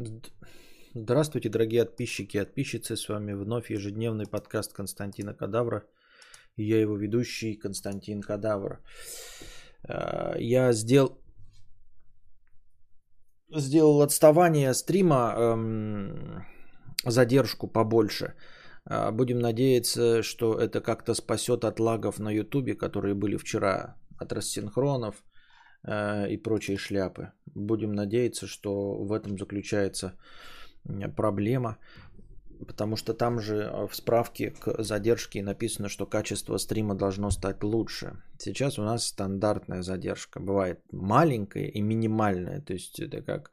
Зд- Здравствуйте, дорогие подписчики и подписчицы. С вами вновь ежедневный подкаст Константина Кадавра. И я его ведущий Константин Кадавр. Э, Я сделал, сделал отставание стрима, эм, задержку побольше. Э, Будем надеяться, что это как-то спасет от лагов на Ютубе, которые были вчера, от рассинхронов и прочие шляпы. Будем надеяться, что в этом заключается проблема, потому что там же э, в справке к задержке написано, что качество стрима должно стать лучше. Сейчас у нас стандартная задержка. Бывает маленькая и минимальная, то есть это как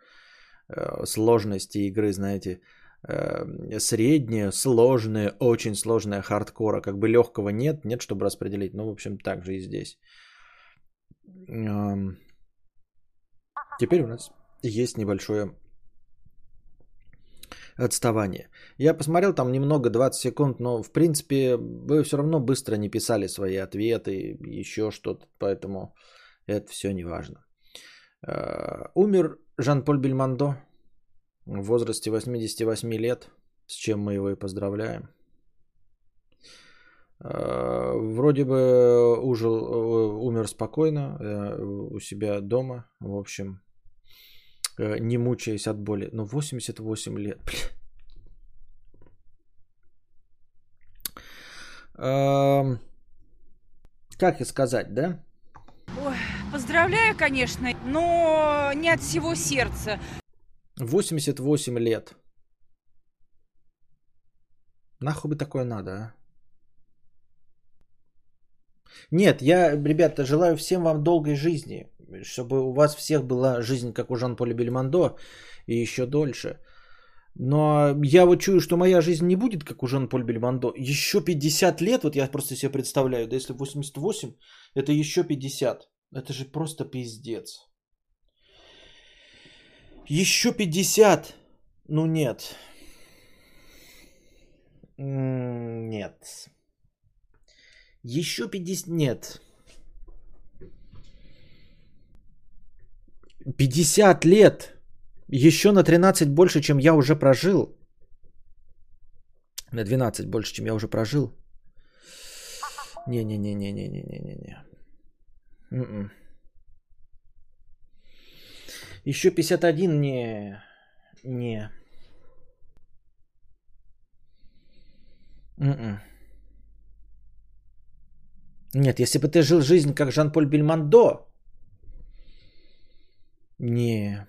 э, сложности игры, знаете, э, средняя, сложная, очень сложная хардкора. Как бы легкого нет, нет, чтобы распределить. Ну, в общем, так же и здесь. Теперь у нас есть небольшое отставание. Я посмотрел там немного, 20 секунд, но в принципе вы все равно быстро не писали свои ответы, еще что-то, поэтому это все не важно. Э, Умер Жан-Поль Бельмондо в возрасте 88 лет, с чем мы его и поздравляем. Э, Вроде бы ужил, э, умер спокойно э, у себя дома, в общем, э, не мучаясь от боли. Но 88 лет, бля. Эм, Как и сказать, да? Ой, поздравляю, конечно, но не от всего сердца. 88 лет. Нахуй бы такое надо, а? Нет, я, ребята, желаю всем вам долгой жизни, чтобы у вас всех была жизнь, как у Жан-Поля Бельмондо, и еще дольше. Но я вот чую, что моя жизнь не будет, как у Жан-Поль Бельмондо. Еще 50 лет, вот я просто себе представляю, да если 88, это еще 50. Это же просто пиздец. Еще 50. Ну нет. Нет. Еще 50... Нет. 50 лет. Еще на 13 больше, чем я уже прожил. На 12 больше, чем я уже прожил. Не-не-не-не-не-не-не-не. М-м. Еще 51 не... Не. М-м. Нет, если бы ты жил жизнь как Жан-Поль Бельмондо. Не.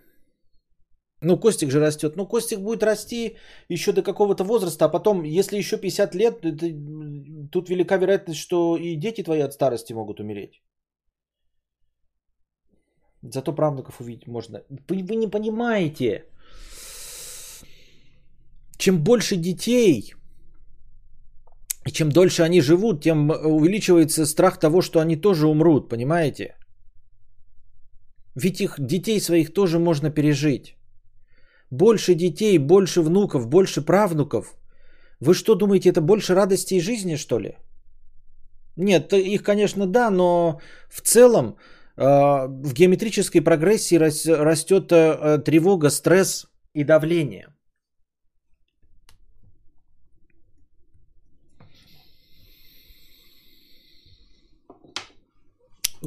Ну, Костик же растет. Ну, Костик будет расти еще до какого-то возраста, а потом, если еще 50 лет, это- тут велика вероятность, что и дети твои от старости могут умереть. Зато правнуков увидеть можно. Вы, вы не понимаете. Чем больше детей, и чем дольше они живут, тем увеличивается страх того, что они тоже умрут, понимаете? Ведь их детей своих тоже можно пережить. Больше детей, больше внуков, больше правнуков. Вы что думаете, это больше радости и жизни, что ли? Нет, их, конечно, да, но в целом э, в геометрической прогрессии рас- растет э, тревога, стресс и давление.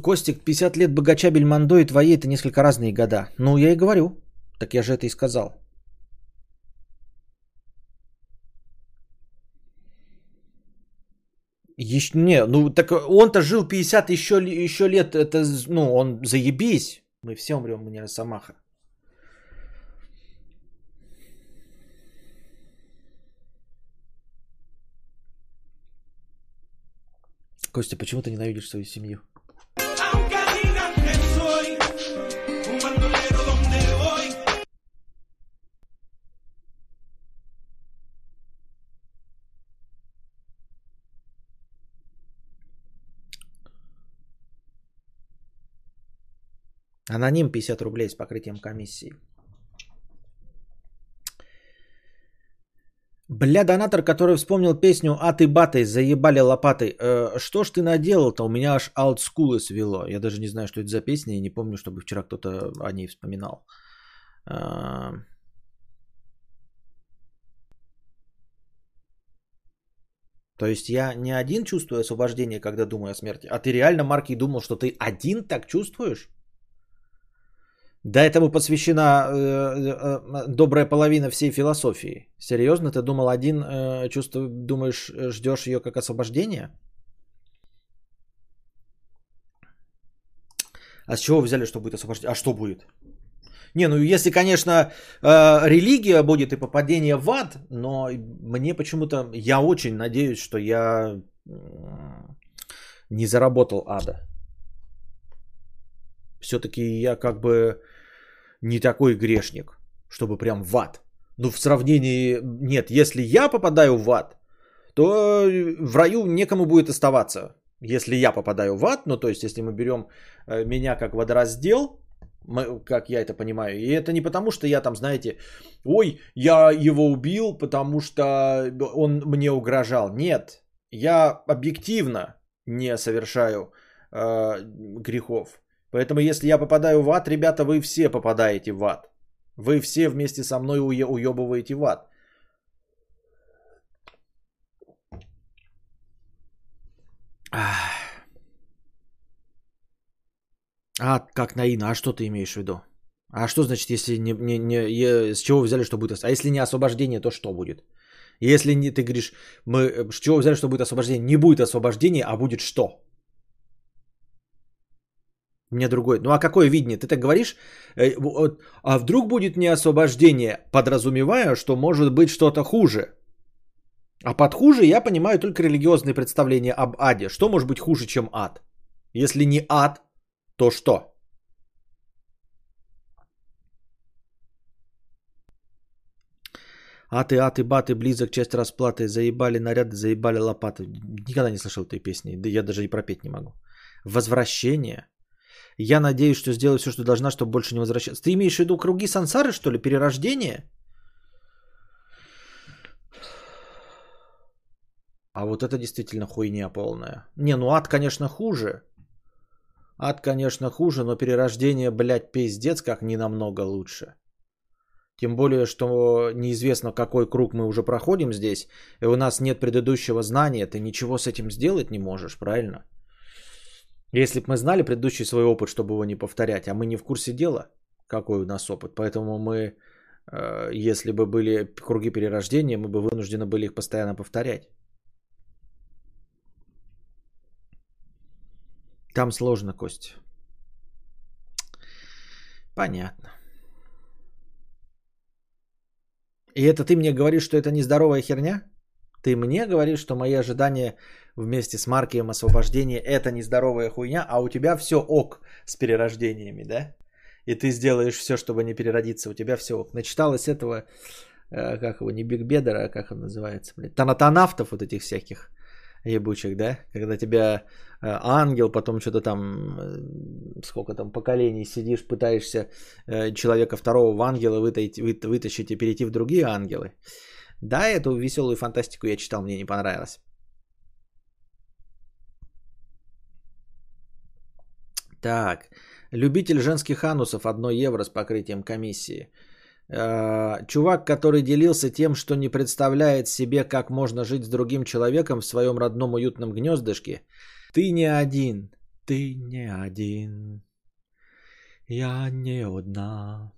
Костик, 50 лет богача Бельмондо и твои это несколько разные года. Ну, я и говорю. Так я же это и сказал. Еще, не, ну так он-то жил 50 еще, еще лет, это, ну, он заебись. Мы все умрем, мы не Росомаха. Костя, почему ты ненавидишь свою семью? Аноним 50 рублей с покрытием комиссии. Бля, донатор, который вспомнил песню «А ты батой, заебали лопатой». Э, что ж ты наделал-то? У меня аж аутскулы свело. Я даже не знаю, что это за песня, и не помню, чтобы вчера кто-то о ней вспоминал. Э... То есть я не один чувствую освобождение, когда думаю о смерти, а ты реально, Марки, думал, что ты один так чувствуешь? Да этому посвящена э, э, добрая половина всей философии. Серьезно, ты думал один, э, чувствую, думаешь, э, ждешь ее как освобождение? А с чего вы взяли, что будет освобождение? А что будет? Не, ну если, конечно, э, религия будет и попадение в ад, но мне почему-то, я очень надеюсь, что я не заработал ада. Все-таки я как бы не такой грешник, чтобы прям в ад. Ну, в сравнении, нет, если я попадаю в ад, то в раю некому будет оставаться. Если я попадаю в ад, ну, то есть, если мы берем э, меня как водораздел, как я это понимаю, и это не потому, что я там, знаете, ой, я его убил, потому что он мне угрожал. Нет, я объективно не совершаю э, грехов. Поэтому, если я попадаю в ад, ребята, вы все попадаете в ад. Вы все вместе со мной уе- уебываете в ад. А, как наина, а что ты имеешь в виду? А что значит, если не, не, не с чего вы взяли, что будет? А если не освобождение, то что будет? Если не, ты говоришь, мы э, с чего взяли, что будет освобождение? Не будет освобождения, а будет что? Мне другой. Ну а какое видение? Ты так говоришь, э, вот, а вдруг будет не освобождение, подразумевая, что может быть что-то хуже. А под хуже я понимаю только религиозные представления об аде. Что может быть хуже, чем ад? Если не ад, то что? Аты, аты, баты, близок, часть расплаты, заебали наряды, заебали лопаты. Никогда не слышал этой песни, да я даже и пропеть не могу. Возвращение. Я надеюсь, что сделаю все, что должна, чтобы больше не возвращаться. Ты имеешь в виду круги сансары, что ли? Перерождение? А вот это действительно хуйня полная. Не, ну ад, конечно, хуже. Ад, конечно, хуже, но перерождение, блядь, пиздец, как не намного лучше. Тем более, что неизвестно, какой круг мы уже проходим здесь, и у нас нет предыдущего знания, ты ничего с этим сделать не можешь, правильно? Если бы мы знали предыдущий свой опыт, чтобы его не повторять, а мы не в курсе дела, какой у нас опыт, поэтому мы, э, если бы были круги перерождения, мы бы вынуждены были их постоянно повторять. Там сложно, Кость. Понятно. И это ты мне говоришь, что это нездоровая херня? Ты мне говоришь, что мои ожидания вместе с Маркием освобождения это нездоровая хуйня, а у тебя все ок с перерождениями, да? И ты сделаешь все, чтобы не переродиться, у тебя все ок. Начиталось этого, э, как его, не Биг Бедера, а как он называется, блядь, танатонавтов вот этих всяких ебучих, да? Когда тебя э, ангел, потом что-то там, э, сколько там поколений сидишь, пытаешься человека второго в ангела вытащить, вы- вытащить и перейти в другие ангелы. Да, эту веселую фантастику я читал, мне не понравилось. Так, любитель женских анусов 1 евро с покрытием комиссии. Э, Чувак, который делился тем, что не представляет себе, как можно жить с другим человеком в своем родном уютном гнездышке. Ты не один, ты не один. Я не одна.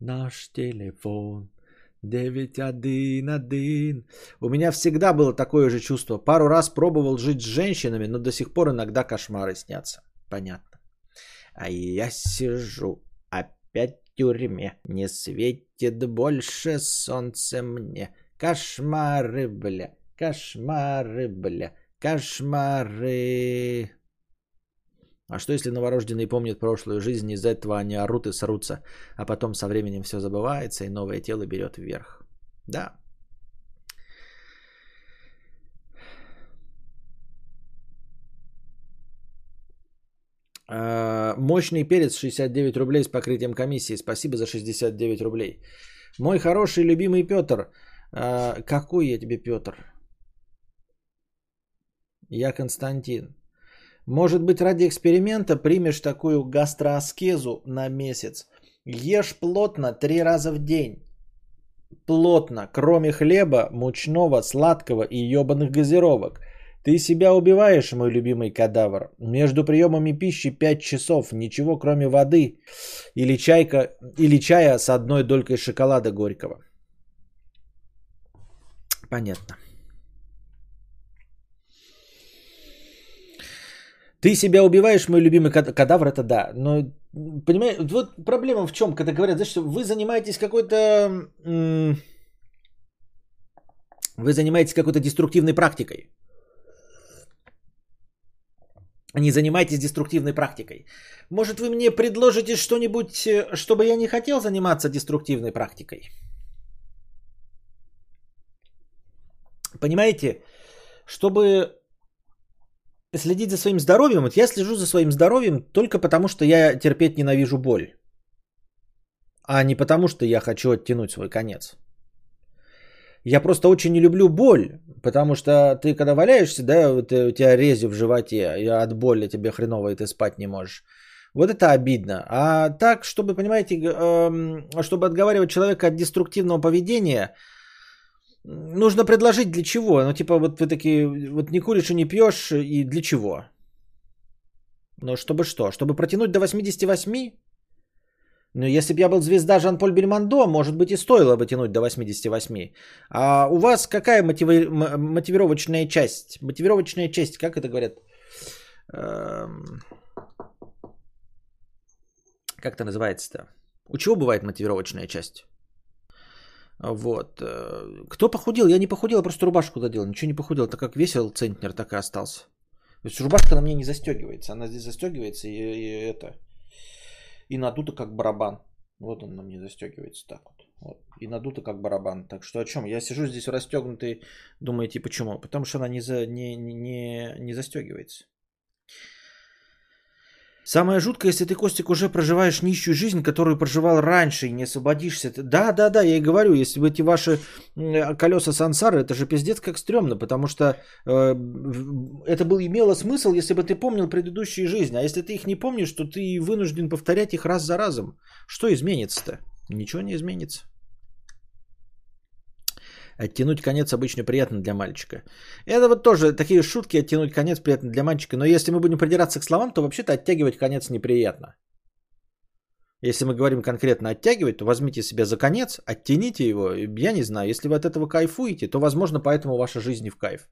Наш телефон 911. У меня всегда было такое же чувство. Пару раз пробовал жить с женщинами, но до сих пор иногда кошмары снятся. Понятно. А я сижу опять в тюрьме. Не светит больше солнце мне. Кошмары, бля, кошмары, бля, кошмары. А что если новорожденные помнят прошлую жизнь, из-за этого они орут и срутся, а потом со временем все забывается и новое тело берет вверх? Да. А, Мощный перец 69 рублей с покрытием комиссии. Спасибо за 69 рублей. Мой хороший любимый Петр. А, Какой я тебе Петр? Я Константин. Может быть, ради эксперимента примешь такую гастроаскезу на месяц. Ешь плотно три раза в день. плотно, кроме хлеба, мучного, сладкого и ебаных газировок. Ты себя убиваешь, мой любимый кадавр. Между приемами пищи 5 часов, ничего кроме воды или, чайка, или чая с одной долькой шоколада горького. Понятно. Ты себя убиваешь, мой любимый кад- кадавр, это да. Но, понимаешь, вот проблема в чем, когда говорят, знаешь, вы занимаетесь какой-то... Вы занимаетесь какой-то деструктивной практикой. Не занимайтесь деструктивной практикой. Может, вы мне предложите что-нибудь, э, чтобы я не хотел заниматься деструктивной практикой? Понимаете, чтобы следить за своим здоровьем, вот я слежу за своим здоровьем только потому, что я терпеть ненавижу боль, а не потому, что я хочу оттянуть свой конец. Я просто очень не люблю боль, потому что ты когда валяешься, да, вот, э, у тебя рези в животе, и от боли тебе хреново, и ты спать не можешь. Вот это обидно. А так, чтобы, понимаете, эм, чтобы отговаривать человека от деструктивного поведения, нужно предложить для чего. Ну, типа, вот вы такие, вот не куришь и не пьешь, и для чего? Ну, чтобы что? Чтобы протянуть до 88? Ну, если бы я был звезда Жан-Поль Бельмондо, может быть, и стоило бы тянуть до 88. А у вас какая мотиви- мотивировочная часть? Мотивировочная часть, как это говорят? Эм, Как это называется-то? У чего бывает мотивировочная часть? Вот. э, Кто похудел? Я не похудел, я просто рубашку додел. Ничего не похудел. Так как весил центнер, так и остался. То есть рубашка на мне не застегивается. Она здесь застегивается и, и это. И надута как барабан. Вот он на мне застегивается так вот. вот. И надута как барабан. Так что о чем? Я сижу здесь в расстегнутой. Думаете, почему? Потому что она не, за, не, не, не застегивается. Самое жуткое, если ты, Костик, уже проживаешь нищую жизнь, которую проживал раньше и не освободишься. Да, да, да, я и говорю, если бы эти ваши колеса сансары, это же пиздец как стрёмно, потому что э, это был, имело смысл, если бы ты помнил предыдущие жизни. А если ты их не помнишь, то ты вынужден повторять их раз за разом. Что изменится-то? Ничего не изменится. Оттянуть конец обычно приятно для мальчика. Это вот тоже такие шутки, оттянуть конец приятно для мальчика. Но если мы будем придираться к словам, то вообще-то оттягивать конец неприятно. Если мы говорим конкретно оттягивать, то возьмите себя за конец, оттяните его. Я не знаю, если вы от этого кайфуете, то, возможно, поэтому ваша жизнь не в кайф.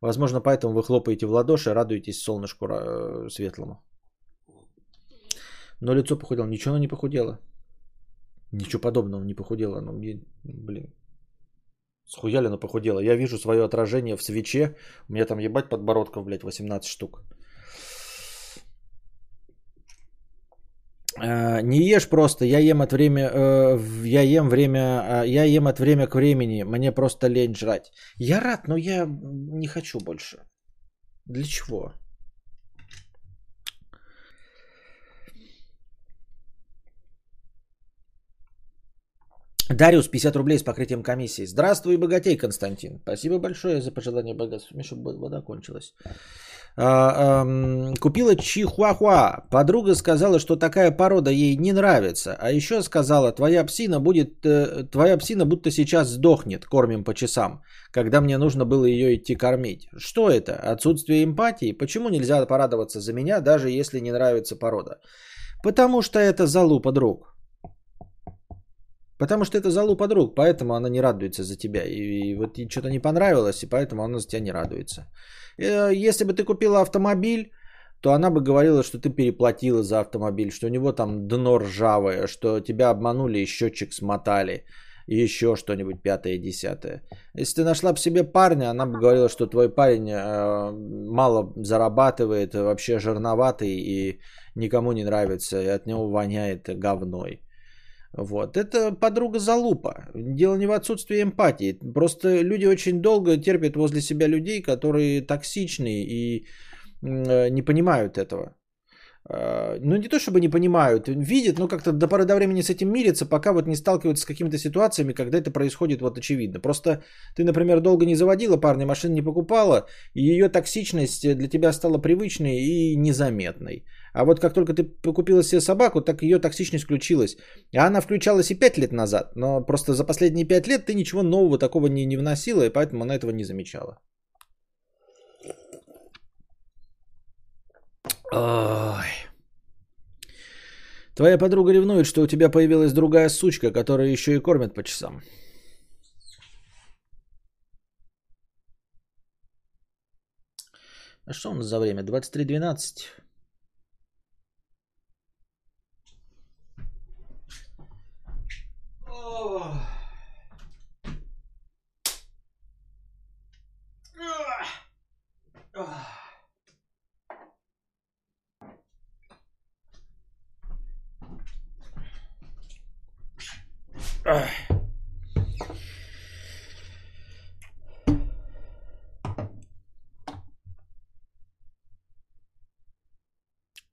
Возможно, поэтому вы хлопаете в ладоши, радуетесь солнышку э, светлому. Но лицо похудело. Ничего оно не похудело. Ничего подобного не похудело. Ну, блин, Схуяли, но похудела. Я вижу свое отражение в свече. У меня там ебать подбородков, блядь, 18 штук. А, Не ешь просто, я ем от время, э, я ем время, а, я ем от время к времени, мне просто лень жрать. Я рад, но я не хочу больше. Для чего? Дариус, 50 рублей с покрытием комиссии. Здравствуй, богатей, Константин. Спасибо большое за пожелание богатства. Чтобы вода кончилась. А, купила чихуахуа. Подруга сказала, что такая порода ей не нравится. А еще сказала, твоя псина будет, э, твоя псина будто сейчас сдохнет, кормим по часам, когда мне нужно было ее идти кормить. Что это? Отсутствие эмпатии? Почему нельзя порадоваться за меня, даже если не нравится порода? Потому что это залупа друг. Потому что это залупа друг, поэтому она не радуется за тебя. И, и вот ей что-то не понравилось, и поэтому она за тебя не радуется. Э, Если бы ты купила автомобиль, то она бы говорила, что ты переплатила за автомобиль, что у него там дно ржавое, что тебя обманули и счетчик смотали, и еще что-нибудь пятое, десятое. Если ты нашла бы себе парня, она бы говорила, что твой парень э, мало зарабатывает, вообще жирноватый и никому не нравится, и от него воняет говной. Вот. Это подруга залупа. Дело не в отсутствии эмпатии. Просто люди очень долго терпят возле себя людей, которые токсичны и э, не понимают этого. Э, Ну, не то чтобы не понимают, видят, но как-то до поры до времени с этим мирятся, пока вот не сталкиваются с какими-то ситуациями, когда это происходит вот очевидно. Просто ты, например, долго не заводила парня, машину не покупала, и ее токсичность для тебя стала привычной и незаметной. А вот как только ты купила себе собаку, так ее токсичность включилась. А она включалась и 5 лет назад, но просто за последние 5 лет ты ничего нового такого не, не вносила, и поэтому она этого не замечала. Ой. Твоя подруга ревнует, что у тебя появилась другая сучка, которая еще и кормит по часам. А что у нас за время? 23.12. Oh.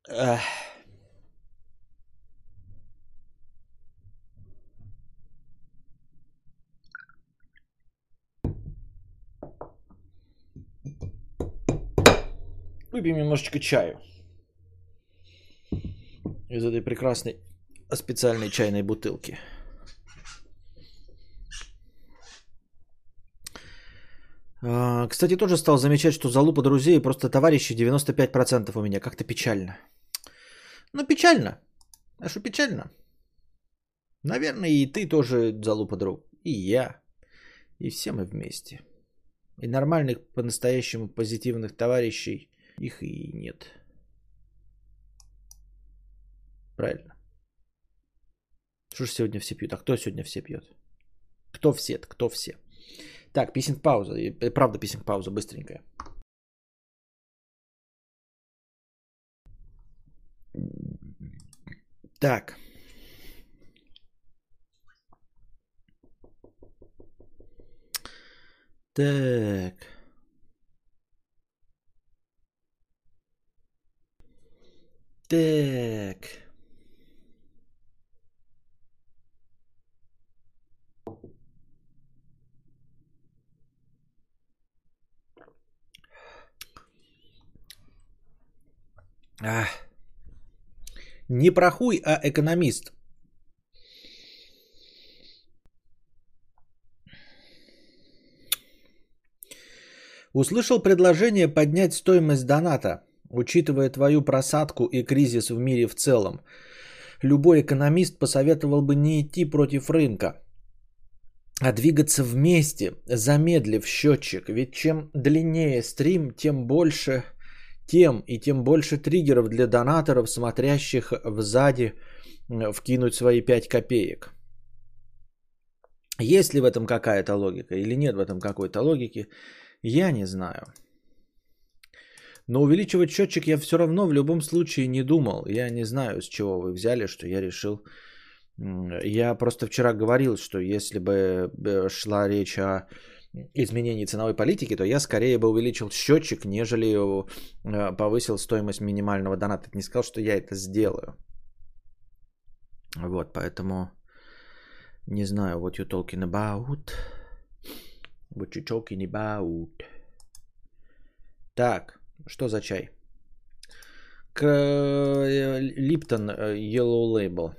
Uh. Выпьем немножечко чаю из этой прекрасной специальной чайной бутылки. А, Кстати, тоже стал замечать, что залупа друзей просто товарищи 95% у меня. Как-то печально. Ну, печально. А что печально? Наверное, и ты тоже залупа друг. И я. И все мы вместе. И нормальных, по-настоящему позитивных товарищей их и нет. Правильно. Что ж сегодня все пьют? А кто сегодня все пьет? Кто все? Кто все? Так, писинг пауза. Правда, писинг пауза быстренькая. Так. Так. Так. Ах. Не про хуй, а экономист. Услышал предложение поднять стоимость доната, учитывая твою просадку и кризис в мире в целом. Любой экономист посоветовал бы не идти против рынка, а двигаться вместе, замедлив счетчик. Ведь чем длиннее стрим, тем больше тем и тем больше триггеров для донаторов, смотрящих взади э, вкинуть свои 5 копеек. Есть ли в этом какая-то логика или нет в этом какой-то логики, я не знаю. Но увеличивать счетчик я все равно в любом случае не думал. Я не знаю, с чего вы взяли, что я решил. Я просто вчера говорил, что если бы э, шла речь о изменении ценовой политики, то я скорее бы увеличил счетчик, нежели э, повысил стоимость минимального доната. Не сказал, что я это сделаю. Вот, поэтому не знаю, what you talking about. What you talking about. Так, что за чай? К Липтон э, Yellow Label.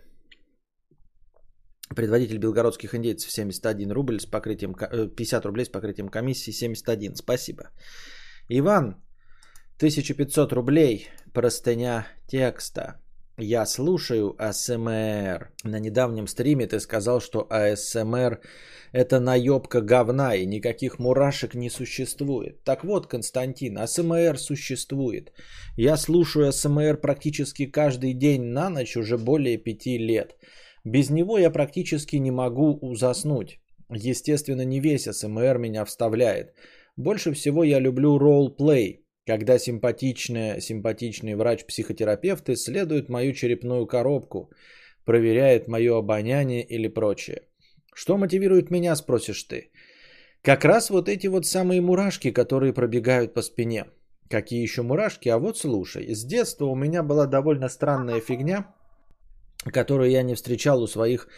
Предводитель белгородских индейцев 71 рубль с покрытием, 50 рублей с покрытием комиссии 71. Спасибо. Иван, 1500 рублей, простыня текста. Я слушаю АСМР. На недавнем стриме ты сказал, что АСМР это наебка говна и никаких мурашек не существует. Так вот, Константин, АСМР существует. Я слушаю АСМР практически каждый день на ночь уже более пяти лет. Без него я практически не могу заснуть. Естественно, не весь СМР меня вставляет. Больше всего я люблю ролл-плей, когда симпатичный, симпатичный врач-психотерапевт исследует мою черепную коробку, проверяет мое обоняние или прочее. Что мотивирует меня, спросишь ты? Как раз вот эти вот самые мурашки, которые пробегают по спине. Какие еще мурашки? А вот слушай, с детства у меня была довольно странная фигня – которую я не встречал у своих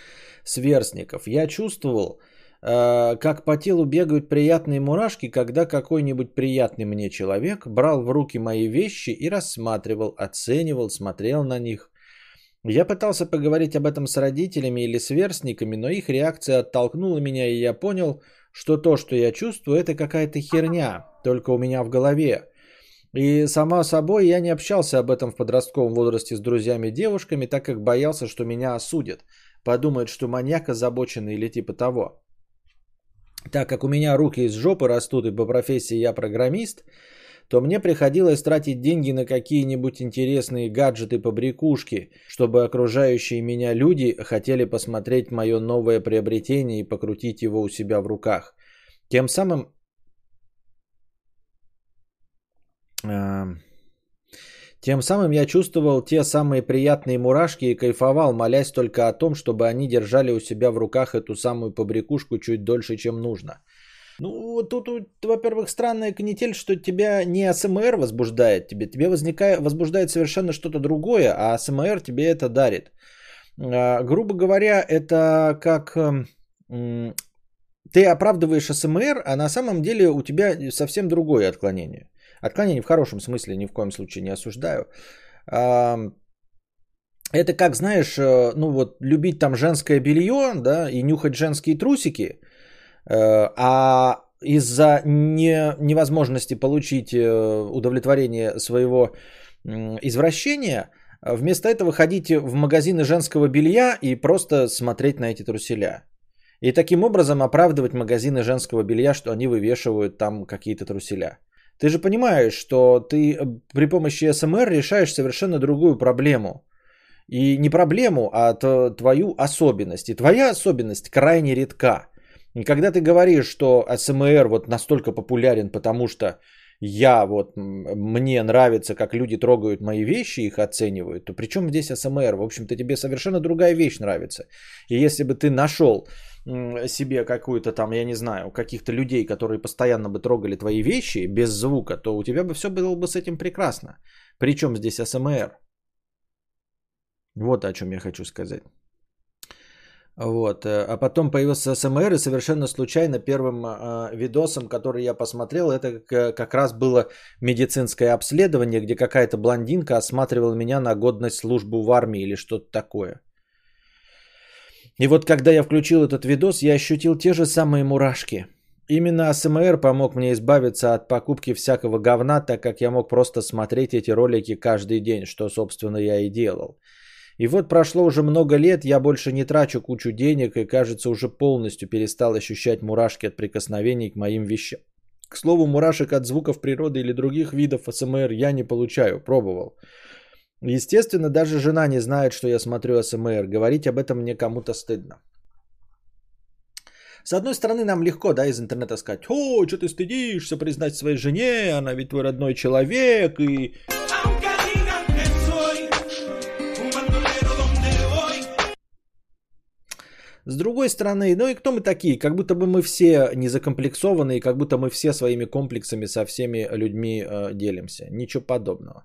сверстников. Я чувствовал, как по телу бегают приятные мурашки, когда какой-нибудь приятный мне человек брал в руки мои вещи и рассматривал, оценивал, смотрел на них. Я пытался поговорить об этом с родителями или сверстниками, но их реакция оттолкнула меня, и я понял, что то, что я чувствую, это какая-то херня, только у меня в голове. И сама собой я не общался об этом в подростковом возрасте с друзьями и девушками, так как боялся, что меня осудят. Подумают, что маньяк озабоченный или типа того. Так как у меня руки из жопы растут и по профессии я программист, то мне приходилось тратить деньги на какие-нибудь интересные гаджеты побрякушки, чтобы окружающие меня люди хотели посмотреть мое новое приобретение и покрутить его у себя в руках. Тем самым эм, тем самым я чувствовал те самые приятные мурашки и кайфовал, молясь только о том, чтобы они держали у себя в руках эту самую побрякушку чуть дольше, чем нужно. Ну, вот тут, во-первых, странная канитель, что тебя не АСМР возбуждает тебе, тебе возникает, возбуждает совершенно что-то другое, а АСМР тебе это дарит. А, грубо говоря, это как м- ты оправдываешь АСМР, а на самом деле у тебя совсем другое отклонение. Отклонение в хорошем смысле ни в коем случае не осуждаю. Это как, знаешь, э, ну вот любить там женское белье, да, и нюхать женские трусики, э, а из-за не, невозможности получить э, удовлетворение своего извращения, вместо этого ходите в магазины женского белья и просто смотреть на эти труселя. И таким образом оправдывать магазины женского белья, что они вывешивают там какие-то труселя. Ты же понимаешь, что ты э, при помощи СМР решаешь совершенно другую проблему. И не проблему, а твою особенность. И твоя особенность крайне редка. И когда ты говоришь, что СМР вот настолько популярен, потому что я вот, мне нравится, как люди трогают мои вещи, их оценивают, то при чем здесь СМР? В общем-то, тебе совершенно другая вещь нравится. И если бы ты нашел себе какую-то там, я не знаю, каких-то людей, которые постоянно бы трогали твои вещи без звука, то у тебя бы все было бы с этим прекрасно. Причем здесь СМР? Вот о чем я хочу сказать. Вот. Э, а потом появился СМР, и совершенно случайно первым э, видосом, который я посмотрел, это как раз было медицинское обследование, где какая-то блондинка осматривала меня на годность службу в армии или что-то такое. И вот когда я включил этот видос, я ощутил те же самые мурашки. Именно АСМР помог мне избавиться от покупки всякого говна, так как я мог просто смотреть эти ролики каждый день, что, собственно, я и делал. И вот прошло уже много лет, я больше не трачу кучу денег и, кажется, уже полностью перестал ощущать мурашки от прикосновений к моим вещам. К слову, мурашек от звуков природы или других видов АСМР я не получаю, пробовал. Естественно, даже жена не знает, что я смотрю СМР. Говорить об этом мне кому-то стыдно. С одной стороны, нам легко, да, из интернета сказать, о, что ты стыдишься признать своей жене, она ведь твой родной человек, и... С другой стороны, ну и кто мы такие? Как будто бы мы все не закомплексованы, и как будто мы все своими комплексами со всеми людьми э, делимся. Ничего подобного.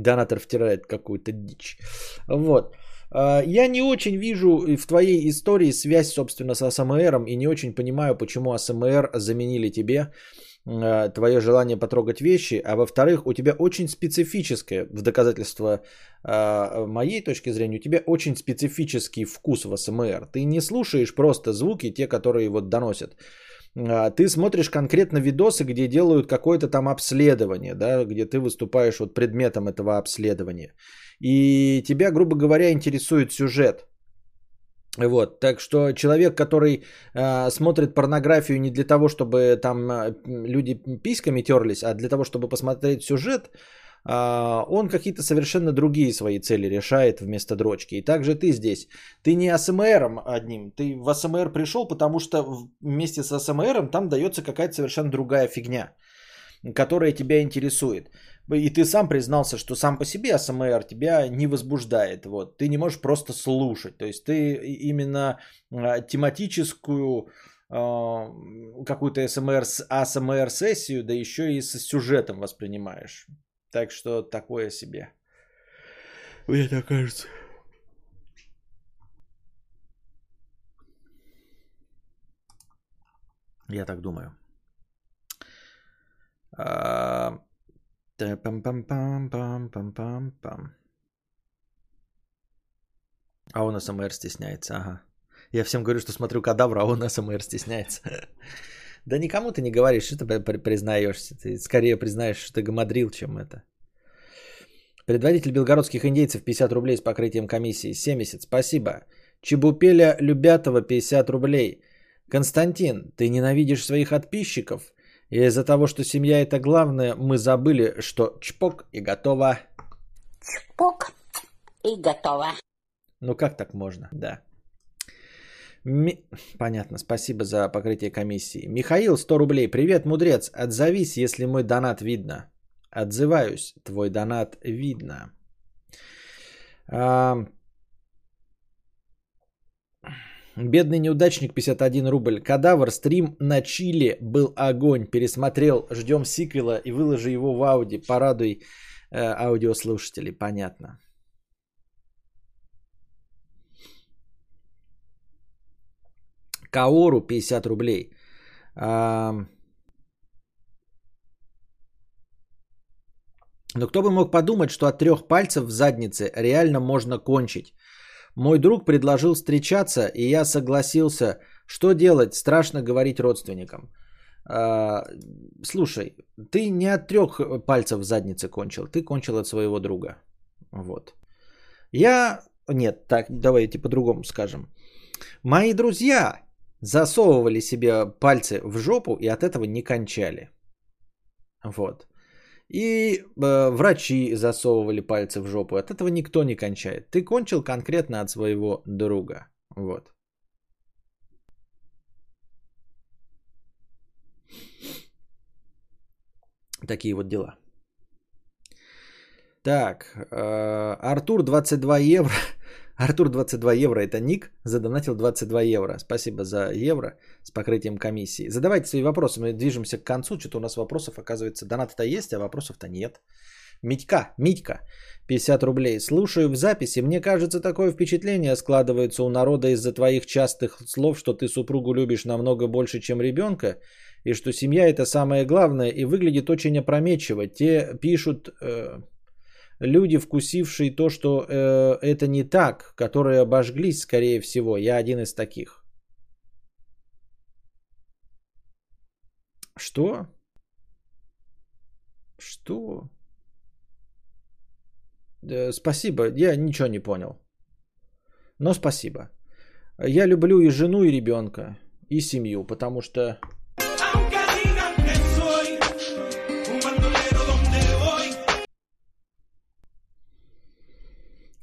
Донатор втирает какую-то дичь. Вот. А, я не очень вижу в твоей истории связь, собственно, с АСМР, и не очень понимаю, почему АСМР заменили тебе а, твое желание потрогать вещи, а во-вторых, у тебя очень специфическое, в доказательство а, моей точки зрения, у тебя очень специфический вкус в АСМР. Ты не слушаешь просто звуки, те, которые вот доносят. А, ты смотришь конкретно видосы, где делают какое-то там обследование, да, где ты выступаешь вот предметом этого обследования. И тебя, грубо говоря, интересует сюжет. Вот, так что человек, который э, смотрит порнографию не для того, чтобы там люди письками терлись, а для того, чтобы посмотреть сюжет, а, он какие-то совершенно другие свои цели решает вместо дрочки. И также ты здесь. Ты не АСМРом одним, ты в АСМР пришел, потому что вместе с АСМРом там дается какая-то совершенно другая фигня, которая тебя интересует. И ты сам признался, что сам по себе АСМР тебя не возбуждает. Вот. Ты не можешь просто слушать. То есть ты именно а, тематическую а, какую-то АСМР, АСМР сессию, да еще и с сюжетом воспринимаешь. Так что такое себе. Мне так кажется. Я так думаю. А. А он СМР стесняется, ага. Я всем говорю, что смотрю кадавра, а он СМР стесняется. Да никому ты не говоришь, что ты при- признаешься. Ты скорее признаешь, что ты гамадрил, чем это. Предводитель белгородских индейцев 50 рублей с покрытием комиссии. 70, спасибо. Чебупеля Любятова 50 рублей. Константин, ты ненавидишь своих подписчиков? И из-за того, что семья это главное, мы забыли, что чпок и готово. Пок и готово. Ну как так можно? Да. Ми- Понятно, спасибо за покрытие комиссии. Михаил, 100 рублей. Привет, мудрец. Отзовись, если мой донат видно. Отзываюсь, твой донат видно. А, Бедный неудачник 51 рубль. Кадавр, стрим на Чили был огонь. Пересмотрел, ждем сиквела и выложи его в ауди. Порадуй э, аудиослушателей. Понятно. Каору 50 рублей. А, Но кто бы мог подумать, что от трех пальцев в заднице реально можно кончить. Мой друг предложил встречаться, и я согласился. Что делать? Страшно говорить родственникам. А, слушай, ты не от трех пальцев в заднице кончил, ты кончил от своего друга. Вот. Я... Нет, так, давайте по-другому скажем. Мои друзья засовывали себе пальцы в жопу и от этого не кончали. Вот. И э, врачи засовывали пальцы в жопу. От этого никто не кончает. Ты кончил конкретно от своего друга. Вот. Такие вот дела. Так, э, Артур 22 евро. Артур 22 евро это ник, задонатил 22 евро. Спасибо за евро с покрытием комиссии. Задавайте свои вопросы, мы движемся к концу. Что-то у нас вопросов, оказывается, донаты-то есть, а вопросов-то нет. Митька, Митька, 50 рублей. Слушаю в записи, мне кажется, такое впечатление складывается у народа из-за твоих частых слов, что ты супругу любишь намного больше, чем ребенка, и что семья это самое главное, и выглядит очень опрометчиво. Те пишут... э, люди, вкусившие то, что э, это не так, которые обожглись, скорее всего. Я один из таких. Что? Что? Э, спасибо, я ничего не понял. Но спасибо. Я люблю и жену, и ребенка, и семью, потому что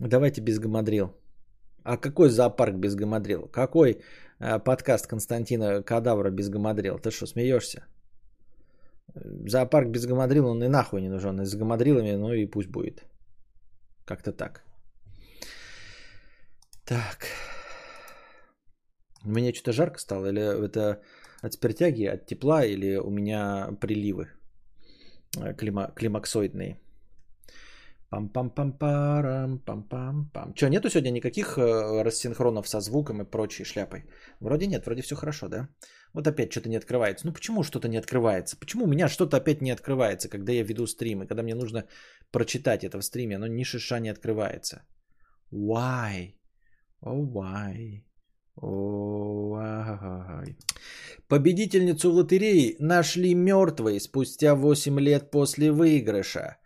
Давайте без гамадрил. А какой зоопарк без гамадрил? Какой э, подкаст Константина Кадавра без гамадрил? Ты что, смеешься? Зоопарк без гамадрил, он и нахуй не нужен. И с гамадрилами, ну и пусть будет. Как-то так. Так. Мне что-то жарко стало? Или это от спиртяги, от тепла, или у меня приливы э, клима- климаксоидные? Пам-пам-пам-парам, пам-пам-пам. Че, нету сегодня никаких э, рассинхронов со звуком и прочей шляпой? Вроде нет, вроде все хорошо, да? Вот опять что-то не открывается. Ну почему что-то не открывается? Почему у меня что-то опять не открывается, когда я веду стрим, и когда мне нужно прочитать это в стриме, оно ни шиша не открывается? Why? Oh, why? Oh, why? Победительницу в лотереи нашли мертвой спустя 8 лет после выигрыша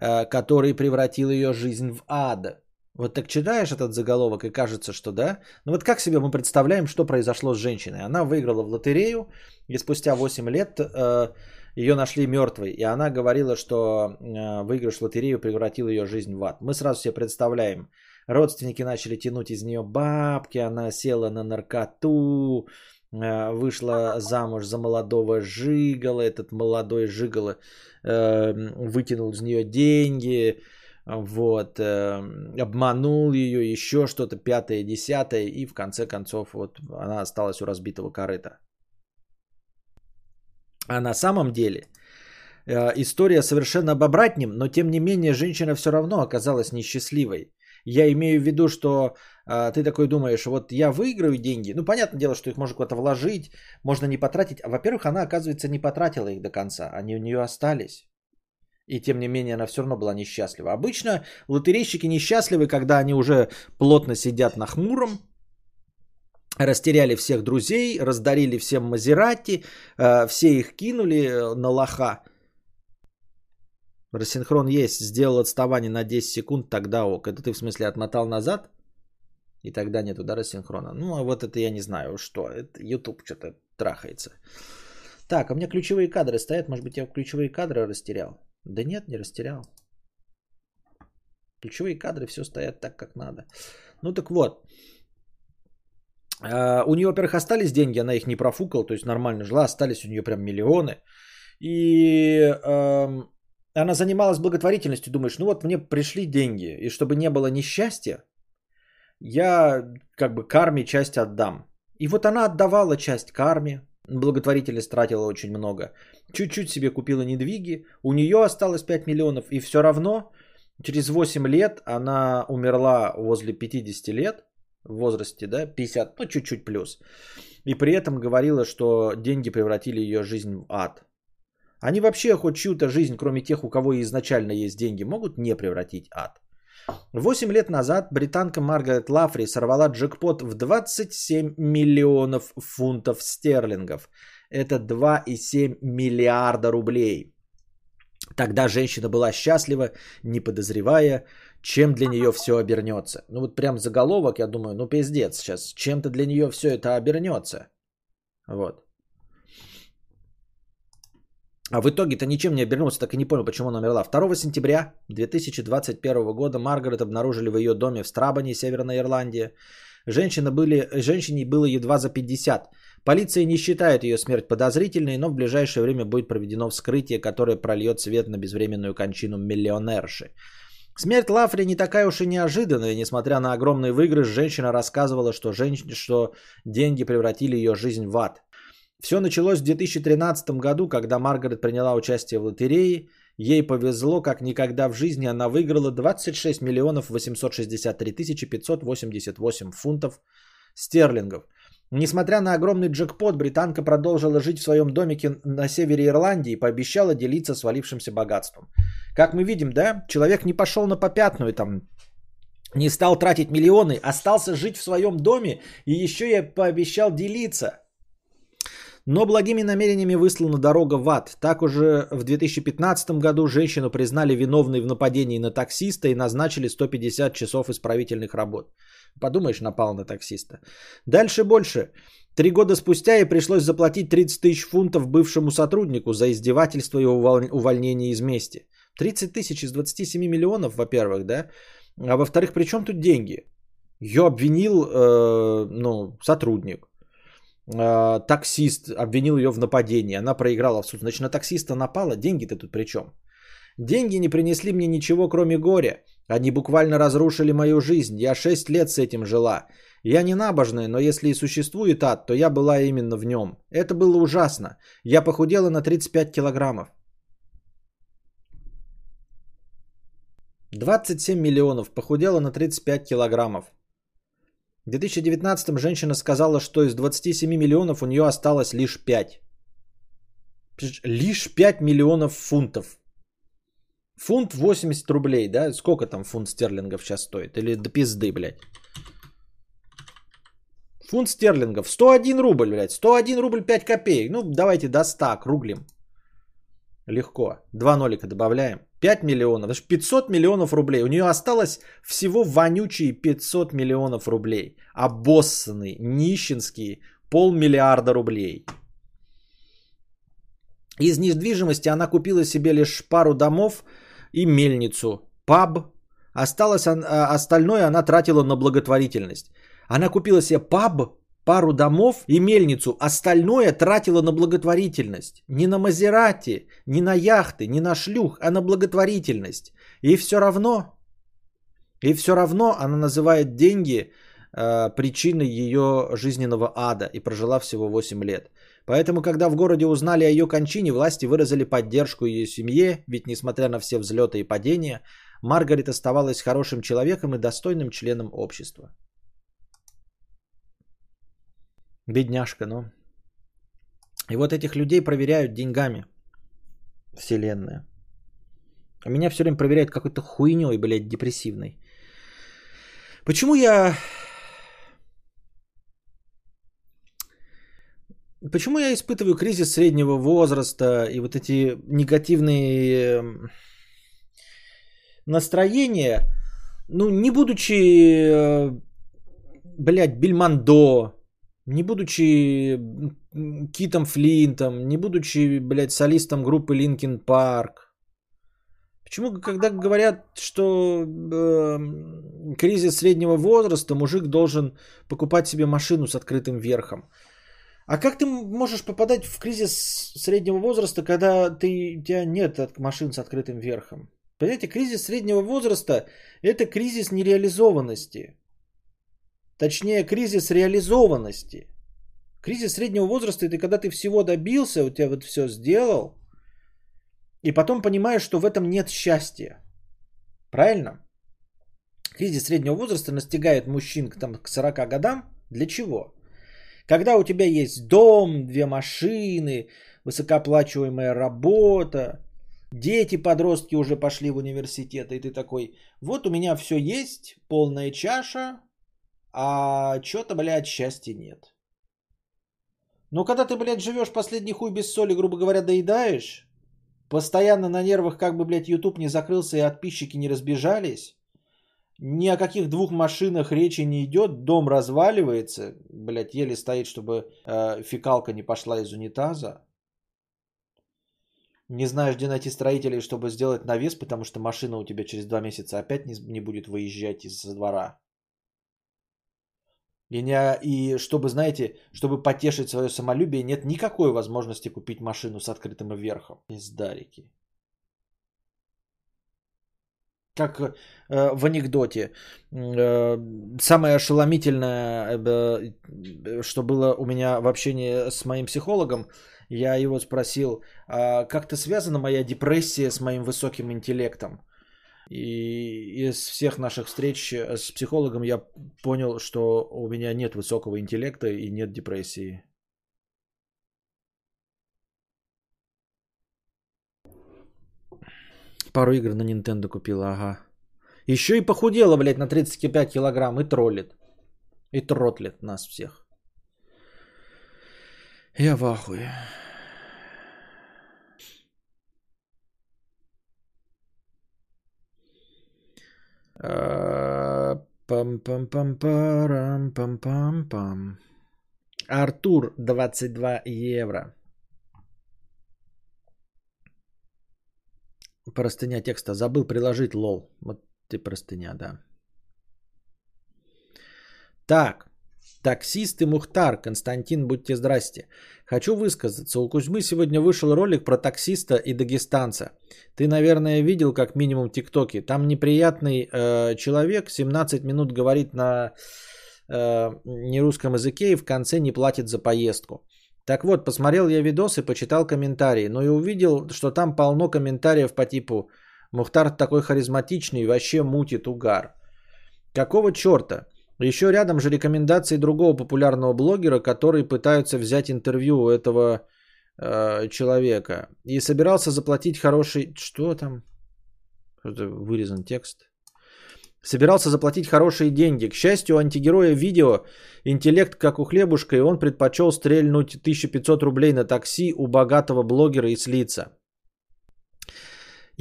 который превратил ее жизнь в ад. Вот так читаешь этот заголовок и кажется, что да. Ну вот как себе мы представляем, что произошло с женщиной? Она выиграла в лотерею, и спустя 8 лет э, ее нашли мертвой. И она говорила, что э, выигрыш в лотерею превратил ее жизнь в ад. Мы сразу себе представляем. Родственники начали тянуть из нее бабки, она села на наркоту, э, вышла замуж за молодого жигала, этот молодой жигала э, вытянул из нее деньги, вот, э, обманул ее, еще что-то, пятое, десятое, и в конце концов вот она осталась у разбитого корыта. А на самом деле э, история совершенно об обратнем, но тем не менее женщина все равно оказалась несчастливой. Я имею в виду, что а, ты такой думаешь, вот я выиграю деньги. Ну, понятное дело, что их можно куда-то вложить, можно не потратить. А, во-первых, она, оказывается, не потратила их до конца. Они у нее остались. И тем не менее, она все равно была несчастлива. Обычно лотерейщики несчастливы, когда они уже плотно сидят на хмуром, растеряли всех друзей, раздарили всем Мазерати, э, все их кинули э, на лоха. Рассинхрон есть, сделал отставание на 10 секунд, тогда ок. Это ты в смысле отмотал назад? И тогда нет удара синхрона. Ну, а вот это я не знаю, что. Это YouTube что-то трахается. Так, а у меня ключевые кадры стоят. Может быть, я ключевые кадры растерял? Да нет, не растерял. Ключевые кадры все стоят так, как надо. Ну так вот. А, у нее, во-первых, остались деньги, она их не профукала, то есть нормально жила, остались у нее прям миллионы. И э, она занималась благотворительностью, думаешь, ну вот мне пришли деньги, и чтобы не было несчастья, я как бы карме часть отдам. И вот она отдавала часть карме, благотворительность тратила очень много. Чуть-чуть себе купила недвиги, у нее осталось 5 миллионов, и все равно через 8 лет она умерла возле 50 лет, в возрасте, да, 50, ну чуть-чуть плюс. И при этом говорила, что деньги превратили ее жизнь в ад. Они вообще хоть чью-то жизнь, кроме тех, у кого изначально есть деньги, могут не превратить ад. Восемь лет назад британка Маргарет Лафри сорвала джекпот в 27 миллионов фунтов стерлингов. Это 2,7 миллиарда рублей. Тогда женщина была счастлива, не подозревая, чем для нее все обернется. Ну вот прям заголовок, я думаю, ну пиздец сейчас, чем-то для нее все это обернется. Вот. А в итоге-то ничем не обернулся, так и не понял, почему она умерла. 2 сентября 2021 года Маргарет обнаружили в ее доме в Страбане, Северная Ирландия. Женщина были, женщине было едва за 50. Полиция не считает ее смерть подозрительной, но в ближайшее время будет проведено вскрытие, которое прольет свет на безвременную кончину миллионерши. Смерть Лафри не такая уж и неожиданная. Несмотря на огромный выигрыш, женщина рассказывала, что, женщ... что деньги превратили ее жизнь в ад. Все началось в 2013 году, когда Маргарет приняла участие в лотерее. Ей повезло, как никогда в жизни она выиграла 26 миллионов 863 тысячи 588 фунтов стерлингов. Несмотря на огромный джекпот, британка продолжила жить в своем домике на севере Ирландии и пообещала делиться свалившимся богатством. Как мы видим, да, человек не пошел на попятную, там, не стал тратить миллионы, остался жить в своем доме и еще и пообещал делиться. Но благими намерениями выслана дорога в ад. Так уже в 2015 году женщину признали виновной в нападении на таксиста и назначили 150 часов исправительных работ. Подумаешь, напал на таксиста. Дальше больше. Три года спустя ей пришлось заплатить 30 тысяч фунтов бывшему сотруднику за издевательство и увольнение из мести. 30 тысяч из 27 миллионов, во-первых, да? А во-вторых, при чем тут деньги? Ее обвинил э, ну, сотрудник. Э, таксист обвинил ее в нападении. Она проиграла в суд. Значит, на таксиста напала. Деньги-то тут при чем? Деньги не принесли мне ничего, кроме горя. Они буквально разрушили мою жизнь. Я 6 лет с этим жила. Я не набожная, но если и существует ад, то я была именно в нем. Это было ужасно. Я похудела на 35 килограммов. 27 миллионов. Похудела на 35 килограммов. В 2019 женщина сказала, что из 27 миллионов у нее осталось лишь 5. Лишь 5 миллионов фунтов. Фунт 80 рублей, да? Сколько там фунт стерлингов сейчас стоит? Или до пизды, блядь. Фунт стерлингов. 101 рубль, блядь. 101 рубль 5 копеек. Ну, давайте до 100 круглим. Легко. Два нолика добавляем. 5 миллионов. Даже 500 миллионов рублей. У нее осталось всего вонючие 500 миллионов рублей. Обоссанные, нищенские, полмиллиарда рублей. Из недвижимости она купила себе лишь пару домов и мельницу, паб. Осталось, а, остальное она тратила на благотворительность. Она купила себе паб, пару домов и мельницу. Остальное тратила на благотворительность. Не на Мазерати, не на яхты, не на шлюх, а на благотворительность. И все равно, и все равно она называет деньги э, причиной ее жизненного ада и прожила всего 8 лет. Поэтому, когда в городе узнали о ее кончине, власти выразили поддержку ее семье, ведь несмотря на все взлеты и падения, Маргарет оставалась хорошим человеком и достойным членом общества. Бедняжка, ну. И вот этих людей проверяют деньгами. Вселенная. А меня все время проверяют какой-то хуйней, блядь, депрессивной. Почему я... Почему я испытываю кризис среднего возраста и вот эти негативные эм, настроения, ну, не будучи, э, блядь, Бельмондо, не будучи Китом Флинтом, не будучи, блядь, солистом группы Linkin Park. Почему, когда говорят, что э, кризис среднего возраста, мужик должен покупать себе машину с открытым верхом? А как ты можешь попадать в кризис среднего возраста, когда ты, у тебя нет машин с открытым верхом? Понимаете, кризис среднего возраста – это кризис нереализованности. Точнее, кризис реализованности. Кризис среднего возраста – это когда ты всего добился, у тебя вот все сделал, и потом понимаешь, что в этом нет счастья. Правильно? Кризис среднего возраста настигает мужчин там, к 40 годам. Для чего? Когда у тебя есть дом, две машины, высокооплачиваемая работа, дети, подростки уже пошли в университет, и ты такой, вот у меня все есть, полная чаша, а что-то, блядь, счастья нет. Но когда ты, блядь, живешь последний хуй без соли, грубо говоря, доедаешь, постоянно на нервах, как бы, блядь, YouTube не закрылся и подписчики не разбежались, ни о каких двух машинах речи не идет, дом разваливается, блядь, еле стоит, чтобы э, фекалка не пошла из унитаза. Не знаешь, где найти строителей, чтобы сделать навес, потому что машина у тебя через два месяца опять не, не будет выезжать из двора. И, не, и чтобы, знаете, чтобы потешить свое самолюбие, нет никакой возможности купить машину с открытым верхом. Издарики. Как э, в анекдоте. Э, самое ошеломительное, э, что было у меня в общении с моим психологом, я его спросил, а как-то связана моя депрессия с моим высоким интеллектом? И из всех наших встреч с психологом я понял, что у меня нет высокого интеллекта и нет депрессии. Пару игр на Nintendo купила, ага. Еще и похудела, блядь, на 35 килограмм и троллит. И тротлит нас всех. Я в ахуе. Пам-пам-пам-парам, пам-пам-пам. Артур, 22 евро. Простыня текста. Забыл приложить лол. Вот ты простыня, да. Так. Таксист и Мухтар. Константин, будьте здрасте. Хочу высказаться. У Кузьмы сегодня вышел ролик про таксиста и дагестанца. Ты, наверное, видел как минимум тиктоки. Там неприятный э, человек 17 минут говорит на э, нерусском языке и в конце не платит за поездку. Так вот, посмотрел я видос и почитал комментарии, но и увидел, что там полно комментариев по типу «Мухтар такой харизматичный, вообще мутит угар». Какого черта? Еще рядом же рекомендации другого популярного блогера, который пытаются взять интервью у этого э, человека. И собирался заплатить хороший... Что там? Это вырезан текст. Собирался заплатить хорошие деньги. К счастью, антигероя видео интеллект как у хлебушка, и он предпочел стрельнуть 1500 рублей на такси у богатого блогера и слиться.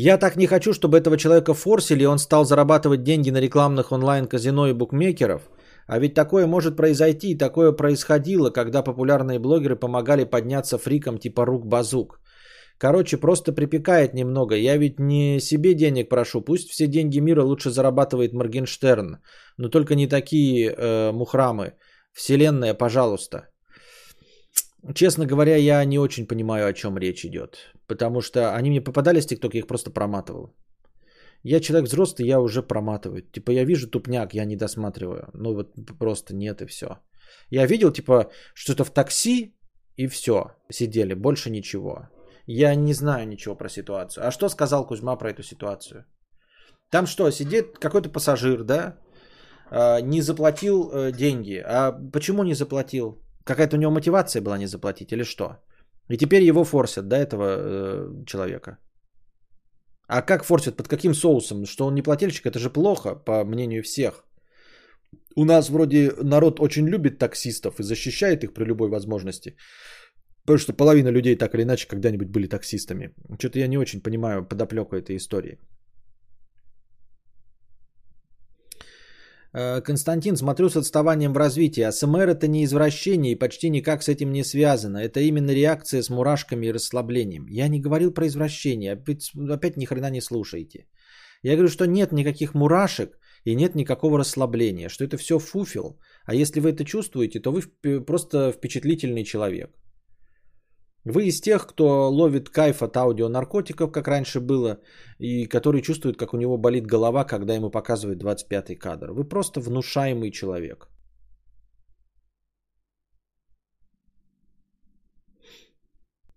Я так не хочу, чтобы этого человека форсили, и он стал зарабатывать деньги на рекламных онлайн-казино и букмекеров. А ведь такое может произойти, и такое происходило, когда популярные блогеры помогали подняться фрикам типа рук-базук. Короче, просто припекает немного. Я ведь не себе денег прошу. Пусть все деньги мира лучше зарабатывает Моргенштерн. Но только не такие э, мухрамы. Вселенная, пожалуйста. Честно говоря, я не очень понимаю, о чем речь идет. Потому что они мне попадались в ТикТок, я их просто проматывал. Я человек взрослый, я уже проматываю. Типа я вижу тупняк, я не досматриваю. Ну вот просто нет и все. Я видел типа что-то в такси и все. Сидели, больше ничего. Я не знаю ничего про ситуацию. А что сказал Кузьма про эту ситуацию? Там что, сидит какой-то пассажир, да, а, не заплатил э, деньги. А почему не заплатил? Какая-то у него мотивация была не заплатить или что? И теперь его форсят, да, этого э, человека. А как форсят? Под каким соусом? Что он не плательщик? Это же плохо, по мнению всех. У нас вроде народ очень любит таксистов и защищает их при любой возможности. Потому что половина людей так или иначе когда-нибудь были таксистами. Что-то я не очень понимаю подоплеку этой истории. Константин, смотрю с отставанием в развитии. АСМР это не извращение и почти никак с этим не связано. Это именно реакция с мурашками и расслаблением. Я не говорил про извращение. Опять, опять ни хрена не слушаете. Я говорю, что нет никаких мурашек и нет никакого расслабления. Что это все фуфел. А если вы это чувствуете, то вы просто впечатлительный человек. Вы из тех, кто ловит кайф от аудионаркотиков, как раньше было, и который чувствует, как у него болит голова, когда ему показывают 25-й кадр. Вы просто внушаемый человек.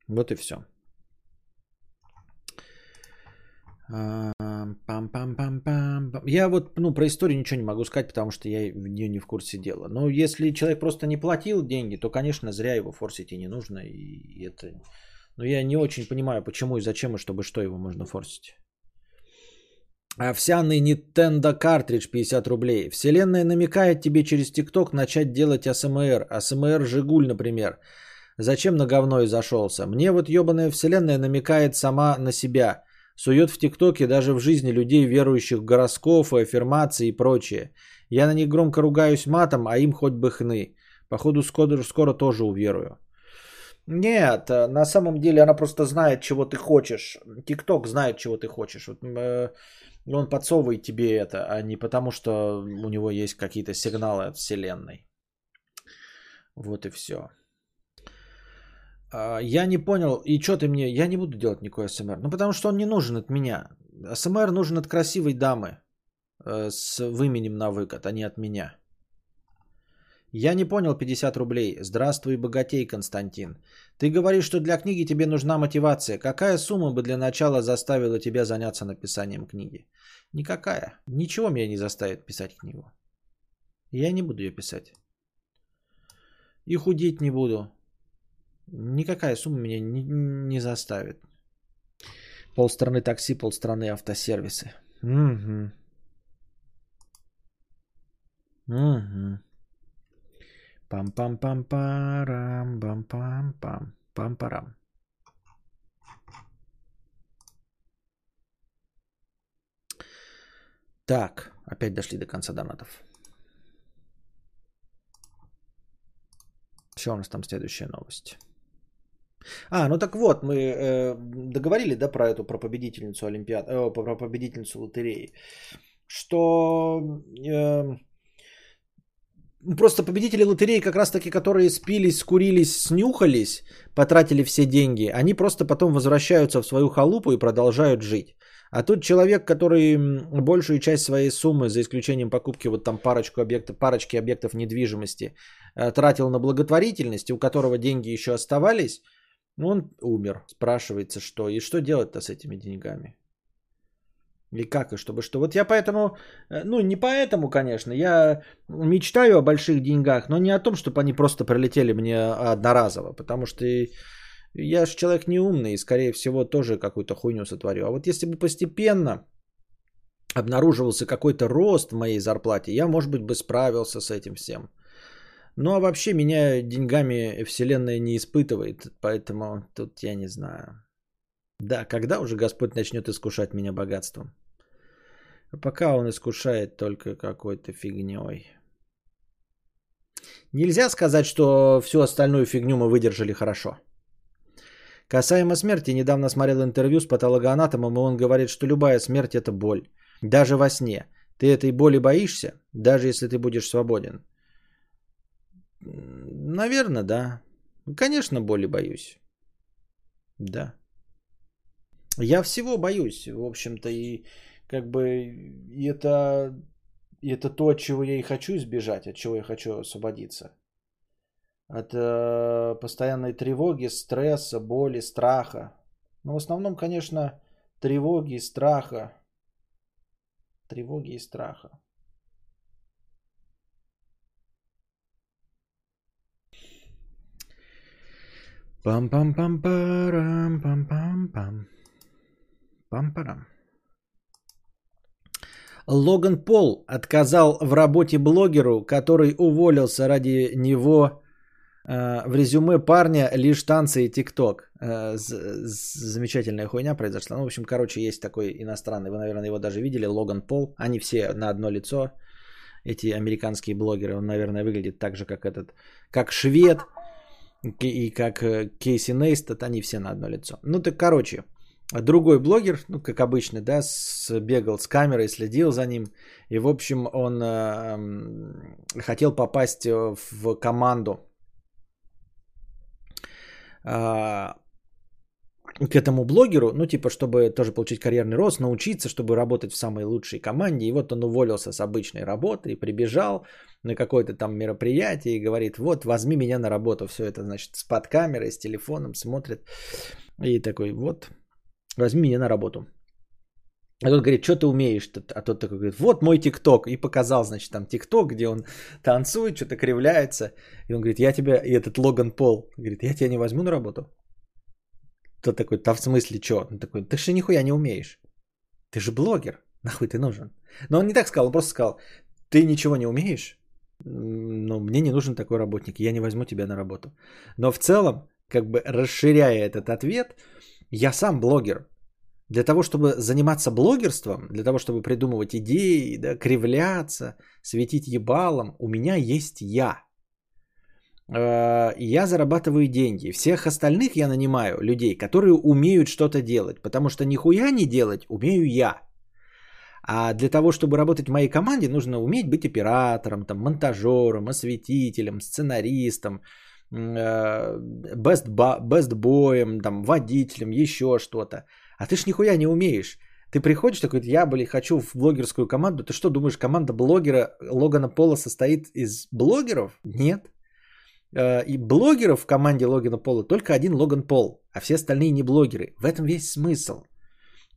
Вот и все. Пам-пам-пам-пам. Я вот ну, про историю ничего не могу сказать, потому что я в нее не в курсе дела. Но если человек просто не платил деньги, то, конечно, зря его форсить и не нужно. И это... Но я не очень понимаю, почему и зачем, и чтобы что его можно форсить. Овсяный Nintendo картридж 50 рублей. Вселенная намекает тебе через ТикТок начать делать АСМР. АСМР Жигуль, например. Зачем на говно и зашелся? Мне вот ебаная вселенная намекает сама на себя. Сует в ТикТоке даже в жизни людей, верующих в гороскопы, аффирмации и прочее. Я на них громко ругаюсь матом, а им хоть бы хны. Походу скоро, скоро тоже уверую. Нет, э, на самом деле она просто знает, чего ты хочешь. ТикТок знает, чего ты хочешь. Вот, э, он подсовывает тебе это, а не потому, что у него есть какие-то сигналы от Вселенной. Вот и все. А, я не понял, и что ты мне, я не буду делать никакой СМР. Ну, потому что он не нужен от меня. СМР нужен от красивой дамы э, с выменем на выкат, а не от меня. Я не понял 50 рублей. Здравствуй, богатей, Константин. Ты говоришь, что для книги тебе нужна мотивация. Какая сумма бы для начала заставила тебя заняться написанием книги? Никакая. Ничего меня не заставит писать книгу. Я не буду ее писать. И худеть не буду. Никакая сумма меня не, не заставит. Полстраны такси, полстраны автосервисы. Угу. Угу. Пам-пам-пам-парам, пам-пам-пам, пам-парам. Так, опять дошли до конца донатов. Что у нас там следующая новость? А, ну так вот, мы э, договорили, да, про эту, про победительницу Олимпиады, э, про победительницу лотереи, что э, просто победители лотереи, как раз таки, которые спились, скурились, снюхались, потратили все деньги, они просто потом возвращаются в свою халупу и продолжают жить. А тут человек, который большую часть своей суммы, за исключением покупки вот там парочку объектов, парочки объектов недвижимости, э, тратил на благотворительность, у которого деньги еще оставались, он умер. Спрашивается, что. И что делать-то с этими деньгами? И как, и чтобы что. Вот я поэтому, э, ну не поэтому, конечно, я мечтаю о больших деньгах, но не о том, чтобы они просто прилетели мне одноразово, потому что я же человек неумный и, скорее всего, тоже какую-то хуйню сотворю. А вот если бы постепенно обнаруживался какой-то рост в моей зарплате, я, может быть, бы справился с этим всем. Ну а вообще меня деньгами Вселенная не испытывает, поэтому тут я не знаю. Да, когда уже Господь начнет искушать меня богатством? Пока он искушает только какой-то фигней. Нельзя сказать, что всю остальную фигню мы выдержали хорошо. Касаемо смерти, недавно смотрел интервью с патологоанатомом, и он говорит, что любая смерть это боль. Даже во сне. Ты этой боли боишься, даже если ты будешь свободен. Наверное, да. Конечно, боли боюсь. Да. Я всего боюсь, в общем-то, и как бы и это, и это то, от чего я и хочу избежать, от чего я хочу освободиться. От э, постоянной тревоги, стресса, боли, страха. Но в основном, конечно, тревоги, страха. тревоги и страха. Пам-пам-пам-парам, пам-пам-пам. Пам-парам. Логан Пол отказал в работе блогеру, который уволился ради него э, в резюме парня лишь танцы и тикток. Э, замечательная хуйня произошла. Ну, в общем, короче, есть такой иностранный, вы, наверное, его даже видели, Логан Пол. Они все на одно лицо, эти американские блогеры. Он, наверное, выглядит так же, как этот, как швед и как э, Кейси Нейстат. Они все на одно лицо. Ну, так, короче, другой блогер, ну, как обычно, да, бегал с камерой, следил за ним. И, в общем, он э, хотел попасть э, в команду а, к этому блогеру, ну, типа, чтобы тоже получить карьерный рост, научиться, чтобы работать в самой лучшей команде. И вот он уволился с обычной работы и прибежал на какое-то там мероприятие и говорит, вот, возьми меня на работу. Все это, значит, с под камерой, с телефоном смотрит. И такой, вот, возьми меня на работу. А тот говорит, что ты умеешь? А тот такой говорит, вот мой ТикТок. И показал, значит, там ТикТок, где он танцует, что-то кривляется. И он говорит, я тебя, и этот Логан Пол, говорит, я тебя не возьму на работу. Тот такой, да в смысле что? Он такой, ты же нихуя не умеешь. Ты же блогер, нахуй ты нужен. Но он не так сказал, он просто сказал, ты ничего не умеешь, но мне не нужен такой работник, я не возьму тебя на работу. Но в целом, как бы расширяя этот ответ, я сам блогер. Для того, чтобы заниматься блогерством, для того, чтобы придумывать идеи, да, кривляться, светить ебалом, у меня есть я. Э, Я зарабатываю деньги. Всех остальных я нанимаю людей, которые умеют что-то делать. Потому что нихуя не делать умею я. А для того, чтобы работать в моей команде, нужно уметь быть оператором, там, монтажером, осветителем, сценаристом, э, best, ba- best боем, там, водителем, еще что-то. А ты ж нихуя не умеешь. Ты приходишь такой, я, блин, хочу в блогерскую команду. Ты что думаешь, команда блогера Логана Пола состоит из блогеров? Нет. Э, И блогеров в команде Логана Пола только один Логан Пол, а все остальные не блогеры. В этом весь смысл.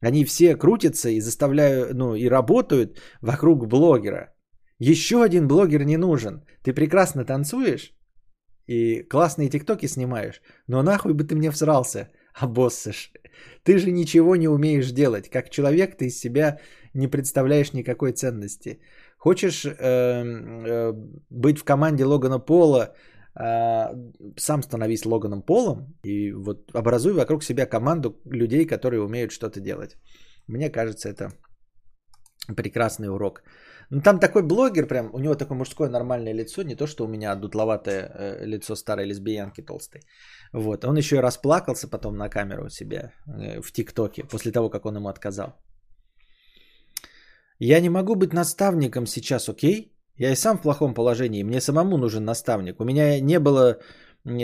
Они все крутятся и заставляют, ну, и работают вокруг блогера. Еще один блогер не нужен. Ты прекрасно танцуешь и классные тиктоки снимаешь, но нахуй бы ты мне всрался, обоссышь. Ты же ничего не умеешь делать. Как человек ты из себя не представляешь никакой ценности. Хочешь э, э, быть в команде Логана Пола, сам становись Логаном Полом и вот образуй вокруг себя команду людей, которые умеют что-то делать. Мне кажется, это прекрасный урок. Ну, там такой блогер, прям, у него такое мужское нормальное лицо, не то, что у меня дутловатое э, лицо старой лесбиянки толстой. Вот, он еще и расплакался потом на камеру у себя э, в ТикТоке, после того, как он ему отказал. Я не могу быть наставником сейчас, окей? Я и сам в плохом положении, мне самому нужен наставник. У меня не было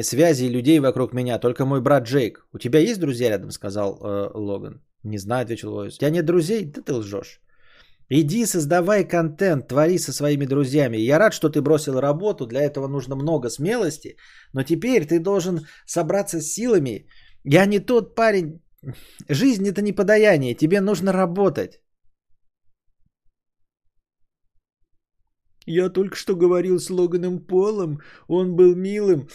связей людей вокруг меня, только мой брат Джейк. У тебя есть друзья рядом, сказал э, Логан. Не знаю, ответил Лоис. У тебя нет друзей? Да ты лжешь. Иди, создавай контент, твори со своими друзьями. Я рад, что ты бросил работу, для этого нужно много смелости, но теперь ты должен собраться с силами. Я не тот парень. Жизнь это не подаяние, тебе нужно работать. Я только что говорил с Логаном Полом, он был милым,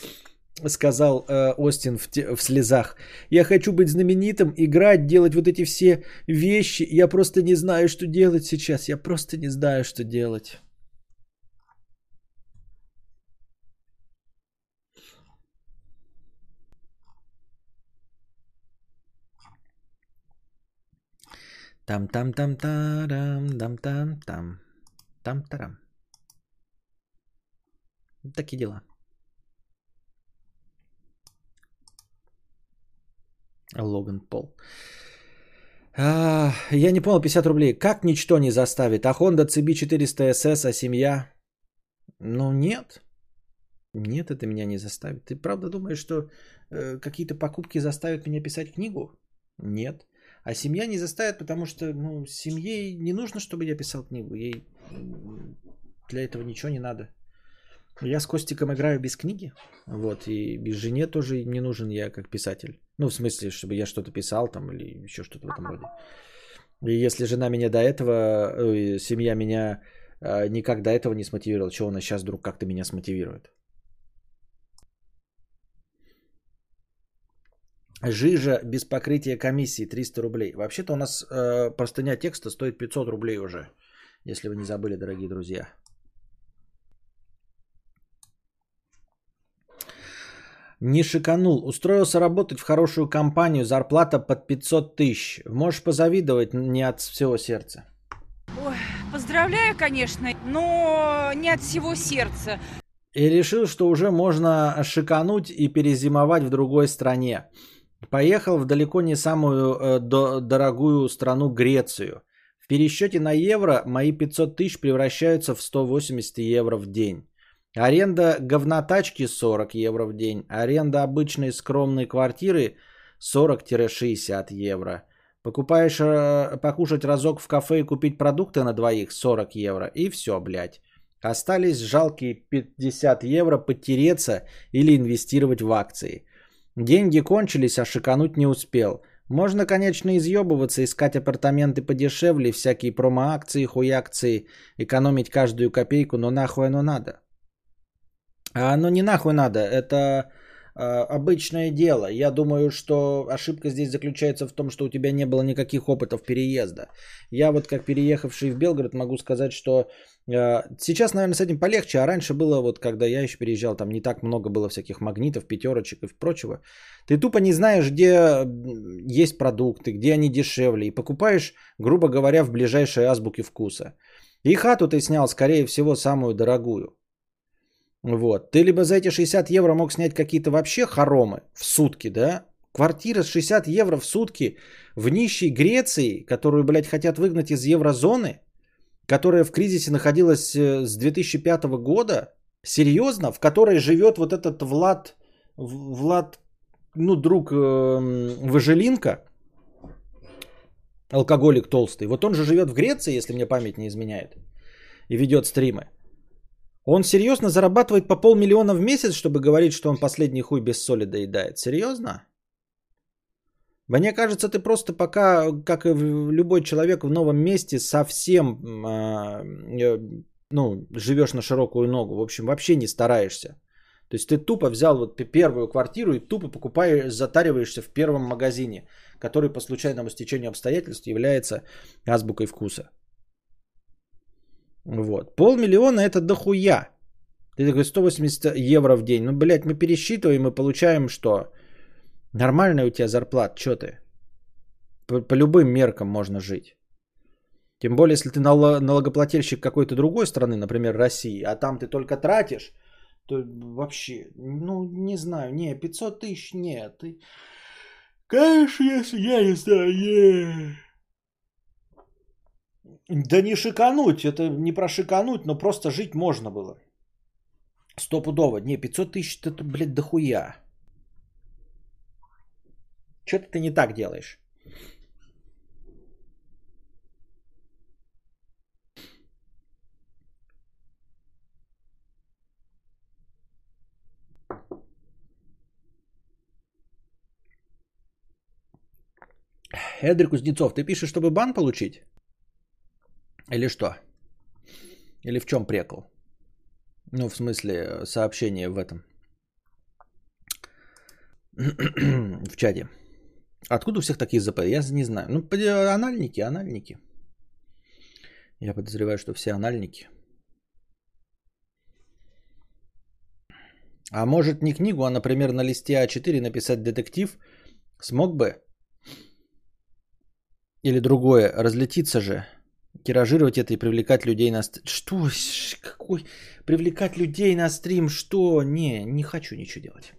сказал э, Остин в, те- в слезах. Я хочу быть знаменитым, играть, делать вот эти все вещи. Я просто не знаю, что делать сейчас. Я просто не знаю, что делать. Там там там тарам, там там там там тарам. Такие дела. Логан Пол. А, я не понял, 50 рублей. Как ничто не заставит? А Honda CB400 SS, а семья? Ну нет. Нет, это меня не заставит. Ты правда думаешь, что э, какие-то покупки заставят меня писать книгу? Нет. А семья не заставит, потому что ну, семье не нужно, чтобы я писал книгу. Ей для этого ничего не надо. Я с Костиком играю без книги. Вот, и без жене тоже не нужен я как писатель. Ну, в смысле, чтобы я что-то писал там или еще что-то в этом роде. И если жена меня до этого, ой, семья меня э, никак до этого не смотивировала, чего она сейчас вдруг как-то меня смотивирует? Жижа без покрытия комиссии 300 рублей. Вообще-то у нас э, простыня текста стоит 500 рублей уже, если вы не забыли, дорогие друзья. Не шиканул. Устроился работать в хорошую компанию, зарплата под 500 тысяч. Можешь позавидовать не от всего сердца. Ой, поздравляю, конечно, но не от всего сердца. И решил, что уже можно шикануть и перезимовать в другой стране. Поехал в далеко не самую э, до- дорогую страну Грецию. В пересчете на евро мои 500 тысяч превращаются в 180 евро в день. Аренда говнотачки 40 евро в день. Аренда обычной скромной квартиры 40-60 евро. Покупаешь э, покушать разок в кафе и купить продукты на двоих 40 евро. И все, блядь. Остались жалкие 50 евро потереться или инвестировать в акции. Деньги кончились, а шикануть не успел. Можно, конечно, изъебываться, искать апартаменты подешевле, всякие промо-акции, хуякции, экономить каждую копейку, но нахуй оно надо. А оно не нахуй надо, это э, обычное дело. Я думаю, что ошибка здесь заключается в том, что у тебя не было никаких опытов переезда. Я вот как переехавший в Белгород могу сказать, что э, сейчас, наверное, с этим полегче, а раньше было вот, когда я еще переезжал, там не так много было всяких магнитов, пятерочек и прочего. Ты тупо не знаешь, где есть продукты, где они дешевле, и покупаешь, грубо говоря, в ближайшей азбуке вкуса. И хату ты снял, скорее всего, самую дорогую. Вот. Ты либо за эти 60 евро мог снять какие-то вообще хоромы в сутки, да? Квартира с 60 евро в сутки в нищей Греции, которую, блядь, хотят выгнать из еврозоны, которая в кризисе находилась э, с 2005 года, серьезно, в которой живет вот этот Влад, Влад, ну, друг эм, Важелинка, алкоголик толстый. Вот он же живет в Греции, если мне память не изменяет, и ведет стримы. Он серьезно зарабатывает по полмиллиона в месяц, чтобы говорить, что он последний хуй без соли доедает. Серьезно? Мне кажется, ты просто пока, как и любой человек в новом месте, совсем а, э, ну, живешь на широкую ногу. В общем, вообще не стараешься. То есть ты тупо взял вот пе- первую квартиру и тупо покупаешь, затариваешься в первом магазине, который по случайному стечению обстоятельств является азбукой вкуса. Вот. Полмиллиона это дохуя. Ты такой 180 евро в день. Ну, блядь, мы пересчитываем и получаем что? Нормальная у тебя зарплата, что ты? По, по любым меркам можно жить. Тем более, если ты нало- налогоплательщик какой-то другой страны, например, России, а там ты только тратишь, то вообще, ну, не знаю, не, 500 тысяч нет. Ты... Конечно, если я не знаю, не. Да не шикануть, это не про шикануть, но просто жить можно было. Стопудово. Не, 500 тысяч это, блядь, дохуя. Что ты не так делаешь? Эдрик Кузнецов, ты пишешь, чтобы бан получить? Или что? Или в чем прекол? Ну, в смысле, сообщение в этом. в чате. Откуда у всех такие ЗП? Я не знаю. Ну, анальники, анальники. Я подозреваю, что все анальники. А может не книгу, а, например, на листе А4 написать детектив? Смог бы? Или другое, разлетиться же, тиражировать это и привлекать людей на стрим. Что? Какой? Привлекать людей на стрим? Что? Не, не хочу ничего делать.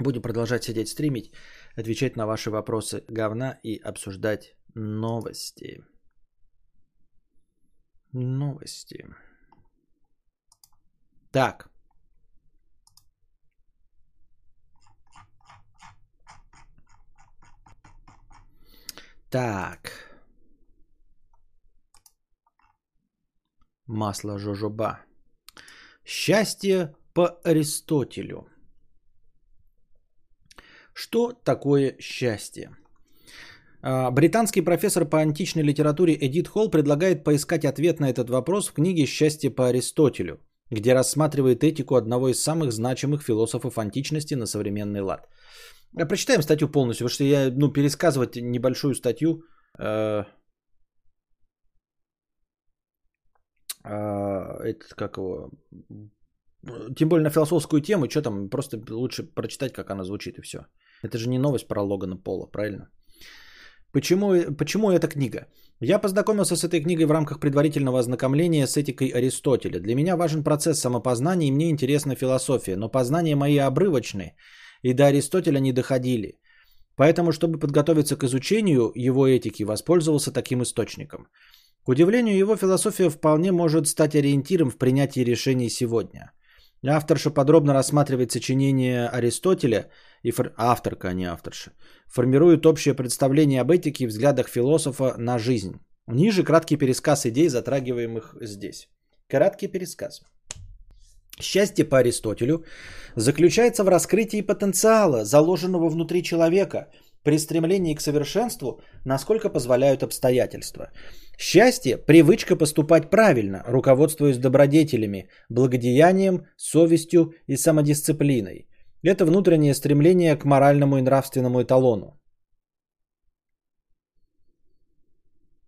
Буду продолжать сидеть стримить, отвечать на ваши вопросы говна и обсуждать новости. Новости. Так. Так. Масло жожоба. Счастье по Аристотелю. Что такое счастье? А, Британский профессор по античной литературе Эдит Холл предлагает поискать ответ на этот вопрос в книге «Счастье по Аристотелю», где рассматривает этику одного из самых значимых философов античности на современный лад. А, Прочитаем статью полностью, потому что я, ну, пересказывать небольшую статью э, э, этот, как его, тем более на философскую тему, что там, просто лучше прочитать, как она звучит, и все. Это же не новость про Логана Пола, правильно? Почему, почему эта книга? Я познакомился с этой книгой в рамках предварительного ознакомления с этикой Аристотеля. Для меня важен процесс самопознания и мне интересна философия, но познания мои обрывочны и до Аристотеля не доходили. Поэтому, чтобы подготовиться к изучению его этики, воспользовался таким источником. К удивлению, его философия вполне может стать ориентиром в принятии решений сегодня. Авторша подробно рассматривает сочинения Аристотеля, и фор... авторка, а не авторша, формирует общее представление об этике и взглядах философа на жизнь. Ниже краткий пересказ идей, затрагиваемых здесь. Краткий пересказ. Счастье по Аристотелю заключается в раскрытии потенциала, заложенного внутри человека, при стремлении к совершенству, насколько позволяют обстоятельства. Счастье – привычка поступать правильно, руководствуясь добродетелями, благодеянием, совестью и самодисциплиной. Это внутреннее стремление к моральному и нравственному эталону.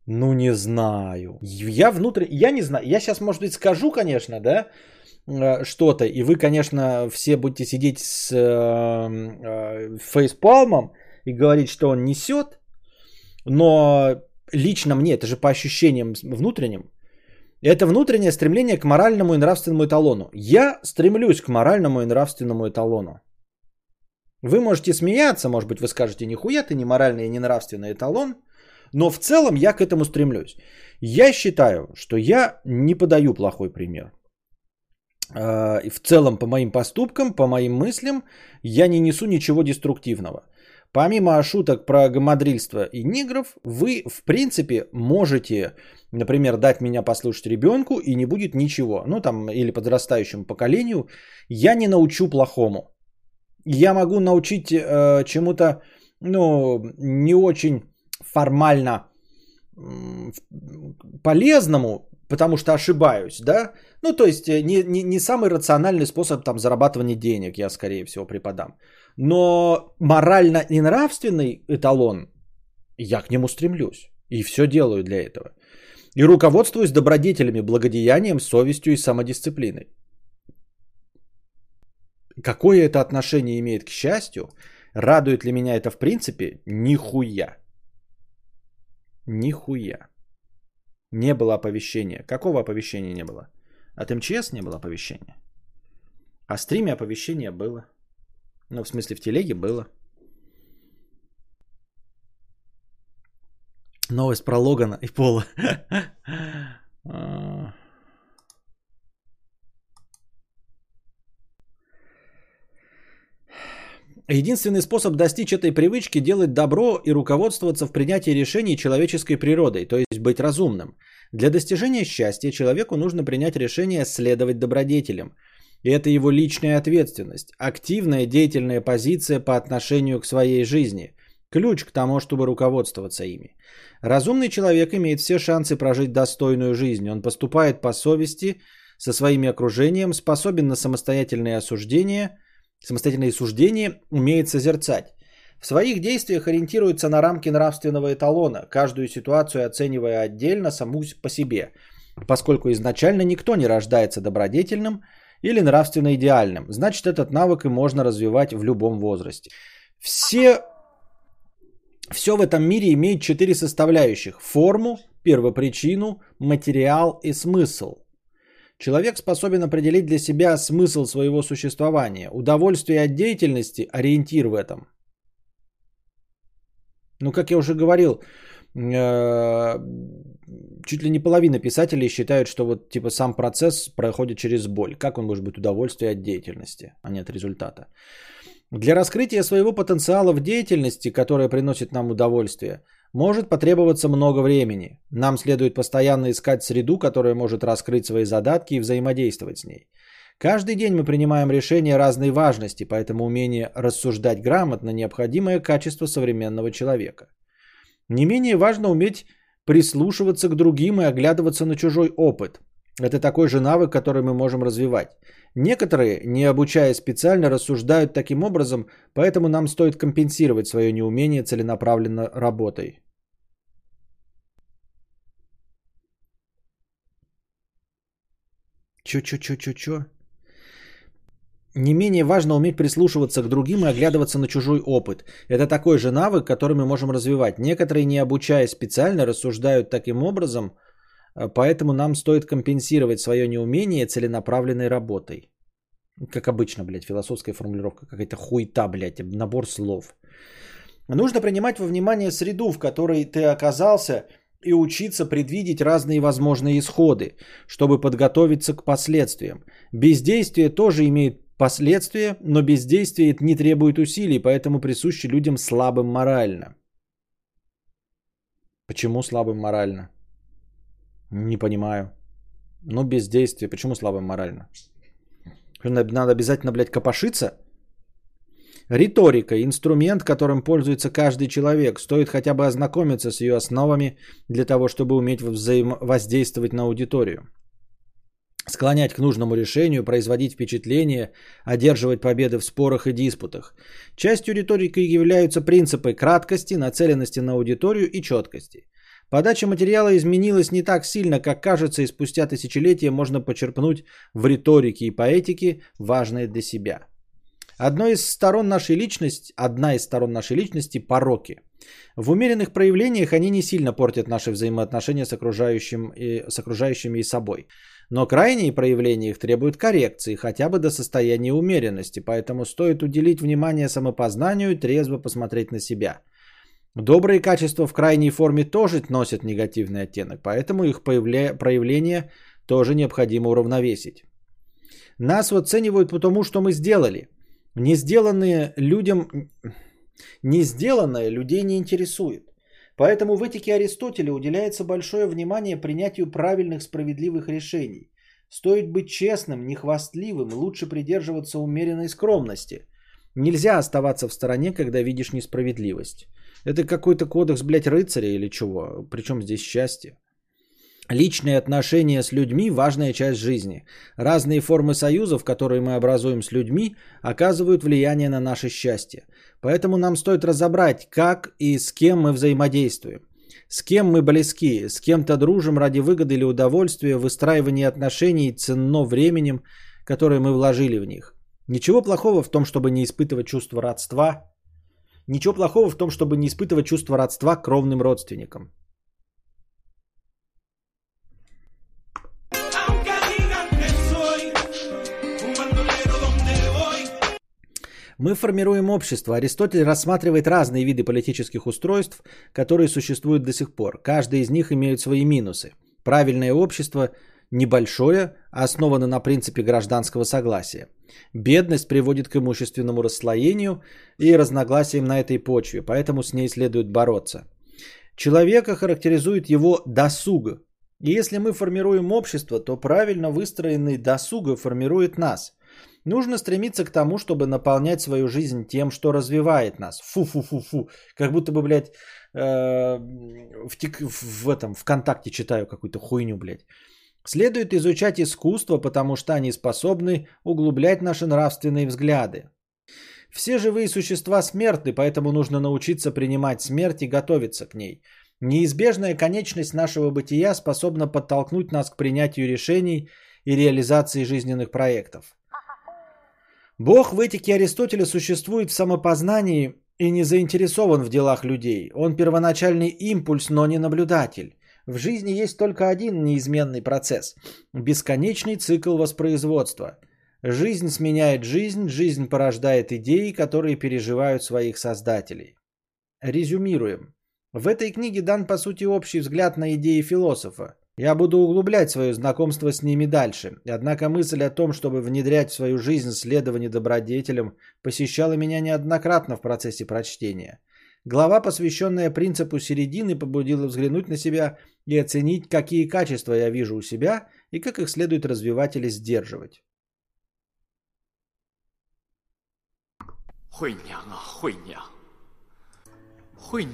Ну, не знаю. Я внутрь... Я не знаю. Я сейчас, может быть, скажу, конечно, да, э, что-то. И вы, конечно, все будете сидеть с э, э, фейспалмом и говорить, что он несет. Но лично мне, это же по ощущениям внутренним, это внутреннее стремление к моральному и нравственному эталону. Я стремлюсь к моральному и нравственному эталону. Вы можете смеяться, может быть, вы скажете, нихуя ты не моральный и не нравственный эталон, но в целом я к этому стремлюсь. Я считаю, что я не подаю плохой пример. А, в целом по моим поступкам, по моим мыслям, я не несу ничего деструктивного. Помимо шуток про гамадрильство и нигров, вы, в принципе, можете, например, дать меня послушать ребенку, и не будет ничего. Ну, там, или подрастающему поколению. Я не научу плохому. Я могу научить э, чему-то, ну, не очень формально м, полезному, потому что ошибаюсь, да? Ну, то есть э, не, не, не самый рациональный способ там зарабатывания денег я, скорее всего, преподам. Но морально и нравственный эталон, я к нему стремлюсь. И все делаю для этого. И руководствуюсь добродетелями, благодеянием, совестью и самодисциплиной. Какое это отношение имеет к счастью? Радует ли меня это в принципе? Нихуя. Нихуя. Не было оповещения. Какого оповещения не было? От МЧС не было оповещения. А в стриме оповещение было. Ну, в смысле, в телеге было. Новость про Логана и Пола. А. Единственный способ достичь этой привычки – делать добро и руководствоваться в принятии решений человеческой природой, то есть быть разумным. Для достижения счастья человеку нужно принять решение следовать добродетелям. Это его личная ответственность, активная деятельная позиция по отношению к своей жизни, ключ к тому, чтобы руководствоваться ими. Разумный человек имеет все шансы прожить достойную жизнь. Он поступает по совести, со своим окружением, способен на самостоятельные осуждения – самостоятельные суждения, умеет созерцать. В своих действиях ориентируется на рамки нравственного эталона, каждую ситуацию оценивая отдельно саму по себе, поскольку изначально никто не рождается добродетельным или нравственно идеальным. Значит, этот навык и можно развивать в любом возрасте. Все, все в этом мире имеет четыре составляющих. Форму, первопричину, материал и смысл – Человек способен определить для себя смысл своего существования. Удовольствие от деятельности – ориентир в этом. Ну, как я уже говорил, э, чуть ли не половина писателей считают, что вот типа сам процесс проходит через боль. Как он может быть удовольствие от деятельности, а не от результата? Для раскрытия своего потенциала в деятельности, которая приносит нам удовольствие – может потребоваться много времени. Нам следует постоянно искать среду, которая может раскрыть свои задатки и взаимодействовать с ней. Каждый день мы принимаем решения разной важности, поэтому умение рассуждать грамотно – необходимое качество современного человека. Не менее важно уметь прислушиваться к другим и оглядываться на чужой опыт. Это такой же навык, который мы можем развивать. Некоторые, не обучаясь специально, рассуждают таким образом, поэтому нам стоит компенсировать свое неумение целенаправленно работой. Чё, чё, чё, чё, чё? Не менее важно уметь прислушиваться к другим и оглядываться на чужой опыт. Это такой же навык, который мы можем развивать. Некоторые, не обучаясь специально, рассуждают таким образом, э, поэтому нам стоит компенсировать свое неумение целенаправленной работой. Как обычно, блядь, философская формулировка, какая-то хуета, блядь, набор слов. Нужно принимать во внимание среду, в которой ты оказался, и учиться предвидеть разные возможные исходы, чтобы подготовиться к последствиям. Бездействие тоже имеет последствия, но бездействие не требует усилий, поэтому присуще людям слабым морально. Почему слабым морально? Не понимаю. Ну, бездействие. Почему слабым морально? Надо обязательно, блядь, копошиться? Риторика – инструмент, которым пользуется каждый человек. Стоит хотя бы ознакомиться с ее основами для того, чтобы уметь взаим... воздействовать на аудиторию. Склонять к нужному решению, производить впечатление, одерживать победы в спорах и диспутах. Частью риторики являются принципы краткости, нацеленности на аудиторию и четкости. Подача материала изменилась не так сильно, как кажется, и спустя тысячелетия можно почерпнуть в риторике и поэтике важное для себя – Одной из сторон нашей личности, одна из сторон нашей личности – пороки. В умеренных проявлениях они не сильно портят наши взаимоотношения с, окружающим и, с окружающими и собой. Но крайние проявления их требуют коррекции, хотя бы до состояния умеренности, поэтому стоит уделить внимание самопознанию и трезво посмотреть на себя. Добрые качества в крайней форме тоже носят негативный оттенок, поэтому их появля... проявление тоже необходимо уравновесить. Нас оценивают по тому, что мы сделали – не сделанные людям, не сделанное людей не интересует. Поэтому в этике Аристотеля уделяется большое внимание принятию правильных справедливых решений. Стоит быть честным, нехвастливым, лучше придерживаться умеренной скромности. Нельзя оставаться в стороне, когда видишь несправедливость. Это какой-то кодекс, блядь, рыцаря или чего? Причем здесь счастье? Личные отношения с людьми – важная часть жизни. Разные формы союзов, которые мы образуем с людьми, оказывают влияние на наше счастье. Поэтому нам стоит разобрать, как и с кем мы взаимодействуем. С кем мы близки, с кем-то дружим ради выгоды или удовольствия, выстраивания отношений ценно временем, которое мы вложили в них. Ничего плохого в том, чтобы не испытывать чувство родства. Ничего плохого в том, чтобы не испытывать чувство родства к кровным родственникам. Мы формируем общество. Аристотель рассматривает разные виды политических устройств, которые существуют до сих пор. Каждый из них имеет свои минусы. Правильное общество небольшое, основано на принципе гражданского согласия. Бедность приводит к имущественному расслоению и разногласиям на этой почве, поэтому с ней следует бороться. Человека характеризует его досуг. И если мы формируем общество, то правильно выстроенный досуг формирует нас. Нужно стремиться к тому, чтобы наполнять свою жизнь тем, что развивает нас. Фу-фу-фу-фу. Как будто бы, блядь, э, в, тик- в этом ВКонтакте читаю какую-то хуйню, блядь. Следует изучать искусство, потому что они способны углублять наши нравственные взгляды. Все живые существа смертны, поэтому нужно научиться принимать смерть и готовиться к ней. Неизбежная конечность нашего бытия способна подтолкнуть нас к принятию решений и реализации жизненных проектов. Бог в этике Аристотеля существует в самопознании и не заинтересован в делах людей. Он первоначальный импульс, но не наблюдатель. В жизни есть только один неизменный процесс – бесконечный цикл воспроизводства. Жизнь сменяет жизнь, жизнь порождает идеи, которые переживают своих создателей. Резюмируем. В этой книге дан по сути общий взгляд на идеи философа. Я буду углублять свое знакомство с ними дальше. Однако мысль о том, чтобы внедрять в свою жизнь следование добродетелям, посещала меня неоднократно в процессе прочтения. Глава, посвященная принципу середины, побудила взглянуть на себя и оценить, какие качества я вижу у себя и как их следует развивать или сдерживать. Хуй а, хуй нянь. Хуй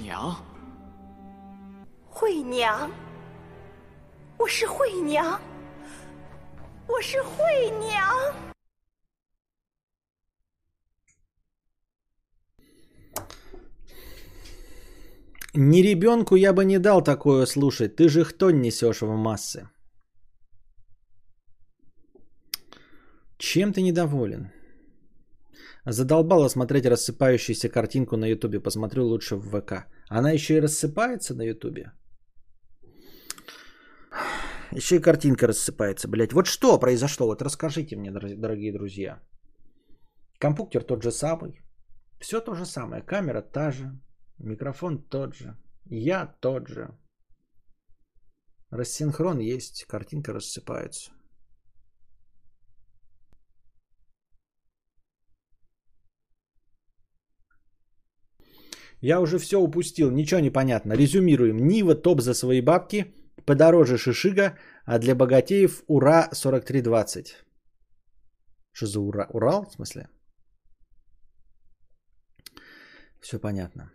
а? 我是惠娘，我是惠娘。 Не ребенку я бы не дал такое слушать. Ты же кто несешь в массы? Чем ты недоволен? Задолбало смотреть рассыпающуюся картинку на ютубе. Посмотрю лучше в ВК. Она еще и рассыпается на ютубе? Еще и картинка рассыпается, блядь. Вот что произошло? Вот расскажите мне, дор- дорогие друзья. Компьютер тот же самый. Все то же самое. Камера та же. Микрофон тот же. Я тот же. Рассинхрон есть. Картинка рассыпается. Я уже все упустил, ничего не понятно. Резюмируем. Нива топ за свои бабки, подороже Шишига, а для богатеев Ура 4320. Что за Ура? Урал, в смысле? Все понятно.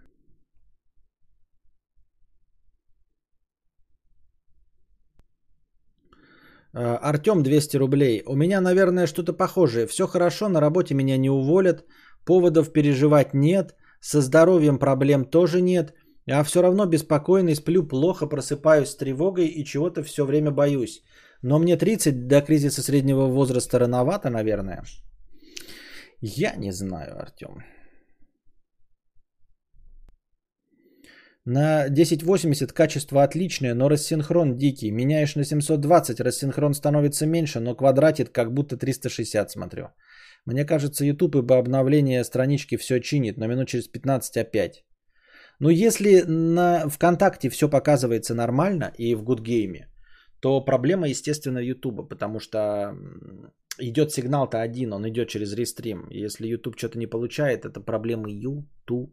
Э, Артем 200 рублей. У меня, наверное, что-то похожее. Все хорошо, на работе меня не уволят, поводов переживать нет, со здоровьем проблем тоже нет, а все равно беспокойный, сплю плохо, просыпаюсь с тревогой и чего-то все время боюсь. Но мне 30 до кризиса среднего возраста рановато, наверное. Я не знаю, Артем. На 1080 качество отличное, но рассинхрон дикий. Меняешь на 720, рассинхрон становится меньше, но квадратит как будто 360 смотрю. Мне кажется, YouTube бы обновление странички все чинит, но минут через 15 опять. Но если на ВКонтакте все показывается нормально и в Гудгейме, то проблема, естественно, YouTube, потому что идет сигнал-то один, он идет через рестрим. Если YouTube что-то не получает, это проблемы YouTube.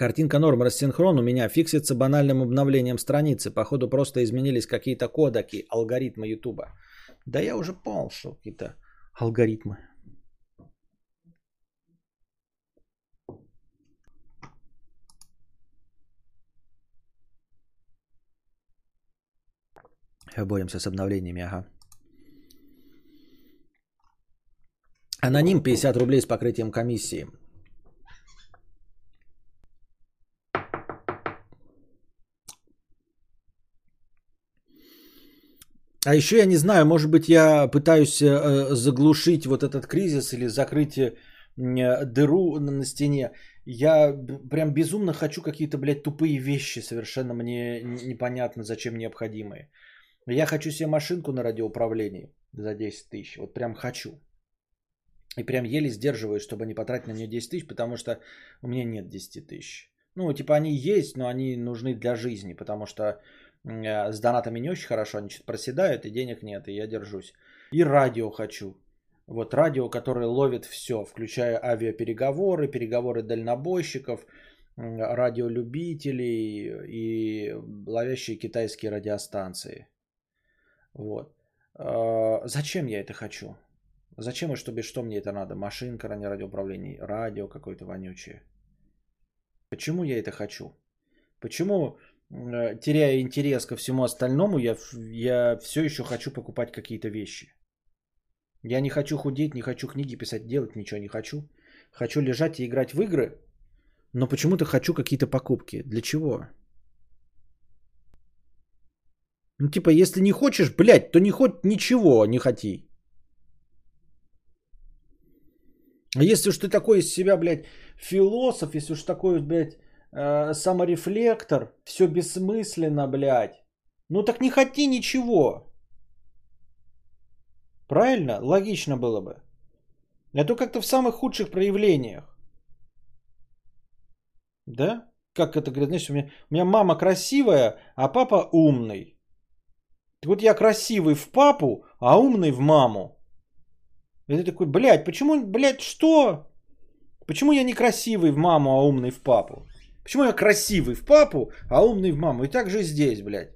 Картинка норм, рассинхрон у меня фиксится банальным обновлением страницы. Походу просто изменились какие-то кодаки, алгоритмы Ютуба. Да я уже понял, что какие-то алгоритмы. Боремся с обновлениями, ага. Аноним 50 рублей с покрытием комиссии. А еще я не знаю, может быть, я пытаюсь э, заглушить вот этот кризис или закрыть э, дыру на, стене. Я прям безумно хочу какие-то, блядь, тупые вещи, совершенно мне непонятно, зачем необходимые. Я хочу себе машинку на радиоуправлении за 10 тысяч. Вот прям хочу. И прям еле сдерживаюсь, чтобы не потратить на нее 10 тысяч, потому что у меня нет 10 тысяч. Ну, типа они есть, но они нужны для жизни, потому что э, с донатами не очень хорошо, они что-то проседают, и денег нет, и я держусь. И радио хочу. Вот радио, которое ловит все, включая авиапереговоры, переговоры дальнобойщиков, радиолюбителей и ловящие китайские радиостанции. Вот. А, Зачем я это хочу? Зачем и чтобы что мне это надо? Машинка на радиоуправлении, радио какое-то вонючее. Почему я это хочу? Почему, теряя интерес ко всему остальному, я, я все еще хочу покупать какие-то вещи? Я не хочу худеть, не хочу книги писать, делать ничего не хочу. Хочу лежать и играть в игры, но почему-то хочу какие-то покупки. Для чего? Ну, типа, если не хочешь, блядь, то не хоть ничего не хоти. А если уж ты такой из себя, блядь, философ, если уж такой, блядь, э, саморефлектор, все бессмысленно, блядь, ну так не хоти ничего. Правильно? Логично было бы. А то как-то в самых худших проявлениях. Да? Как это говорят, знаешь, у меня, у меня мама красивая, а папа умный. Так вот я красивый в папу, а умный в маму. И ты такой, блядь, почему, блядь, что? Почему я не красивый в маму, а умный в папу? Почему я красивый в папу, а умный в маму? И так же здесь, блядь.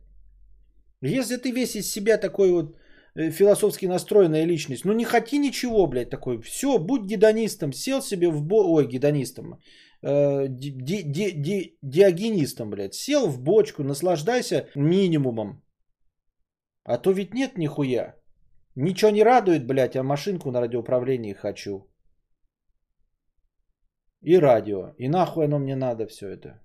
Если ты весь из себя такой вот э, философски настроенная личность, ну не хоти ничего, блядь, такой. Все, будь гедонистом, сел себе в бо... Ой, гедонистом. Э, ди- ди- ди- ди- диагенистом, блядь. Сел в бочку, наслаждайся минимумом. А то ведь нет нихуя. Ничего не радует, блядь, а машинку на радиоуправлении хочу. И радио. И нахуй оно мне надо все это.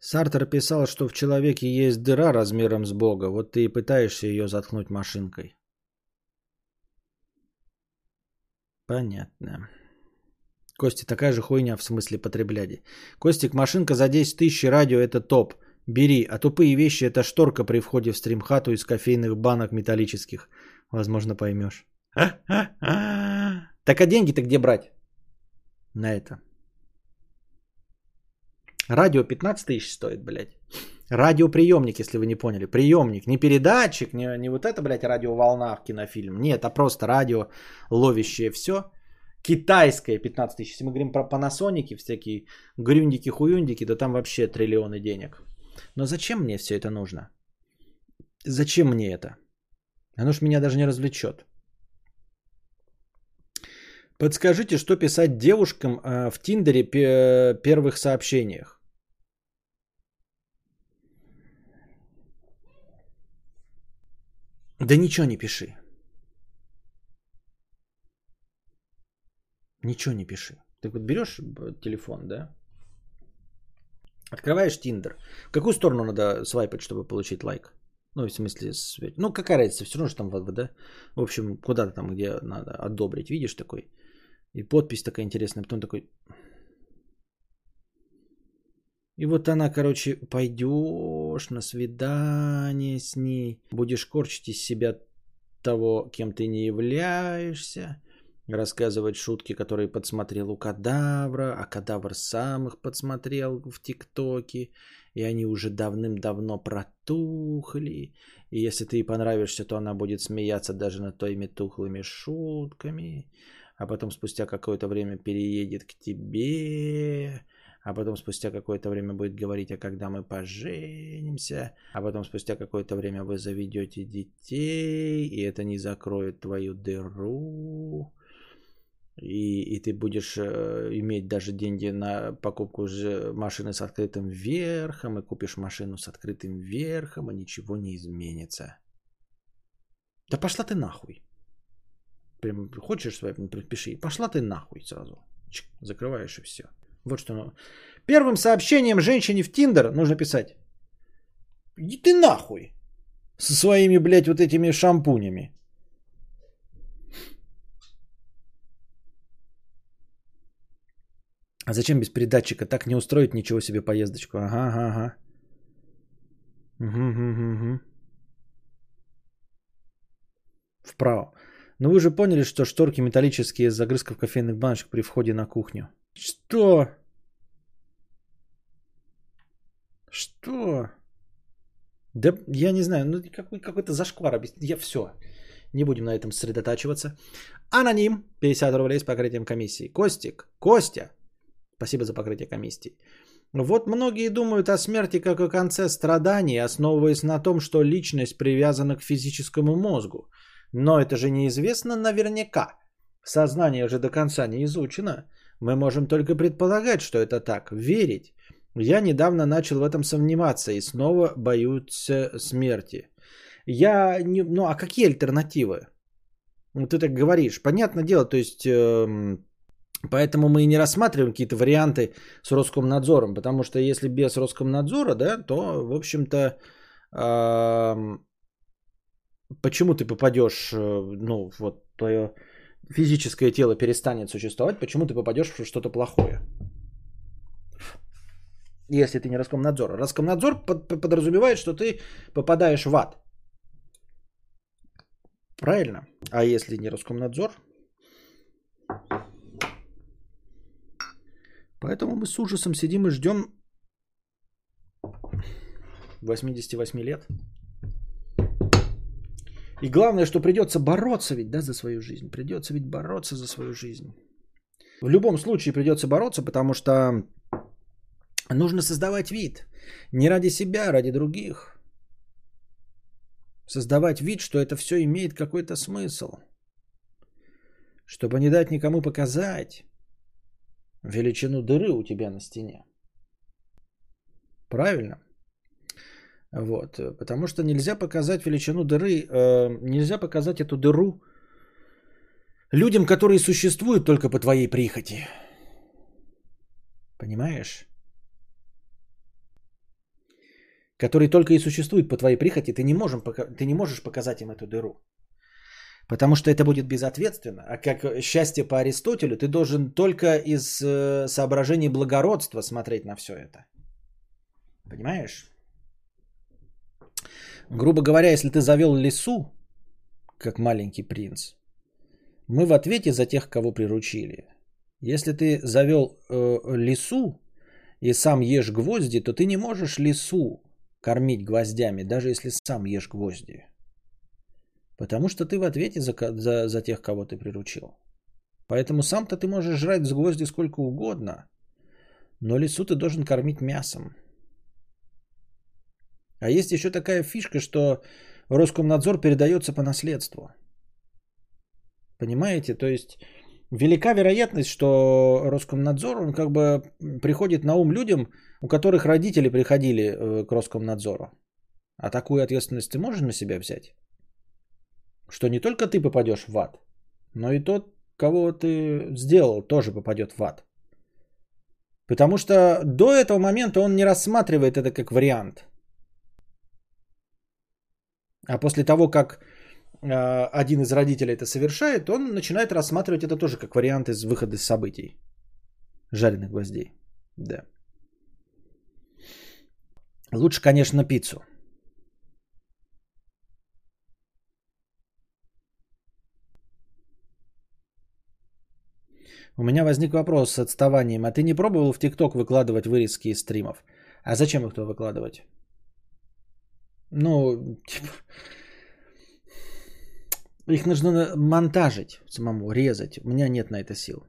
Сартер писал, что в человеке есть дыра размером с Бога. Вот ты и пытаешься ее заткнуть машинкой. Понятно. Кости, такая же хуйня в смысле потреблять. Костик, машинка за 10 тысяч, радио это топ. Бери, а тупые вещи это шторка при входе в стримхату из кофейных банок металлических. Возможно, поймешь. Так а деньги-то где брать? На это. Радио 15 тысяч стоит, блядь. Радиоприемник, если вы не поняли. Приемник, не передатчик, не, не вот это, блядь, радиоволна в кинофильм. Нет, а просто радио, ловящее все. Китайское 15 тысяч. Если мы говорим про панасоники, всякие грюндики-хуюндики, то там вообще триллионы денег. Но зачем мне все это нужно? Зачем мне это? Оно ж меня даже не развлечет. Подскажите, что писать девушкам э, в Тиндере пе- первых сообщениях? Да ничего не пиши. Ничего не пиши. Ты вот берешь телефон, да? Открываешь Тиндер. В какую сторону надо свайпать, чтобы получить лайк? Ну, в смысле, ну, какая разница, все равно же там, в- да? В общем, куда-то там, где надо одобрить, видишь такой? И подпись такая интересная, потом такой... И вот она, короче, пойдешь на свидание с ней, будешь корчить из себя того, кем ты не являешься, рассказывать шутки, которые подсмотрел у кадавра, а кадавр сам их подсмотрел в ТикТоке, и они уже давным-давно протухли. И если ты ей понравишься, то она будет смеяться даже над твоими тухлыми шутками, а потом спустя какое-то время переедет к тебе, а потом спустя какое-то время будет говорить, а когда мы поженимся, а потом спустя какое-то время вы заведете детей, и это не закроет твою дыру, и, и ты будешь э, иметь даже деньги на покупку машины с открытым верхом, и купишь машину с открытым верхом, и ничего не изменится. Да пошла ты нахуй. Прям хочешь свои, пиши. Пошла ты нахуй сразу. Чик, закрываешь и все. Вот что. ну. Первым сообщением женщине в Тиндер нужно писать. Иди ты нахуй. Со своими, блядь, вот этими шампунями. А зачем без передатчика? Так не устроить ничего себе поездочку. Ага, ага, ага. Угу, угу, угу. Вправо. Ну вы же поняли, что шторки металлические с загрызков кофейных баночек при входе на кухню. Что? Что? Да я не знаю, ну какой, какой-то зашквар. объяс- Я все. Не будем на этом сосредотачиваться. Аноним. 50 рублей с покрытием комиссии. Костик. Костя. Спасибо за покрытие комиссии. Вот многие думают о смерти как о конце страданий, основываясь на том, что личность привязана к физическому мозгу. Но это же неизвестно наверняка. Сознание же до конца не изучено. Мы можем только предполагать, что это так, верить. Я недавно начал в этом сомневаться и снова боюсь смерти. Я не... Ну а какие альтернативы? Ну, ты так говоришь. Понятное дело, то есть... эм, Поэтому мы и не рассматриваем какие-то варианты с Роскомнадзором, потому что если без Роскомнадзора, да, то, в общем-то, почему ты попадешь, э, ну, вот твое физическое тело перестанет существовать, почему ты попадешь в что-то плохое? Если ты не Роскомнадзор. Роскомнадзор под- подразумевает, что ты попадаешь в ад. Правильно? А если не Роскомнадзор? Поэтому мы с ужасом сидим и ждем 88 лет. И главное, что придется бороться ведь, да, за свою жизнь. Придется ведь бороться за свою жизнь. В любом случае придется бороться, потому что нужно создавать вид. Не ради себя, а ради других. Создавать вид, что это все имеет какой-то смысл. Чтобы не дать никому показать величину дыры у тебя на стене. Правильно? Вот. Потому что нельзя показать величину дыры, э, нельзя показать эту дыру людям, которые существуют только по твоей прихоти. Понимаешь? Которые только и существуют по твоей прихоти, ты не, можем, ты не можешь показать им эту дыру. Потому что это будет безответственно. А как счастье по Аристотелю, ты должен только из э, соображений благородства смотреть на все это. Понимаешь? Грубо говоря, если ты завел лесу, как маленький принц, мы в ответе за тех, кого приручили. Если ты завел э, лису и сам ешь гвозди, то ты не можешь лису кормить гвоздями, даже если сам ешь гвозди. Потому что ты в ответе за, за, за тех, кого ты приручил. Поэтому сам-то ты можешь жрать с гвозди сколько угодно, но лису ты должен кормить мясом. А есть еще такая фишка, что Роскомнадзор передается по наследству. Понимаете? То есть велика вероятность, что Роскомнадзор, он как бы приходит на ум людям, у которых родители приходили э, к Роскомнадзору. А такую ответственность ты можешь на себя взять? Что не только ты попадешь в ад, но и тот, кого ты сделал, тоже попадет в ад. Потому что до этого момента он не рассматривает это как вариант. А после того, как э, один из родителей это совершает, он начинает рассматривать это тоже как вариант из выхода из событий. Жареных гвоздей. Да. Лучше, конечно, пиццу. У меня возник вопрос с отставанием. А ты не пробовал в ТикТок выкладывать вырезки из стримов? А зачем их туда выкладывать? Ну, типа... Их нужно монтажить самому, резать. У меня нет на это сил.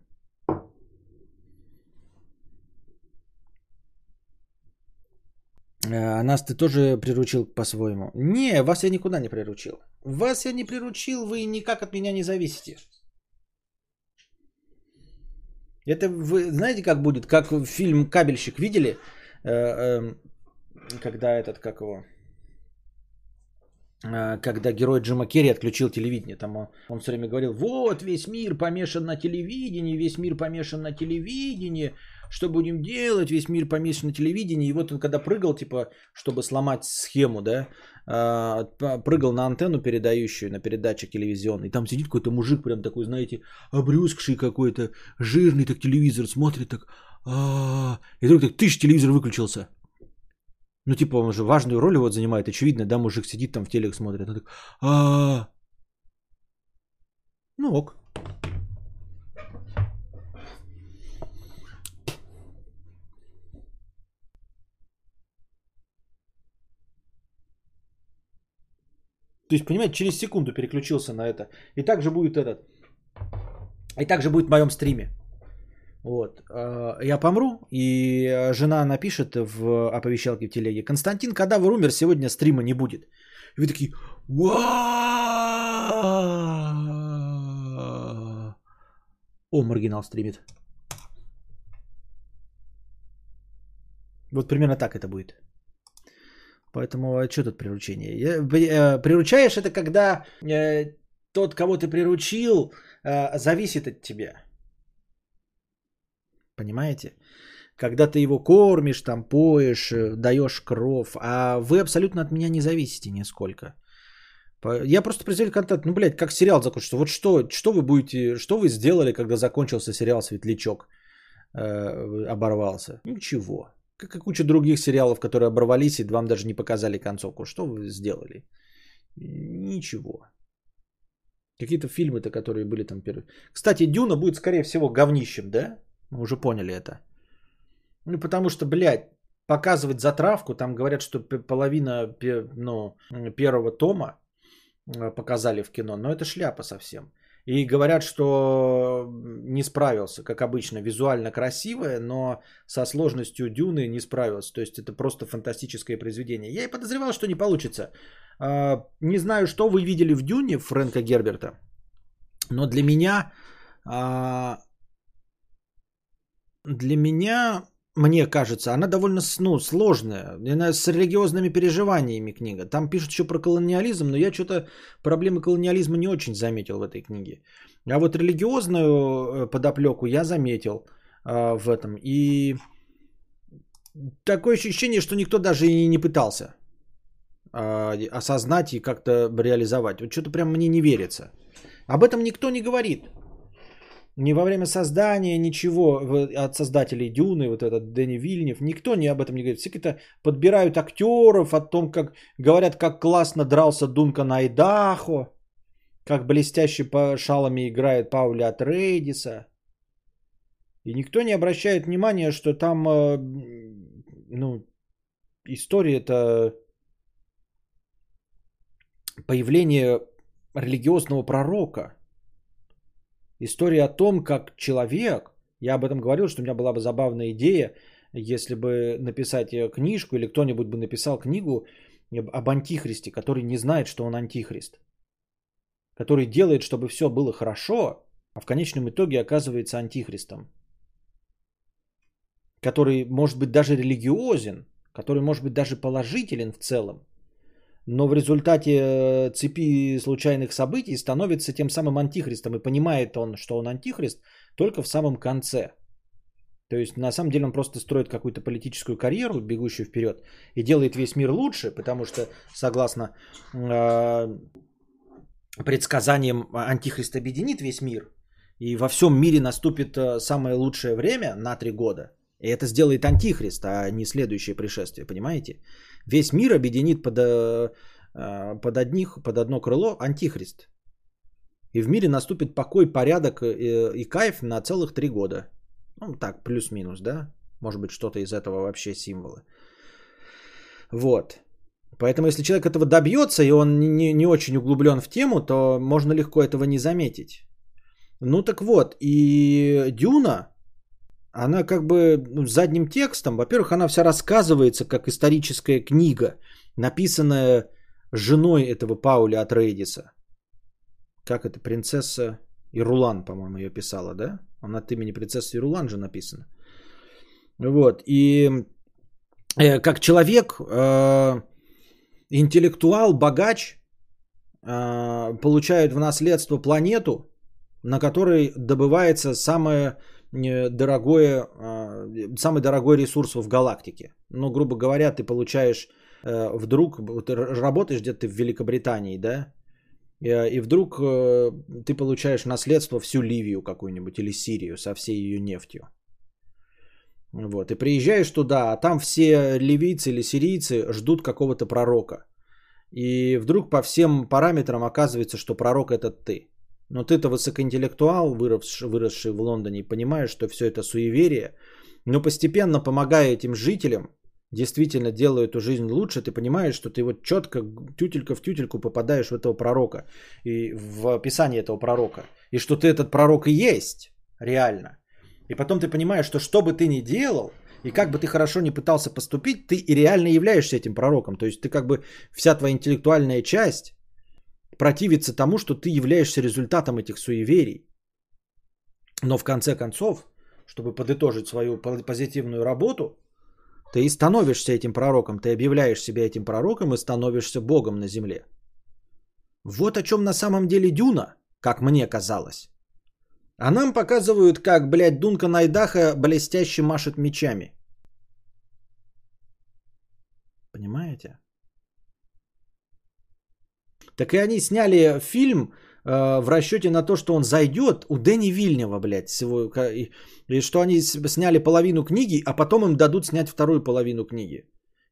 А нас ты тоже приручил по-своему? Не, вас я никуда не приручил. Вас я не приручил, вы никак от меня не зависите. Это вы знаете, как будет? Как фильм «Кабельщик» видели? Э, эм, Когда этот, как его... Э, Когда герой Джима Керри отключил телевидение. Там он, он все время говорил, вот весь мир помешан на телевидении, весь мир помешан на телевидении. Что будем делать? Весь мир помешан на телевидении. И вот он когда прыгал, типа, чтобы сломать схему, да, прыгал на антенну передающую, на передатчик телевизионный. Там сидит какой-то мужик прям такой, знаете, обрюзгший какой-то, жирный так телевизор смотрит так. И вдруг так, тысяч телевизор выключился. Ну, типа, он же важную роль вот занимает, очевидно, да, мужик сидит там в телек смотрит. Он так. Ну ок. То есть, понимаете, через секунду переключился на это. И также будет этот. И также будет в моем стриме. Вот. Э, Я помру, и жена напишет в оповещалке в телеге. Константин Кадавр умер, сегодня стрима не будет. И вы такие! О, маргинал стримит. Вот примерно так это будет. Поэтому а что тут приручение? Я- э, Приручаешь это когда э, тот, кого ты приручил, э, зависит от тебя. Понимаете? Когда ты его кормишь, там поешь, э, даешь кров, а вы абсолютно от меня не зависите нисколько. Я просто произвел контент, ну, блядь, как сериал закончился. Вот что, что вы будете, что вы сделали, когда закончился сериал «Светлячок» э, оборвался? Ничего. Как и куча других сериалов, которые оборвались и вам даже не показали концовку. Что вы сделали? Ничего. Какие-то фильмы-то, которые были там первые. Кстати, Дюна будет, скорее всего, говнищем, да? Мы уже поняли это. Ну, потому что, блядь, показывать затравку, там говорят, что половина ну, первого тома э, показали в кино, но это шляпа совсем. И говорят, что не справился, как обычно, визуально красивое, но со сложностью Дюны не справился. То есть это просто фантастическое произведение. Я и подозревал, что не получится. А, Не знаю, что вы видели в Дюне Фрэнка Герберта, но для меня, а, для меня, мне кажется, она довольно ну, сложная. Она с религиозными переживаниями книга. Там пишут еще про колониализм, но я что-то проблемы колониализма не очень заметил в этой книге. А вот религиозную э, подоплеку я заметил а, в этом. И такое ощущение, что никто даже и не пытался а, осознать и как-то реализовать. Вот что-то прям мне не верится. Об этом никто не говорит. Ни во время создания, ничего от создателей Дюны, вот этот Дэнни Вильнев, никто не об этом не говорит. Все какие-то подбирают актеров, о том, как говорят, как классно дрался Дункан Айдахо, как блестяще по шалами играет Паули Атрейдиса. И никто не обращает внимания, что там, э, ну, история-то появление религиозного пророка. История о том, как человек, я об этом говорил, что у меня была бы забавная идея, если бы написать э, книжку или кто-нибудь бы написал книгу об антихристе, который не знает, что он антихрист. Который делает, чтобы все было хорошо, а в конечном итоге оказывается антихристом. Который может быть даже религиозен, который может быть даже положителен в целом, но в результате э, цепи случайных событий становится тем самым антихристом. И понимает он, что он антихрист только в самом конце. То есть на самом деле он просто строит какую-то политическую карьеру, бегущую вперед, и делает весь мир лучше, потому что согласно э, предсказаниям антихрист объединит весь мир, и во всем мире наступит э, самое лучшее время на три года. И это сделает антихрист, а не следующее пришествие, понимаете? Весь мир объединит под, э, э, под, одних, под одно крыло антихрист. И в мире наступит покой, порядок э, и кайф на целых три года. Ну, так, плюс-минус, да? Может быть, что-то из этого вообще символы. Вот. Поэтому, если человек этого добьется, и он не, не очень углублен в тему, то можно легко этого не заметить. Ну так вот, и Дюна, она как бы ну, задним текстом, во-первых, она вся рассказывается как историческая книга, написанная женой этого Пауля от Рейдиса. Как это, принцесса Ирулан, по-моему, ее писала, да? Она от имени принцессы Ирулан же написана. Вот, и э, как человек, э, интеллектуал, богач, э, получает в наследство планету, на которой добывается самое э, дорогое, э, самый дорогой ресурс в галактике. Ну, грубо говоря, ты получаешь э, вдруг, ты работаешь где-то в Великобритании, да, Э, и вдруг э, ты получаешь наследство всю Ливию какую-нибудь или Сирию со всей ее нефтью. Вот, и приезжаешь туда, а там все ливийцы или сирийцы ждут какого-то пророка. И вдруг по всем параметрам оказывается, что пророк это ты. Но ты-то высокоинтеллектуал, выросший, выросший в Лондоне, понимаешь, что все это суеверие. Но постепенно, помогая этим жителям, действительно делая эту жизнь лучше, ты понимаешь, что ты вот четко тютелька в тютельку попадаешь в этого пророка. И в описание этого пророка. И что ты этот пророк и есть, реально. И потом ты понимаешь, что что бы ты ни делал, и как бы ты хорошо не пытался поступить, ты и реально являешься этим пророком. То есть ты как бы вся твоя интеллектуальная часть противится тому, что ты являешься результатом этих суеверий. Но в конце концов, чтобы подытожить свою по- позитивную работу, ты и становишься этим пророком, ты объявляешь себя этим пророком и становишься Богом на земле. Вот о чем на самом деле Дюна, как мне казалось. А нам показывают, как, блядь, Дунка Найдаха блестяще машет мечами. Понимаете? Так и они сняли фильм э, в расчете на то, что он зайдет у Дэни Вильнева, блядь, всего, и, и что они сняли половину книги, а потом им дадут снять вторую половину книги.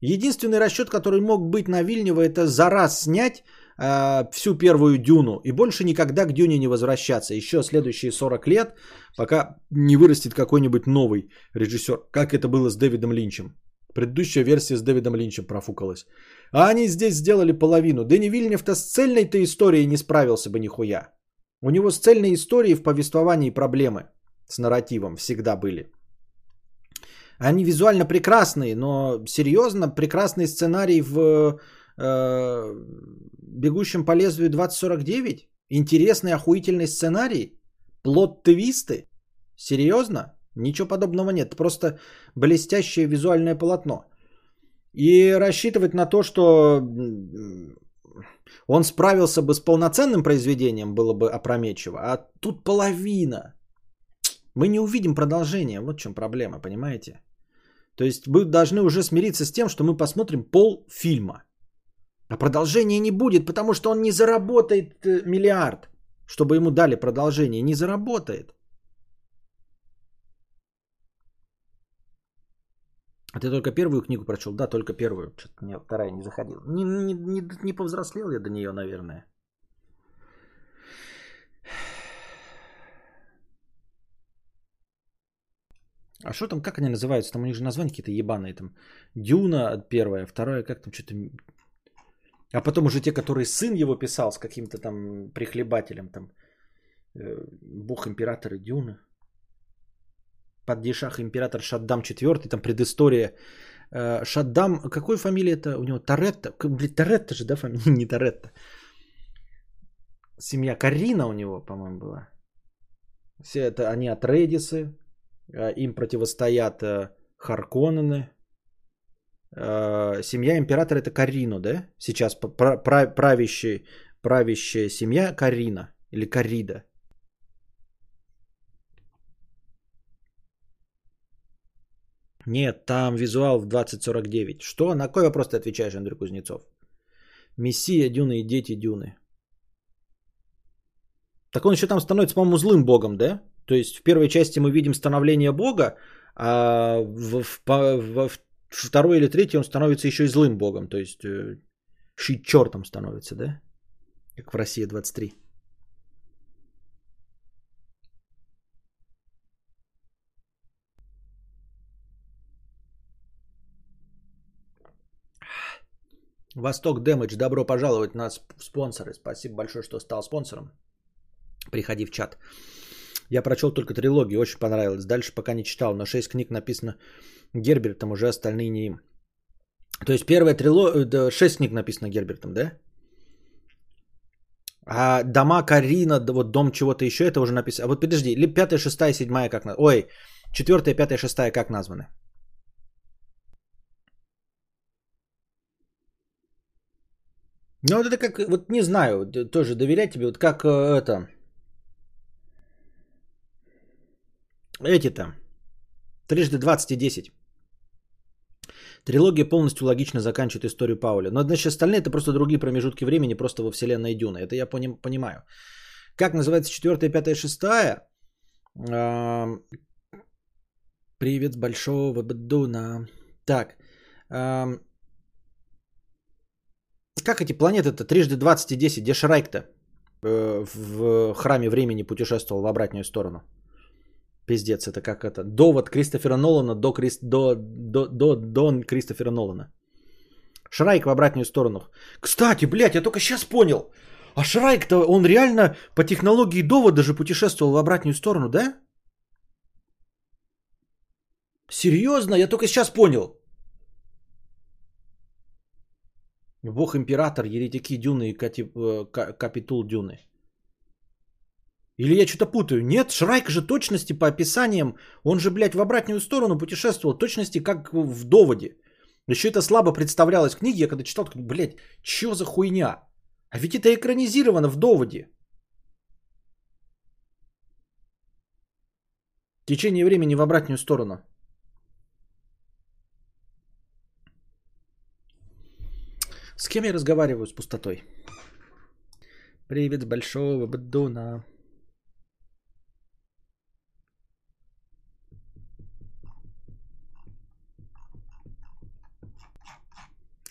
Единственный расчет, который мог быть на Вильнева, это за раз снять э, всю первую Дюну и больше никогда к Дюне не возвращаться. Еще следующие 40 лет, пока не вырастет какой-нибудь новый режиссер, как это было с Дэвидом Линчем. Предыдущая версия с Дэвидом Линчем профукалась. А они здесь сделали половину. Дэнни Вильнев-то с цельной-то историей не справился бы нихуя. У него с цельной историей в повествовании проблемы с нарративом всегда были. Они визуально прекрасные, но серьезно прекрасный сценарий в э, «Бегущем по лезвию 2049»? Интересный, охуительный сценарий? Плод-твисты? Серьезно? Ничего подобного нет. Просто блестящее визуальное полотно. И рассчитывать на то, что он справился бы с полноценным произведением, было бы опрометчиво. А тут половина. Мы не увидим продолжение. Вот в чем проблема, понимаете? То есть мы должны уже смириться с тем, что мы посмотрим пол фильма. А продолжения не будет, потому что он не заработает э, миллиард, чтобы ему дали продолжение. Не заработает. А ты только первую книгу прочел? Да, только первую. Что-то мне вторая не заходила. Не, не, не, не повзрослел я до нее, наверное. А что там, как они называются? Там у них же названия какие-то ебаные. Там Дюна первая, вторая, как там что-то... А потом уже те, которые сын его писал с каким-то там прихлебателем. Там э, Бог императора Дюна. Падишах император Шаддам IV, там предыстория. Э, Шаддам, какой фамилия это у него? Торетто? Блин, Торетто же, да, фамилия? Не Торетто. Семья Карина у него, по-моему, была. Все это они от Редисы. Э, Им противостоят э, Харконнены. Э, Семья императора это Карино, да? Сейчас правящий, правящая семья Карина или Карида. Нет, там визуал в 2049. Что? На какой вопрос ты отвечаешь, Андрей Кузнецов? Мессия, Дюны и дети Дюны. Так он еще там становится, по-моему, злым богом, да? То есть в первой части мы видим становление бога, а в, в- во в- второй или третьей он становится еще и злым богом. То есть э, шить чертом становится, да? Как в России 23. Восток Дэмэдж, добро пожаловать на сп- спонсоры. Спасибо большое, что стал спонсором. Приходи в чат. Я прочел только трилогию, очень понравилось. Дальше пока не читал, но 6 книг написано Гербертом, уже остальные не им. То есть первая трилогия, 6 книг написано Гербертом, да? А дома Карина, вот дом чего-то еще, это уже написано. А вот подожди, или пятая, шестая, седьмая как на... Ой, четвертая, пятая, шестая как названы? Ну вот это как, вот не знаю, д- тоже доверять тебе, вот как э, это... Эти-то. Трижды 20 и 10. Трилогия полностью логично заканчивает историю Пауля. Но значит остальные это просто другие промежутки времени, просто во вселенной Дюна. Это я поним- понимаю. Как называется четвертая, пятая, шестая? Ам, Привет с большого Бадуна. Так. ам, Как эти планеты-то? Трижды 20 и 10. Где Шрайк-то? Э, В храме времени путешествовал в обратную сторону. Пиздец, это как это. Довод Кристофера Нолана до, Крис... до, до, до Дон Кристофера Нолана. Шрайк в обратную сторону. Кстати, блядь, я только сейчас понял. А Шрайк-то, он реально по технологии довода же путешествовал в обратную сторону, да? Серьезно? Я только сейчас понял. Бог император, еретики Дюны и э, Ка- Капитул Дюны. Или я что-то путаю? Нет, Шрайк же точности по описаниям, он же, блядь, в обратную сторону путешествовал, точности как в доводе. Еще это слабо представлялось в книге, я когда читал, такой, блядь, что за хуйня? А ведь это экранизировано в доводе. Течение времени в обратную сторону. С кем я разговариваю с пустотой? Привет с большого Бадуна.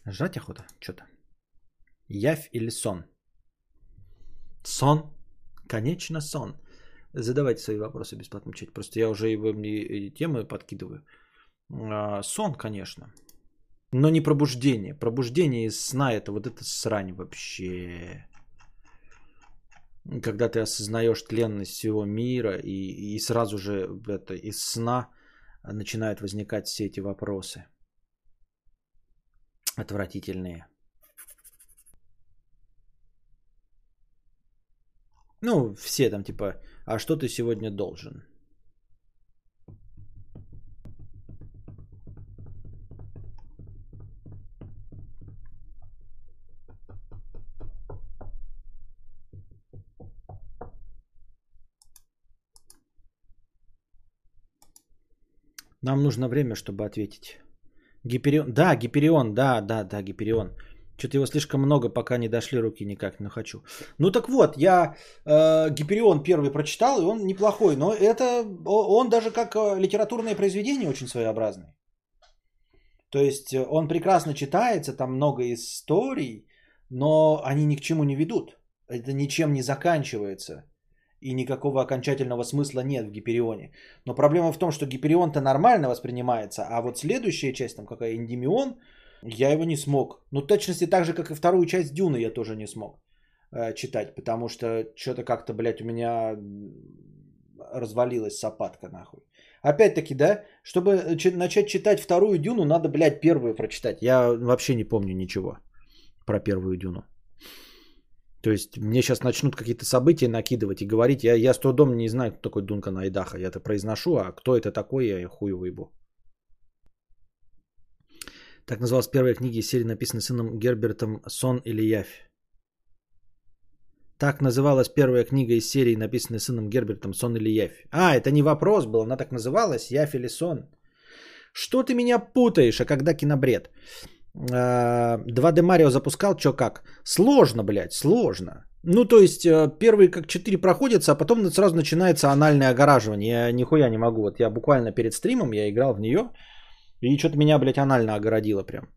Жрать охота? Что-то. Явь или сон? Сон. Конечно, сон. Задавайте свои вопросы бесплатно в. Просто я уже и вам и темы подкидываю. А, сон, конечно. Но не пробуждение. Пробуждение из сна это вот это срань вообще. когда ты осознаешь тленность всего мира, и, и сразу же это, из сна начинают возникать все эти вопросы. Отвратительные. Ну, все там типа, а что ты сегодня должен? Нам нужно время, чтобы ответить. Гиперион. Да, Гиперион, да, да, да, Гиперион. Что-то его слишком много, пока не дошли руки никак не хочу. Ну так вот, я э, Гиперион первый прочитал, и он неплохой. Но это он даже как э, литературное произведение очень своеобразный. То есть э, он прекрасно читается, там много историй, но они ни к чему не ведут. Это ничем не заканчивается и никакого окончательного смысла нет в Гиперионе. Но проблема в том, что Гиперион-то нормально воспринимается, а вот следующая часть, там какая Индимион, я его не смог. Ну, точности так же, как и вторую часть Дюны я тоже не смог э, читать, потому что что-то как-то, блядь, у меня развалилась сапатка нахуй. Опять-таки, да, чтобы начать читать вторую Дюну, надо, блядь, первую прочитать. Я вообще не помню ничего про первую Дюну. То есть мне сейчас начнут какие-то события накидывать и говорить. Я, я с трудом не знаю, кто такой Дункан Айдаха. Я это произношу, а кто это такой, я хую выебу. Так называлась первая книга из серии, написанная сыном Гербертом «Сон или явь». Так называлась первая книга из серии, написанная сыном Гербертом «Сон или явь». А, это не вопрос был, она так называлась, «Явь или сон». Что ты меня путаешь, а когда кинобред? 2D а, Марио запускал, чё как? Сложно, блядь, сложно. Ну, то есть, э, первые как 4 проходятся, а потом сразу начинается анальное огораживание. Я нихуя не могу. Вот я буквально перед стримом, я играл в нее, и что-то меня, блядь, анально огородило прям.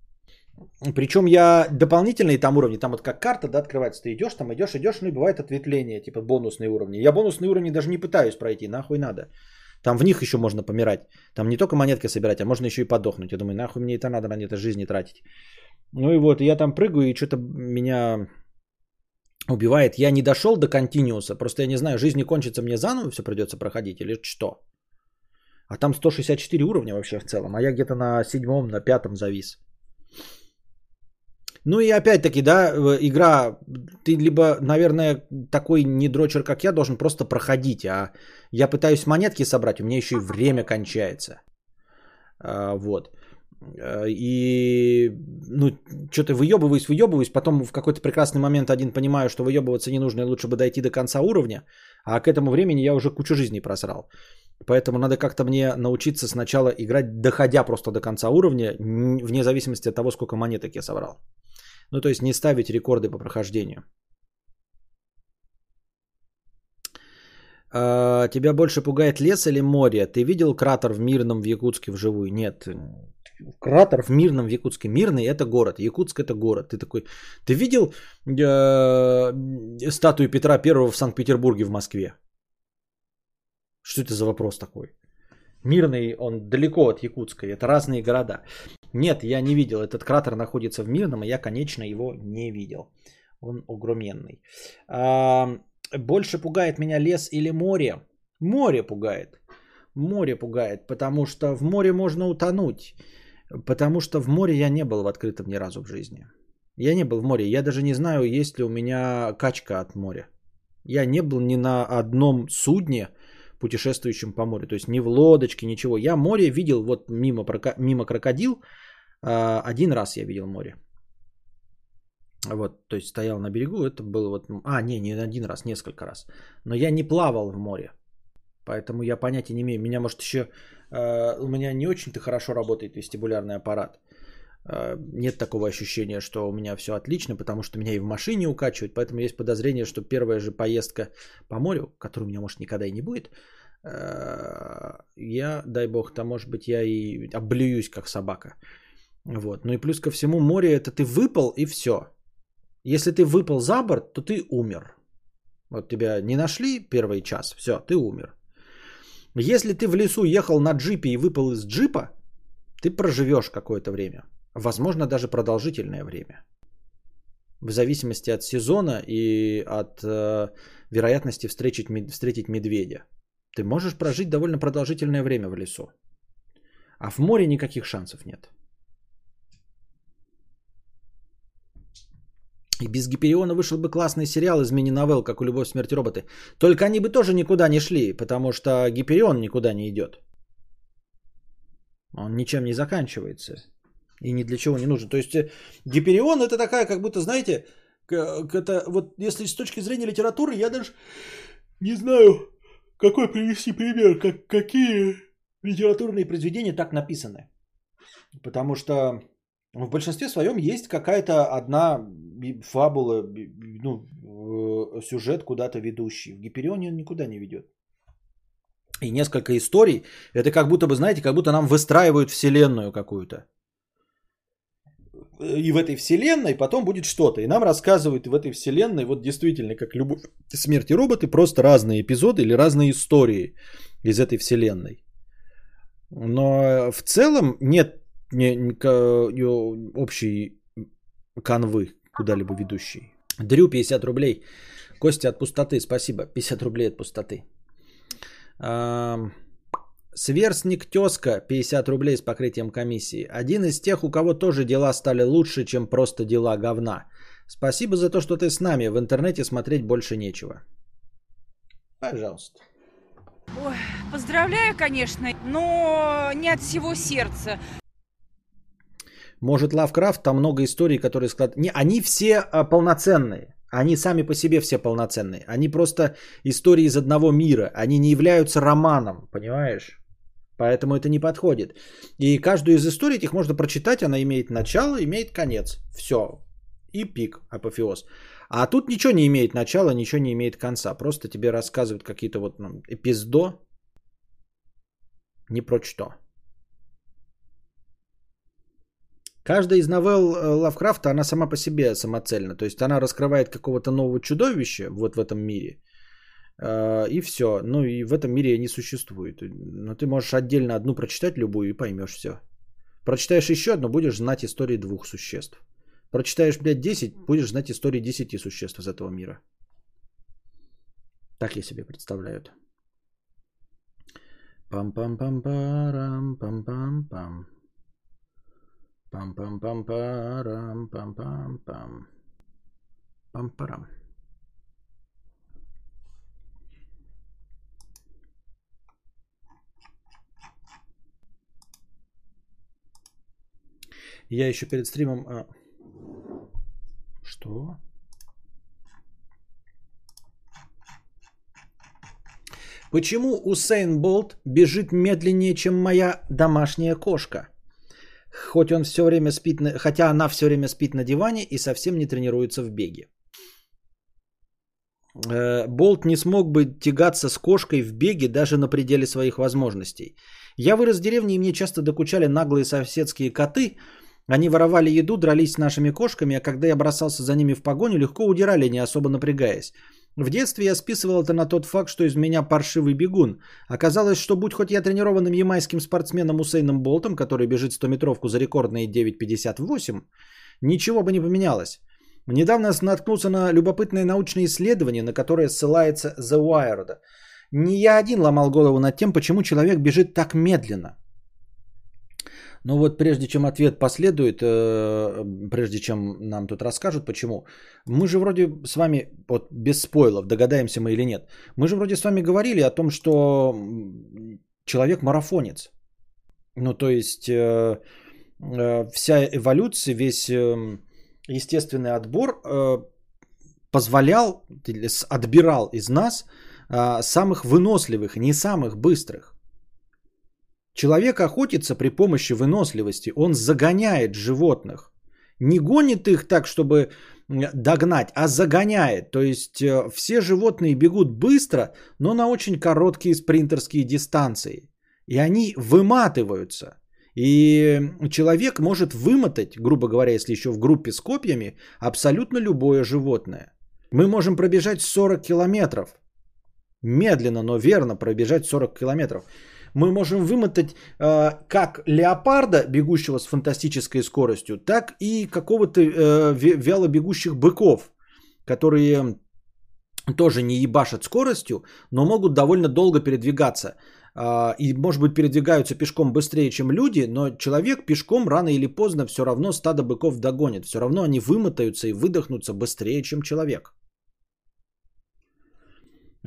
Причем я дополнительные там уровни, там вот как карта, да, открывается, ты идешь, там идешь, идешь, ну и бывает ответвление, типа бонусные уровни. Я бонусные уровни даже не пытаюсь пройти, нахуй надо. Там в них еще можно помирать. Там не только монетки собирать, а можно еще и подохнуть. Я думаю, нахуй мне это надо, на это жизни тратить. Ну и вот, я там прыгаю, и что-то меня убивает. Я не дошел до континууса, просто я не знаю, жизнь не кончится, мне заново все придется проходить или что? А там 164 уровня вообще в целом, а я где-то на седьмом, на пятом завис. Ну и опять-таки, да, игра, ты либо, наверное, такой недрочер, как я, должен просто проходить, а я пытаюсь монетки собрать, у меня еще и время кончается. А, вот. А, и, ну, что-то выебываюсь, выебываюсь, потом в какой-то прекрасный момент один понимаю, что выебываться не нужно, и лучше бы дойти до конца уровня, а к этому времени я уже кучу жизней просрал. Поэтому надо как-то мне научиться сначала играть, доходя просто до конца уровня, вне зависимости от того, сколько монеток я собрал. Ну, то есть не ставить рекорды по прохождению. А, тебя больше пугает лес или море? Ты видел кратер в Мирном в Якутске вживую? Нет. Кратер в Мирном в Якутске. Мирный это город, Якутск это город. Ты такой, ты видел э, статую Петра Первого в Санкт-Петербурге в Москве? Что это за вопрос такой? Мирный, он далеко от Якутска, это разные города. Нет, я не видел, этот кратер находится в Мирном, и я, конечно, его не видел. Он огроменный. А, больше пугает меня лес или море? Море пугает. Море пугает, потому что в море можно утонуть. Потому что в море я не был в открытом ни разу в жизни. Я не был в море. Я даже не знаю, есть ли у меня качка от моря. Я не был ни на одном судне, путешествующим по морю. То есть ни в лодочке, ничего. Я море видел вот мимо, мимо крокодил. А, один раз я видел море. Вот, то есть стоял на берегу, это было вот... А, не, не один раз, несколько раз. Но я не плавал в море. Поэтому я понятия не имею. Меня, может, еще... Э, у меня не очень-то хорошо работает вестибулярный аппарат. Э, нет такого ощущения, что у меня все отлично, потому что меня и в машине укачивают. Поэтому есть подозрение, что первая же поездка по морю, которой у меня, может, никогда и не будет, я, дай бог, там, может быть, я и облююсь, как собака. Вот. Ну и плюс ко всему, море это ты выпал и все. Если ты выпал за борт, то ты умер. Вот тебя не нашли первый час, все, ты умер. Если ты в лесу ехал на джипе и выпал из джипа, ты проживешь какое-то время. Возможно, даже продолжительное время. в зависимости от сезона и от э, вероятности встретить, встретить медведя. Ты можешь прожить довольно продолжительное время в лесу. А в море никаких шансов нет. И без Гипериона вышел бы классный сериал из мини-новелл, как у «Любовь, смерть роботы». Только они бы тоже никуда не шли, потому что Гиперион никуда не идет. Он ничем не заканчивается. И ни для чего не нужен. То есть э, Гиперион это такая, как будто, знаете, это вот если с точки зрения литературы, я даже не знаю, какой привести пример, как, какие литературные произведения так написаны. Потому что в большинстве своем есть какая-то одна фабула, ну, э, сюжет куда-то ведущий. В Гиперионе он никуда не ведет. И несколько историй. Это как будто бы, знаете, как будто нам выстраивают вселенную какую-то. И в этой вселенной потом будет что-то. И нам рассказывают в этой вселенной, вот действительно, как любовь, смерть и роботы, просто разные эпизоды или разные истории из этой вселенной. Но в целом нет не- не- ка- ё- общей канвы куда-либо ведущей. Дрю 50 рублей. Костя от пустоты, спасибо. 50 рублей от пустоты. Ам, Сверстник тезка 50 рублей с покрытием комиссии. Один из тех, у кого тоже дела стали лучше, чем просто дела говна. Спасибо за то, что ты с нами. В интернете смотреть больше нечего. Пожалуйста. Ой, поздравляю, конечно, но не от всего сердца. Может, Лавкрафт, там много историй, которые склад... Не, они все а, полноценные. Они сами по себе все полноценные. Они просто истории из одного мира. Они не являются романом, понимаешь? Поэтому это не подходит. И каждую из историй этих можно прочитать. Она имеет начало, имеет конец. Все. И пик, апофеоз. А тут ничего не имеет начала, ничего не имеет конца. Просто тебе рассказывают какие-то вот ну, эпиздо. Не про что. Каждая из новелл э, Лавкрафта, она сама по себе самоцельна. То есть она раскрывает какого-то нового чудовища вот в этом мире. Э, И все. Ну и в этом мире они существуют. Но ты можешь отдельно одну прочитать любую и поймешь все. Прочитаешь еще одну, будешь знать истории двух существ. Прочитаешь, блядь, 10, будешь знать истории 10 существ из этого мира. Так я себе представляю это. Пам-пам-пам-парам, пам-пам-пам. Пам-пам-пам-парам, пам-пам-пам. Пам-парам. Я еще перед стримом... а, Что? Почему Усейн Болт бежит медленнее, чем моя домашняя кошка? Хоть он все время спит, на... хотя она все время спит на диване и совсем не тренируется в беге. Э, Болт не смог бы тягаться с кошкой в беге даже на пределе своих возможностей. Я вырос в деревне, и мне часто докучали наглые соседские коты. Они воровали еду, дрались с нашими кошками, а когда я бросался за ними в погоню, легко удирали, не особо напрягаясь. В детстве я списывал это на тот факт, что из меня паршивый бегун. Оказалось, что будь хоть я тренированным ямайским спортсменом Усейном Болтом, который бежит 100-метровку за рекордные 9.58, ничего бы не поменялось. Недавно наткнулся на любопытное научное исследование, на которое ссылается The Wired. Не я один ломал голову над тем, почему человек бежит так медленно. Но вот прежде чем ответ последует, э, прежде чем нам тут расскажут, почему, мы же вроде с вами, вот без спойлов, догадаемся мы или нет, мы же вроде с вами говорили о том, что человек марафонец. Ну, то есть э, э, вся эволюция, весь естественный отбор позволял, отбирал из нас самых выносливых, не самых быстрых. Человек охотится при помощи выносливости. Он загоняет животных. Не гонит их так, чтобы догнать, а загоняет. То есть э, все животные бегут быстро, но на очень короткие спринтерские дистанции. И они выматываются. И человек может вымотать, грубо говоря, если еще в группе с копьями, абсолютно любое животное. Мы можем пробежать 40 километров. Медленно, но верно пробежать 40 километров. Мы можем вымотать э, как леопарда, бегущего с фантастической скоростью, так и какого-то э, вяло бегущих быков, которые тоже не ебашат скоростью, но могут довольно долго передвигаться. А, И, может быть, передвигаются пешком быстрее, чем люди, но человек пешком рано или поздно все равно стадо быков догонит. Все равно они вымотаются и выдохнутся быстрее, чем человек.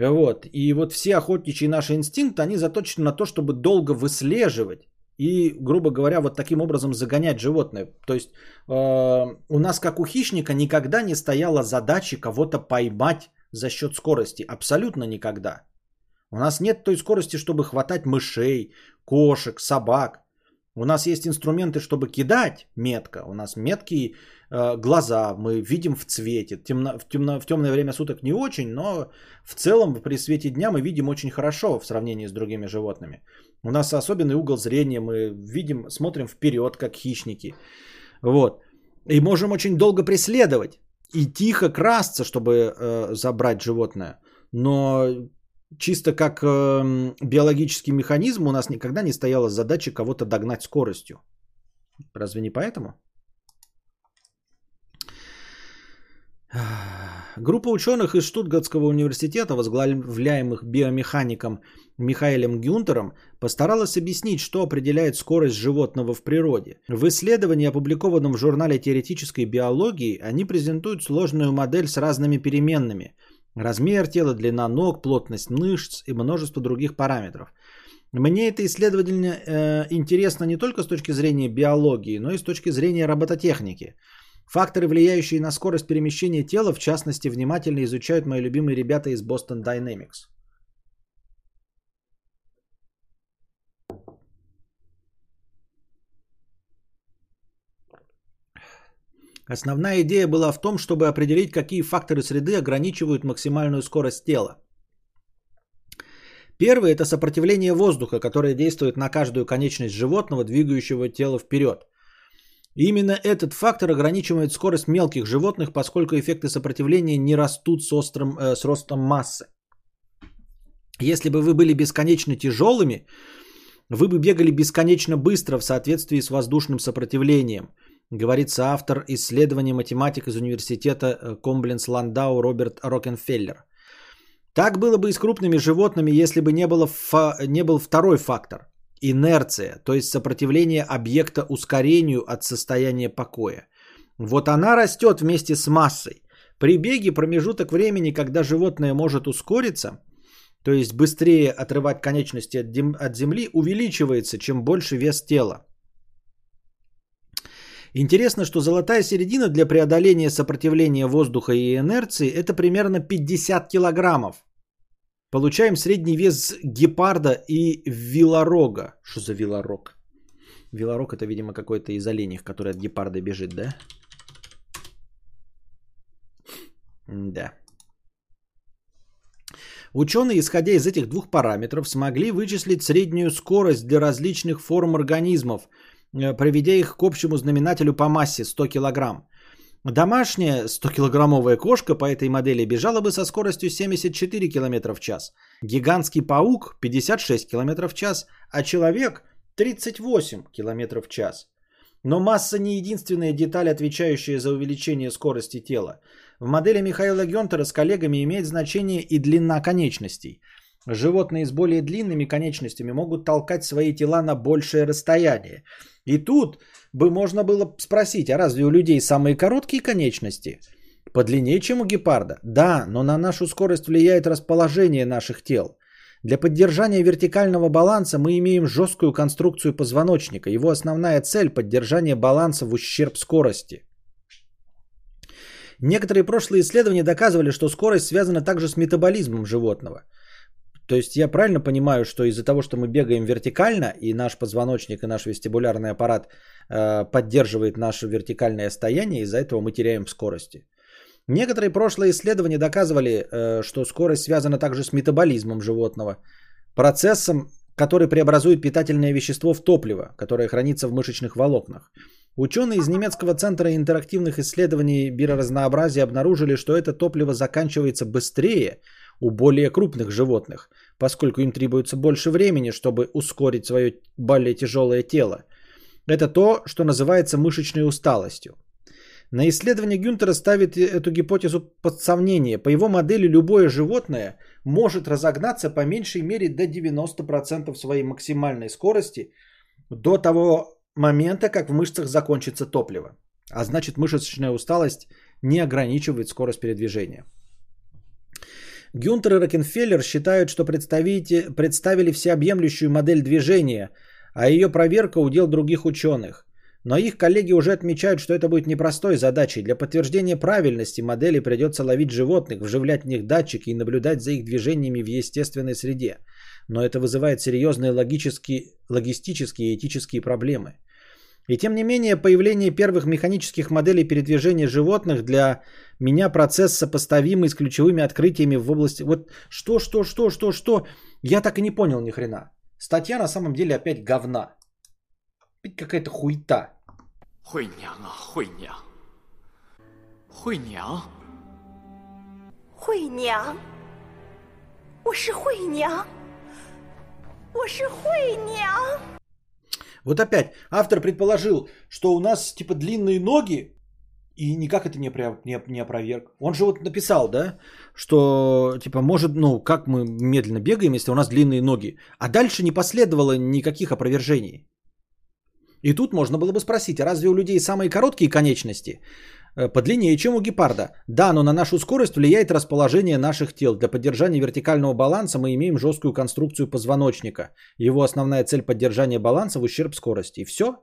Вот. И вот все охотничьи наши инстинкты, они заточены на то, чтобы долго выслеживать и, грубо говоря, вот таким образом загонять животное. То есть э, у нас, как у хищника, никогда не стояла задачи кого-то поймать за счет скорости. Абсолютно никогда. У нас нет той скорости, чтобы хватать мышей, кошек, собак. У нас есть инструменты, чтобы кидать метко. У нас меткие э, глаза, мы видим в цвете. Темно, в, темно, в темное время суток не очень, но в целом при свете дня мы видим очень хорошо в сравнении с другими животными. У нас особенный угол зрения, мы видим, смотрим вперед, как хищники. Вот. И можем очень долго преследовать и тихо красться, чтобы э, забрать животное. Но чисто как э, биологический механизм у нас никогда не стояла задача кого-то догнать скоростью. Разве не поэтому? Группа ученых из Штутгартского университета, возглавляемых биомехаником Михаилем Гюнтером, постаралась объяснить, что определяет скорость животного в природе. В исследовании, опубликованном в журнале теоретической биологии, они презентуют сложную модель с разными переменными – Размер тела, длина ног, плотность мышц и множество других параметров. Мне это исследование э, интересно не только с точки зрения биологии, но и с точки зрения робототехники. Факторы, влияющие на скорость перемещения тела, в частности, внимательно изучают мои любимые ребята из Boston Dynamics. Основная идея была в том, чтобы определить, какие факторы среды ограничивают максимальную скорость тела. Первый – это сопротивление воздуха, которое действует на каждую конечность животного, двигающего тело вперед. Именно этот фактор ограничивает скорость мелких животных, поскольку эффекты сопротивления не растут с, острым, э, с ростом массы. Если бы вы были бесконечно тяжелыми, вы бы бегали бесконечно быстро в соответствии с воздушным сопротивлением – говорится автор исследования математик из университета Комбленс Ландау Роберт Рокенфеллер. Так было бы и с крупными животными, если бы не, было фа- не был второй фактор – инерция, то есть сопротивление объекта ускорению от состояния покоя. Вот она растет вместе с массой. При беге промежуток времени, когда животное может ускориться, то есть быстрее отрывать конечности от, земли, увеличивается, чем больше вес тела. Интересно, что золотая середина для преодоления сопротивления воздуха и инерции это примерно 50 килограммов. Получаем средний вес гепарда и вилорога. Что за вилорог? Вилорог это, видимо, какой-то из оленей, который от гепарда бежит, да? Да. Ученые, исходя из этих двух параметров, смогли вычислить среднюю скорость для различных форм организмов – Э, проведя их к общему знаменателю по массе 100 кг. Домашняя 100-килограммовая кошка по этой модели бежала бы со скоростью 74 км в час, гигантский паук 56 км в час, а человек 38 км в час. Но масса не единственная деталь, отвечающая за увеличение скорости тела. В модели Михаила Гентера с коллегами имеет значение и длина конечностей. Животные с более длинными конечностями могут толкать свои тела на большее расстояние. И тут бы можно было спросить, а разве у людей самые короткие конечности? Подлиннее, чем у гепарда? Да, но на нашу скорость влияет расположение наших тел. Для поддержания вертикального баланса мы имеем жесткую конструкцию позвоночника. Его основная цель – поддержание баланса в ущерб скорости. Некоторые прошлые исследования доказывали, что скорость связана также с метаболизмом животного – то есть я правильно понимаю, что из-за того, что мы бегаем вертикально, и наш позвоночник, и наш вестибулярный аппарат э, поддерживает наше вертикальное стояние, из-за этого мы теряем в скорости. Некоторые прошлые исследования доказывали, э, что скорость связана также с метаболизмом животного, процессом, который преобразует питательное вещество в топливо, которое хранится в мышечных волокнах. Ученые из немецкого центра интерактивных исследований биоразнообразия обнаружили, что это топливо заканчивается быстрее, у более крупных животных. поскольку им требуется больше времени, чтобы ускорить свое более тяжелое тело. Это то, что называется мышечной усталостью. На исследование Гюнтера ставит эту гипотезу под сомнение. По его модели любое животное может разогнаться по меньшей мере до 90% своей максимальной скорости до того момента, как в мышцах закончится топливо. А значит, мышечная усталость не ограничивает скорость передвижения. Гюнтер и Рокенфеллер считают, что представили всеобъемлющую модель движения, а ее проверка удел других ученых. Но их коллеги уже отмечают, что это будет непростой задачей. Для подтверждения правильности модели придется ловить животных, вживлять в них датчики и наблюдать за их движениями в естественной среде. Но это вызывает серьезные логические, логистические и этические проблемы. И тем не менее, появление первых механических моделей передвижения животных для меня процесс сопоставимый с ключевыми открытиями в области... Вот что, что, что, что, что? Я так и не понял ни хрена. Статья на самом деле опять говна. Опять какая-то хуйта. 惠娘啊，惠娘，惠娘，惠娘，我是惠娘，我是惠娘。 Вот опять автор предположил, что у нас типа длинные ноги, и никак это не, не, не опроверг. Он же вот написал, да, что типа может, ну, как мы медленно бегаем, если у нас длинные ноги. А дальше не последовало никаких опровержений. И тут можно было бы спросить, а разве у людей самые короткие конечности подлиннее, чем у гепарда? Да, но на нашу скорость влияет расположение наших тел. Для поддержания вертикального баланса мы имеем жесткую конструкцию позвоночника. Его основная цель поддержания баланса в ущерб скорости. И все?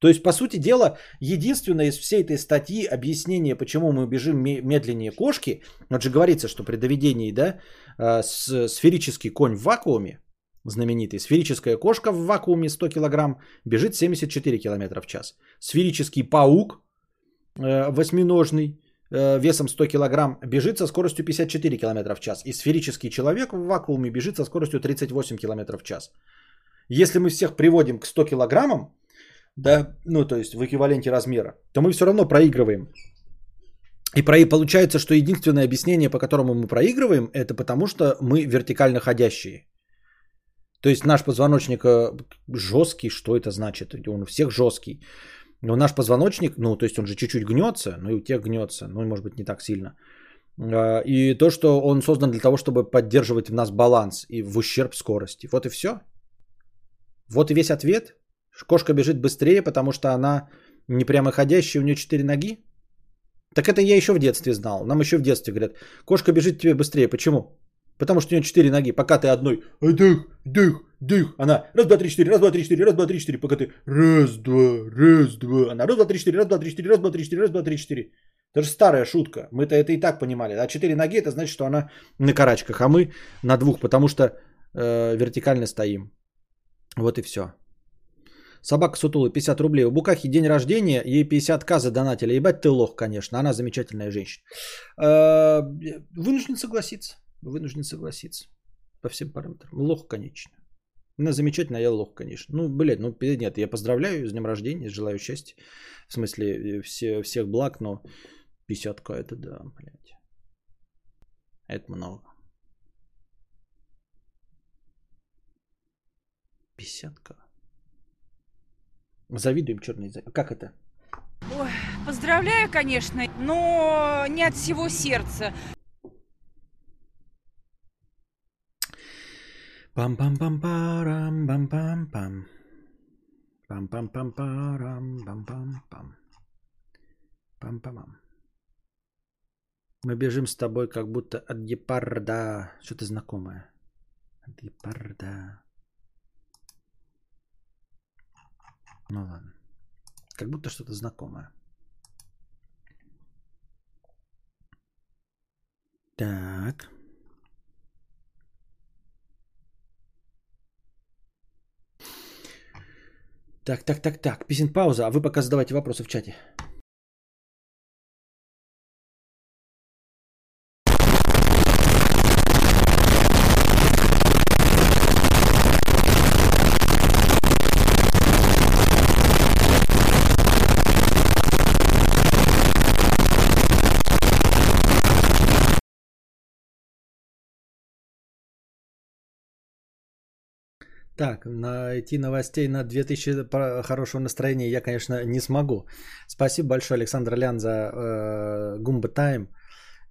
То есть, по сути дела, единственное из всей этой статьи объяснение, почему мы бежим ме- медленнее кошки, вот же говорится, что при доведении, да, э, сферический конь в вакууме, знаменитый, сферическая кошка в вакууме 100 кг бежит 74 км в час. Сферический паук э, восьминожный э, весом 100 кг бежит со скоростью 54 км в час. И сферический человек в вакууме бежит со скоростью 38 км в час. Если мы всех приводим к 100 килограммам, да, ну то есть в эквиваленте размера, то мы все равно проигрываем. И про- получается, что единственное объяснение, по которому мы проигрываем, это потому что мы вертикально ходящие. То есть наш позвоночник э, жесткий, что это значит? Он у всех жесткий. Но наш позвоночник, ну, то есть он же чуть-чуть гнется, ну и у тех гнется, ну, может быть, не так сильно. А, И то, что он создан для того, чтобы поддерживать в нас баланс и в ущерб скорости. Вот и все. Вот и весь ответ. Кошка бежит быстрее, потому что она не прямоходящая, у нее четыре ноги. Так это я еще в детстве знал. Нам еще в детстве говорят, кошка бежит тебе быстрее. Почему? Потому что у нее четыре ноги. Пока ты одной дых, дых, дых. Она раз, два, три, четыре, раз, два, три, четыре, раз, два, три, четыре. Пока ты раз, два, раз, два. Она раз, два, три, четыре, раз, два, три, четыре, раз, два, три, четыре, раз, два, три, четыре. Это же старая шутка. Мы-то это и так понимали. А четыре ноги это значит, что она на карачках, а мы на двух, потому что э, вертикально стоим. Вот и все. Собака Сутулы, 50 рублей. У Букахи день рождения, ей 50к задонатили. Ебать ты лох, конечно. Она замечательная женщина. Э, Вынужден согласиться. Вынужден согласиться. По всем параметрам. Лох, конечно. Она замечательная, я лох, конечно. Ну, блядь, ну нет, я поздравляю с днем рождения, желаю счастья. В смысле, э, все, всех благ, но 50к это да, блядь. Это много. 50к. Завидуем черный язык. Как это? Ой, поздравляю, конечно, но не от всего сердца. Пам-пам-пам-парам, пам-пам-пам. Пам-пам-пам-парам, пам-пам-пам. Пам-пам-пам. Мы бежим с тобой как будто от гепарда. Что-то знакомое. От гепарда. Ну ладно. Как будто что-то знакомое. Так. Так, так, так, так. Песен пауза, а вы пока задавайте вопросы в чате. Так, найти новостей на 2000 по- хорошего настроения я, конечно, не смогу. Спасибо большое, Александр Лян, за э, Гумба Тайм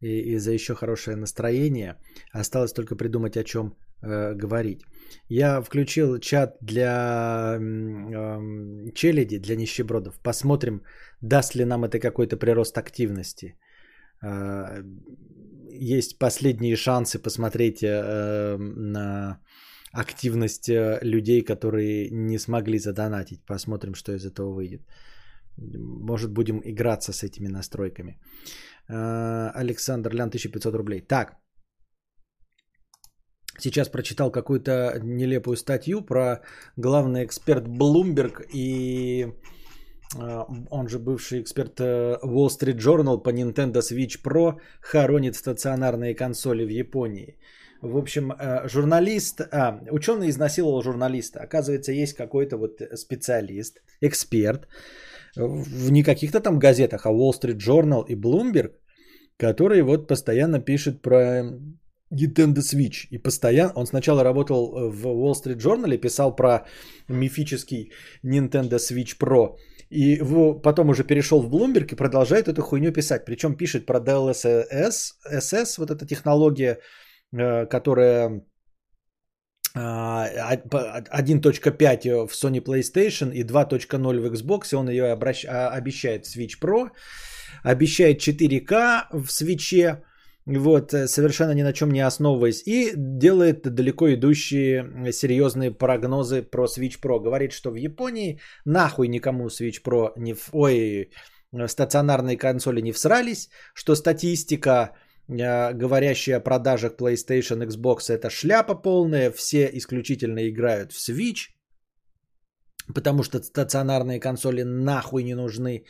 и, и за еще хорошее настроение. Осталось только придумать, о чем э, говорить. Я включил чат для эм, челяди, для нищебродов. Посмотрим, даст ли нам это какой-то прирост активности. Э, есть последние шансы посмотреть э, на активность э, людей, которые не смогли задонатить. Посмотрим, что из этого выйдет. Может, будем играться с этими настройками. Э, Александр Лян, 1500 рублей. Так. Сейчас прочитал какую-то нелепую статью про главный эксперт Bloomberg и э, он же бывший эксперт Wall Street Journal по Nintendo Switch Pro хоронит стационарные консоли в Японии. В общем, э, журналист, а, ученый изнасиловал журналиста. Оказывается, есть какой-то вот специалист, эксперт в не каких-то там газетах, а Wall Street Journal и Bloomberg, который вот постоянно пишет про Nintendo Switch. И постоянно, он сначала работал в Wall Street Journal писал про мифический Nintendo Switch Pro. И потом уже перешел в Bloomberg и продолжает эту хуйню писать. Причем пишет про DLSS, SS, вот эта технология, которая а, а, по- 1.5 в Sony PlayStation и 2.0 в Xbox, и он ее обращ- а, обещает в Switch Pro, обещает 4К в свече, вот, э, совершенно ни на чем не основываясь, и делает далеко идущие э, серьезные прогнозы про Switch Pro. Говорит, что в Японии нахуй никому Switch Pro не... в- Ой, э, стационарные консоли не всрались, что статистика, э, говорящая о продажах PlayStation, Xbox, это шляпа полная, все исключительно играют в Switch, потому что стационарные консоли нахуй не нужны,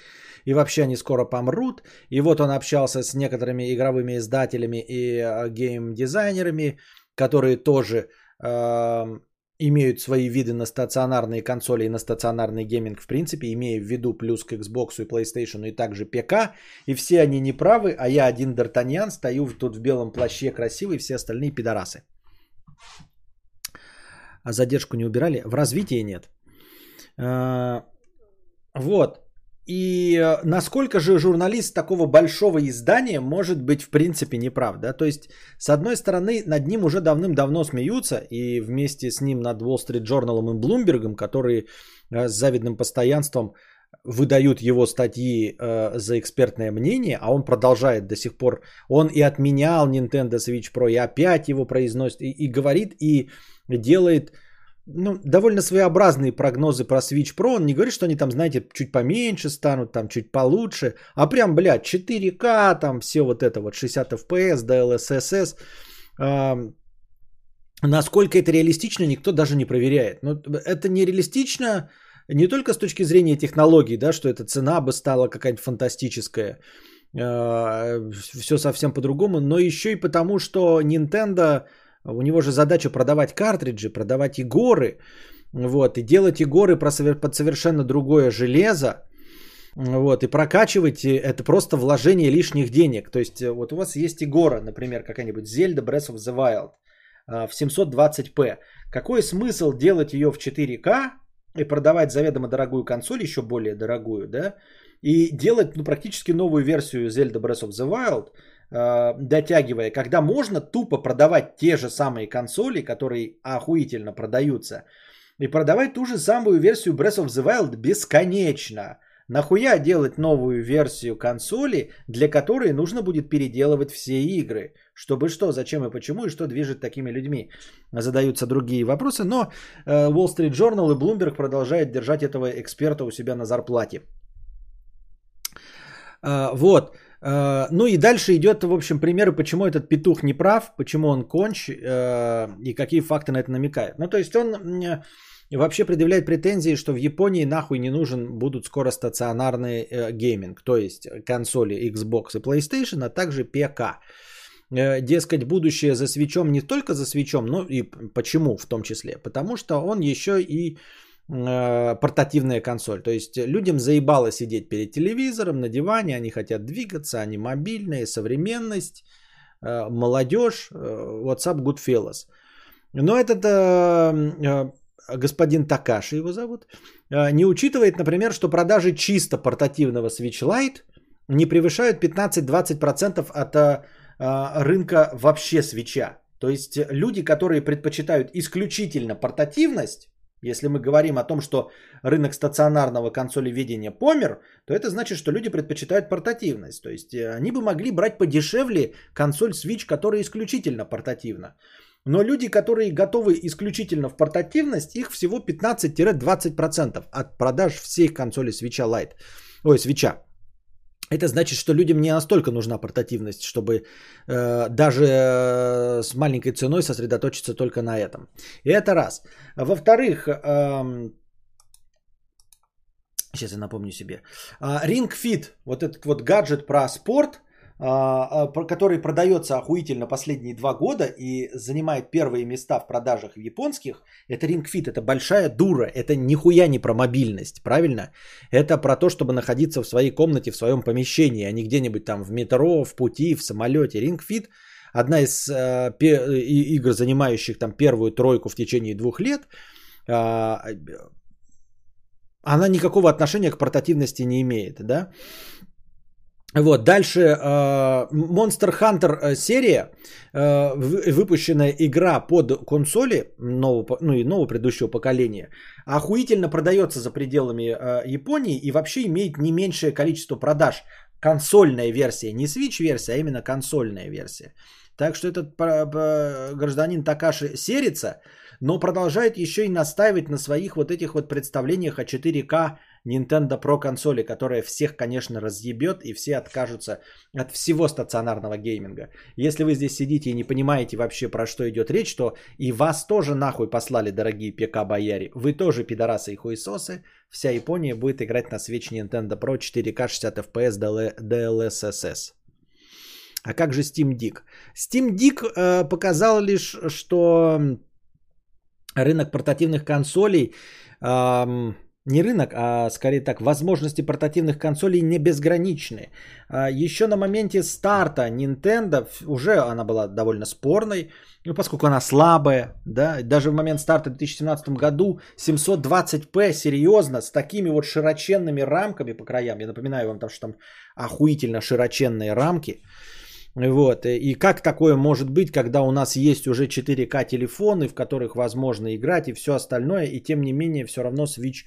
и вообще они скоро помрут. И вот он общался с некоторыми игровыми издателями и э, гейм-дизайнерами, которые тоже имеют свои виды на стационарные консоли и на стационарный гейминг в принципе, имея в виду плюс к Xbox и PlayStation и также ПК. И все они неправы, а я один Д'Артаньян, стою тут в белом плаще красивый, все остальные пидорасы. А задержку не убирали? В развитии нет. А, Вот. И э, насколько же журналист такого большого издания может быть в принципе неправ, да? То есть, с одной стороны, над ним уже давным-давно смеются, и вместе с ним над Wall Street Journal и Bloomberg, которые э, с завидным постоянством выдают его статьи э, за экспертное мнение, а он продолжает до сих пор, он и отменял Nintendo Switch Pro, и опять его произносит, и, и говорит, и делает ну, довольно своеобразные прогнозы про Switch Pro. Он не говорит, что они там, знаете, чуть поменьше станут, там чуть получше, а прям, блядь, 4К, там все вот это вот 60 FPS, DLSS. Эм, насколько это реалистично, никто даже не проверяет. Но это не реалистично не только с точки зрения технологий, да, что эта цена бы стала какая-нибудь фантастическая, все совсем по-другому, но еще и потому, что Nintendo, у него же задача продавать картриджи, продавать игоры, вот, и делать игоры под совершенно другое железо, вот, и прокачивать э, это просто вложение лишних денег. То есть, э, вот у вас есть игора, например, какая-нибудь Zelda Breath of the Wild а, в 720p. Какой смысл делать ее в 4К и продавать заведомо дорогую консоль, еще более дорогую, да, и делать ну, практически новую версию Zelda Breath of the Wild, э, дотягивая, когда можно тупо продавать те же самые консоли, которые охуительно продаются, и продавать ту же самую версию Breath of the Wild бесконечно. Нахуя делать новую версию консоли, для которой нужно будет переделывать все игры? Чтобы что, зачем и почему, и что движет такими людьми? Задаются другие вопросы, но э, Wall Street Journal и Bloomberg продолжают держать этого эксперта у себя на зарплате. А, Вот. А, Ну и дальше идет, в общем, примеры, почему этот петух не прав, почему он конч э, и какие факты на это намекают. Ну, то есть он м, вообще предъявляет претензии, что в Японии нахуй не нужен будут скоро стационарный э, гейминг, то есть консоли Xbox и PlayStation, а также ПК. Э, Дескать, будущее за свечом не только за свечом, но и почему в том числе. Потому что он еще и э, портативная консоль. То есть людям заебало сидеть перед телевизором на диване, они хотят двигаться, они мобильные, современность, э, молодежь, э, WhatsApp Goodfellas. Но этот э, э, господин Такаши его зовут, э, не учитывает, например, что продажи чисто портативного Switch Lite не превышают 15-20% от э, э, рынка вообще свеча. То есть люди, которые предпочитают исключительно портативность, если мы говорим о том, что рынок стационарного консолеведения помер, то это значит, что люди предпочитают портативность. То есть э, они бы могли брать подешевле консоль Switch, которая исключительно портативна. Но люди, которые готовы исключительно в портативность, их всего 15-20% от продаж всех консолей Switch Lite. Ой, свеча. Это значит, что людям не настолько нужна портативность, чтобы э, даже э, с маленькой ценой сосредоточиться только на этом. И это раз. Во-вторых, э, сейчас я напомню себе. Э, Ring Fit, вот этот вот гаджет про спорт, который продается охуительно последние два года и занимает первые места в продажах японских, это Ring Fit, это большая дура, это нихуя не про мобильность, правильно? Это про то, чтобы находиться в своей комнате, в своем помещении, а не где-нибудь там в метро, в пути, в самолете. Ring Fit одна из э, игр, занимающих там первую тройку в течение двух лет, э, она никакого отношения к портативности не имеет, да? Вот, дальше э, Monster Hunter э, серия, э, выпущенная игра под консоли нового, ну и нового предыдущего поколения, охуительно продается за пределами Японии и вообще имеет не меньшее количество продаж. Консольная версия, не Switch версия, а именно консольная версия. Так что этот гражданин Такаши серится, но продолжает еще и настаивать на своих вот этих вот представлениях о 4К Nintendo Pro консоли, которая всех, конечно, разъебет и все откажутся от всего стационарного гейминга. Если вы здесь сидите и не понимаете вообще про что идет речь, то и вас тоже нахуй послали, дорогие ПК-бояре. Вы тоже пидорасы и хуесосы. Вся Япония будет играть на Switch Nintendo Pro 4K 60 FPS DLSS. А как же Steam Deck? Steam Deck э, показал лишь, что рынок портативных консолей э, не рынок, а скорее так, возможности портативных консолей не безграничны. А, Еще на моменте старта Nintendo, уже она была довольно спорной, ну, поскольку она слабая, да, даже в момент старта в 2017 году 720p серьезно, с такими вот широченными рамками по краям, я напоминаю вам, там, что там охуительно широченные рамки, вот. И как такое может быть, когда у нас есть уже 4К телефоны, в которых возможно играть и все остальное, и тем не менее все равно Switch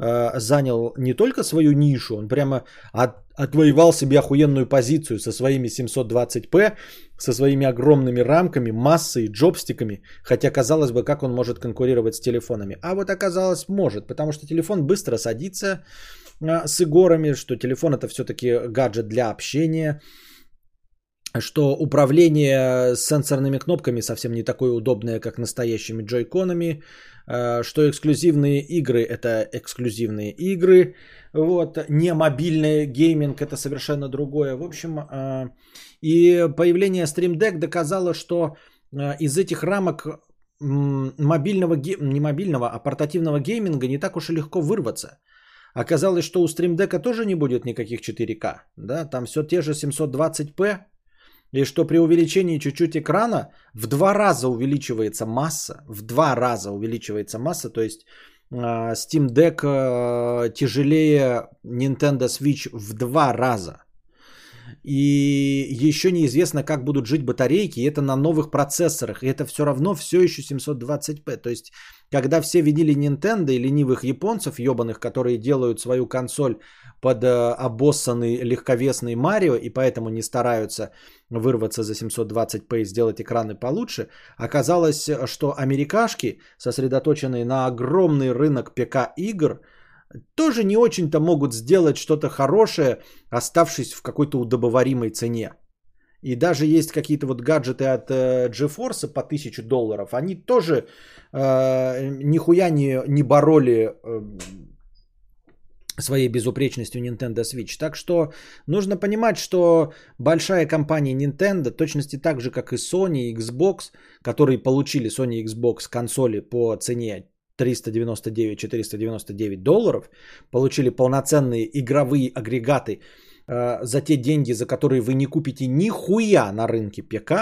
э, занял не только свою нишу, он прямо от, отвоевал себе охуенную позицию со своими 720p, со своими огромными рамками, массой, джобстиками, хотя казалось бы, как он может конкурировать с телефонами. А вот оказалось может, потому что телефон быстро садится э, с игорами, что телефон это все-таки гаджет для общения, что управление сенсорными кнопками совсем не такое удобное, как настоящими джойконами, что эксклюзивные игры это эксклюзивные игры, вот, не мобильный гейминг это совершенно другое. В общем, э, и появление Stream Deck доказало, что э, из этих рамок мобильного, не мобильного, а портативного гейминга не так уж и легко вырваться. Оказалось, что у Stream Deck тоже не будет никаких 4К, да, там все те же 720p, и что при увеличении чуть-чуть экрана в два раза увеличивается масса, в два раза увеличивается масса, то есть э, Steam Deck э, тяжелее Nintendo Switch в два раза. И еще неизвестно, как будут жить батарейки, и это на новых процессорах, и это все равно все еще 720p. То есть, когда все видели Nintendo и ленивых японцев, ебаных, которые делают свою консоль под э, обоссанный легковесный Марио и поэтому не стараются вырваться за 720p и сделать экраны получше, оказалось, что америкашки, сосредоточенные на огромный рынок ПК-игр, тоже не очень-то могут сделать что-то хорошее, оставшись в какой-то удобоваримой цене. И даже есть какие-то вот гаджеты от э, GeForce по 1000 долларов, они тоже э, нихуя не, не бороли э, своей безупречностью Nintendo Switch. Так что нужно понимать, что большая компания Nintendo, точности так же, как и Sony Xbox, которые получили Sony Xbox консоли по цене 399-499 долларов, получили полноценные игровые агрегаты э, за те деньги, за которые вы не купите нихуя на рынке ПК.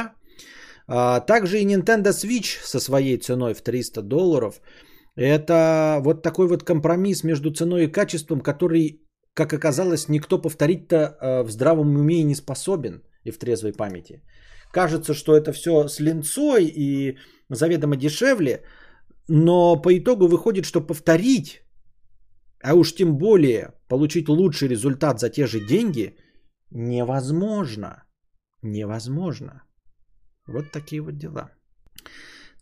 А, также и Nintendo Switch со своей ценой в 300 долларов – Это вот такой вот компромисс между ценой и качеством, который, как оказалось, никто повторить-то э, в здравом уме и не способен и в трезвой памяти. Кажется, что это все с линцой и заведомо дешевле, но по итогу выходит, что повторить, а уж тем более получить лучший результат за те же деньги невозможно. Невозможно. Вот такие вот дела.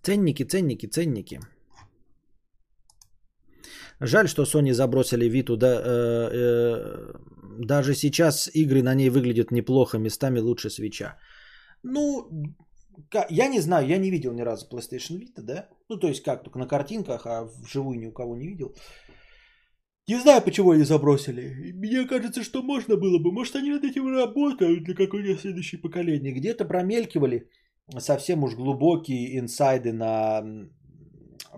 Ценники, ценники, ценники. Жаль, что Sony забросили Виту. Да, э, э, даже сейчас игры на ней выглядят неплохо, местами лучше свеча. Ну, я не знаю, я не видел ни разу PlayStation Vita, да? Ну, то есть как, только на картинках, а вживую ни у кого не видел. Не знаю, почему они забросили. Мне кажется, что можно было бы. Может, они над этим работают для какое-то следующее поколение. Где-то промелькивали совсем уж глубокие инсайды на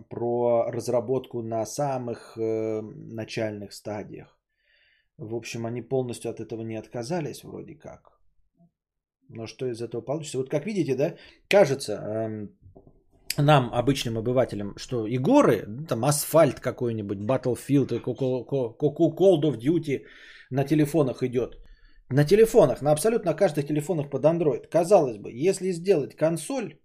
про разработку на самых э, начальных стадиях. В общем, они полностью от этого не отказались вроде как. Но что из этого получится? Вот как видите, да, кажется э, нам, обычным обывателям, что и горы, ну, там асфальт какой-нибудь, Battlefield, Call of Duty на телефонах идет. На телефонах, на абсолютно каждых телефонах под Android. Казалось бы, если сделать консоль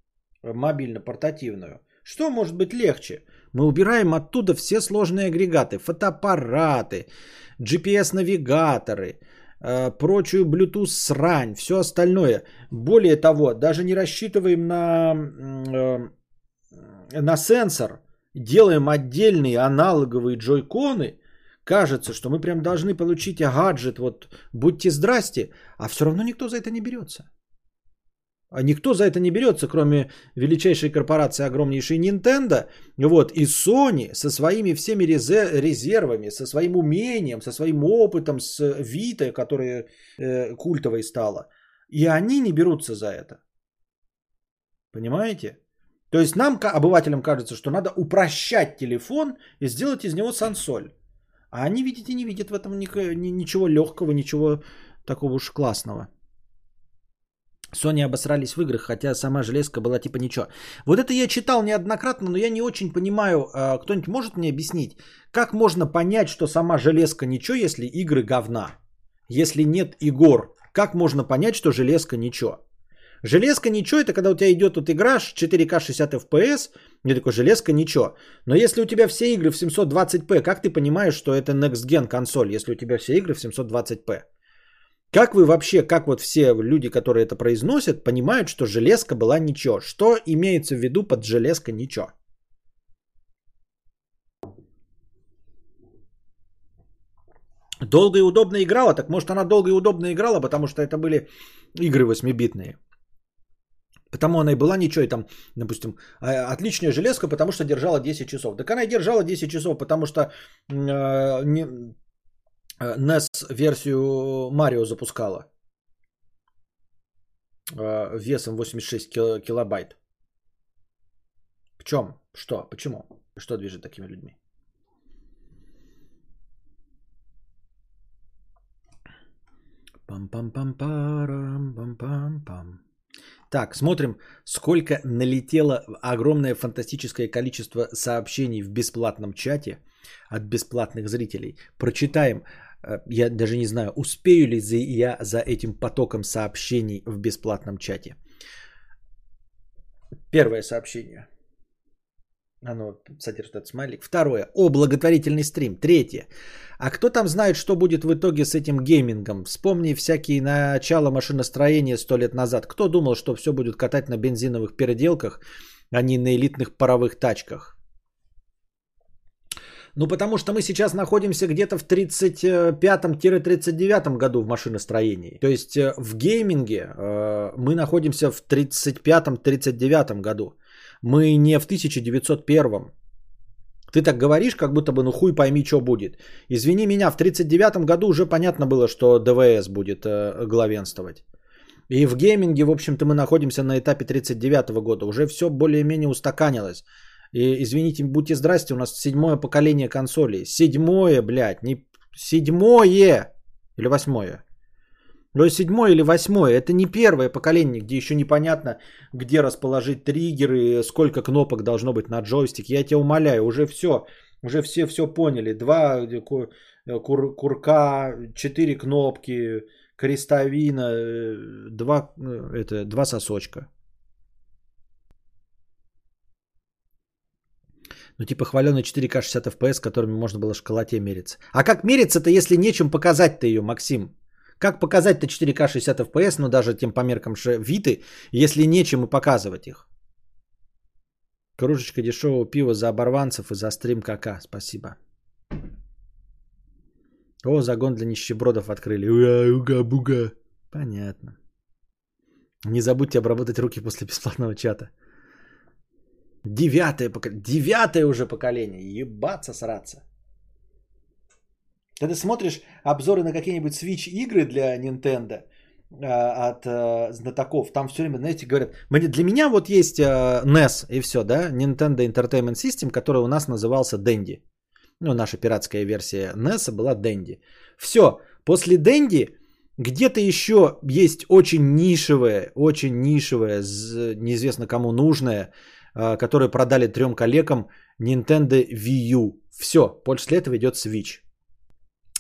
мобильно-портативную – что может быть легче? Мы убираем оттуда все сложные агрегаты, фотоаппараты, GPS-навигаторы, э, прочую Bluetooth срань, все остальное. Более того, даже не рассчитываем на, э, на сенсор, делаем отдельные аналоговые джойконы, кажется, что мы прям должны получить гаджет, вот будьте здрасте, а все равно никто за это не берется. А никто за это не берется, кроме величайшей корпорации, огромнейшей Nintendo. Вот, и Sony со своими всеми резервами, со своим умением, со своим опытом, с Vita, которая э, культовой стала. И они не берутся за это. Понимаете? То есть нам, обывателям, кажется, что надо упрощать телефон и сделать из него сансоль. А они, видите, не видят в этом ничего легкого, ничего такого уж классного. Sony обосрались в играх, хотя сама железка была типа ничего. Вот это я читал неоднократно, но я не очень понимаю, а, кто-нибудь может мне объяснить, как можно понять, что сама железка ничего, если игры говна? Если нет игр, как можно понять, что железка ничего? Железка ничего, это когда у тебя идет вот игра 4К 60 FPS, мне такой, железка ничего. Но если у тебя все игры в 720p, как ты понимаешь, что это next gen консоль, если у тебя все игры в 720p? Как вы вообще, как вот все люди, которые это произносят, понимают, что железка была ничего? Что имеется в виду под железка ничего? Долго и удобно играла, так может она долго и удобно играла, потому что это были игры 8-битные. Потому она и была ничего, и там, допустим, а, отличная железка, потому что держала 10 часов. Так она и держала 10 часов, потому что э, не, NES версию Марио запускала э, весом 86 килобайт. В чем? Что? Почему? Что движет такими людьми? Пам-пам-пам-парам, пам-пам-пам. Так, смотрим, сколько налетело огромное фантастическое количество сообщений в бесплатном чате от бесплатных зрителей. Прочитаем Э, я даже не знаю, успею ли я за этим потоком сообщений в бесплатном чате. Первое сообщение. Оно содержит этот смайлик. Второе. О, благотворительный стрим. Третье. А кто там знает, что будет в итоге с этим геймингом? Вспомни всякие начала машиностроения сто лет назад. Кто думал, что все будет катать на бензиновых переделках, а не на элитных паровых тачках? Ну, потому что мы сейчас находимся где-то в 35-39 году в машиностроении. То есть э, в гейминге э, мы находимся в 35-39 году. Мы не в 1901. Ты так говоришь, как будто бы, ну хуй пойми, что будет. Извини меня, в 39 году уже понятно было, что ДВС будет э, главенствовать. И в гейминге, в общем-то, мы находимся на этапе 39 года. Уже все более-менее устаканилось. И, извините, будьте здрасте, у нас седьмое поколение консолей. Седьмое, блядь, не... Седьмое! Или восьмое? Но седьмое или восьмое, это не первое поколение, где еще непонятно, где расположить триггеры, сколько кнопок должно быть на джойстике. Я тебя умоляю, уже все, уже все все поняли. Два ку- кур- курка, четыре кнопки, крестовина, э, два, э, это, два сосочка. Ну, типа хваленый 4К 60 FPS, которыми можно было школоте мериться. А как мериться-то, если нечем показать-то ее, Максим? Как показать-то 4К 60 FPS, ну даже тем по меркам ше- Виты, если нечем и показывать их? Кружечка дешевого пива за оборванцев и за стрим КК. Спасибо. О, загон для нищебродов открыли. Уга-буга. Понятно. Не забудьте обработать руки после бесплатного чата. Девятое поколение. Девятое уже поколение. Ебаться сраться. Когда смотришь обзоры на какие-нибудь Switch игры для Nintendo а, от а, знатоков, там все время, знаете, говорят, для меня вот есть а, NES и все, да, Nintendo Entertainment System, который у нас назывался Dendy. Ну, наша пиратская версия NES была Dendy. Все, после Dendy где-то еще есть очень нишевое, очень нишевое, з- неизвестно кому нужное, а, которое продали трем коллегам Nintendo Wii U. Все, после этого идет Switch.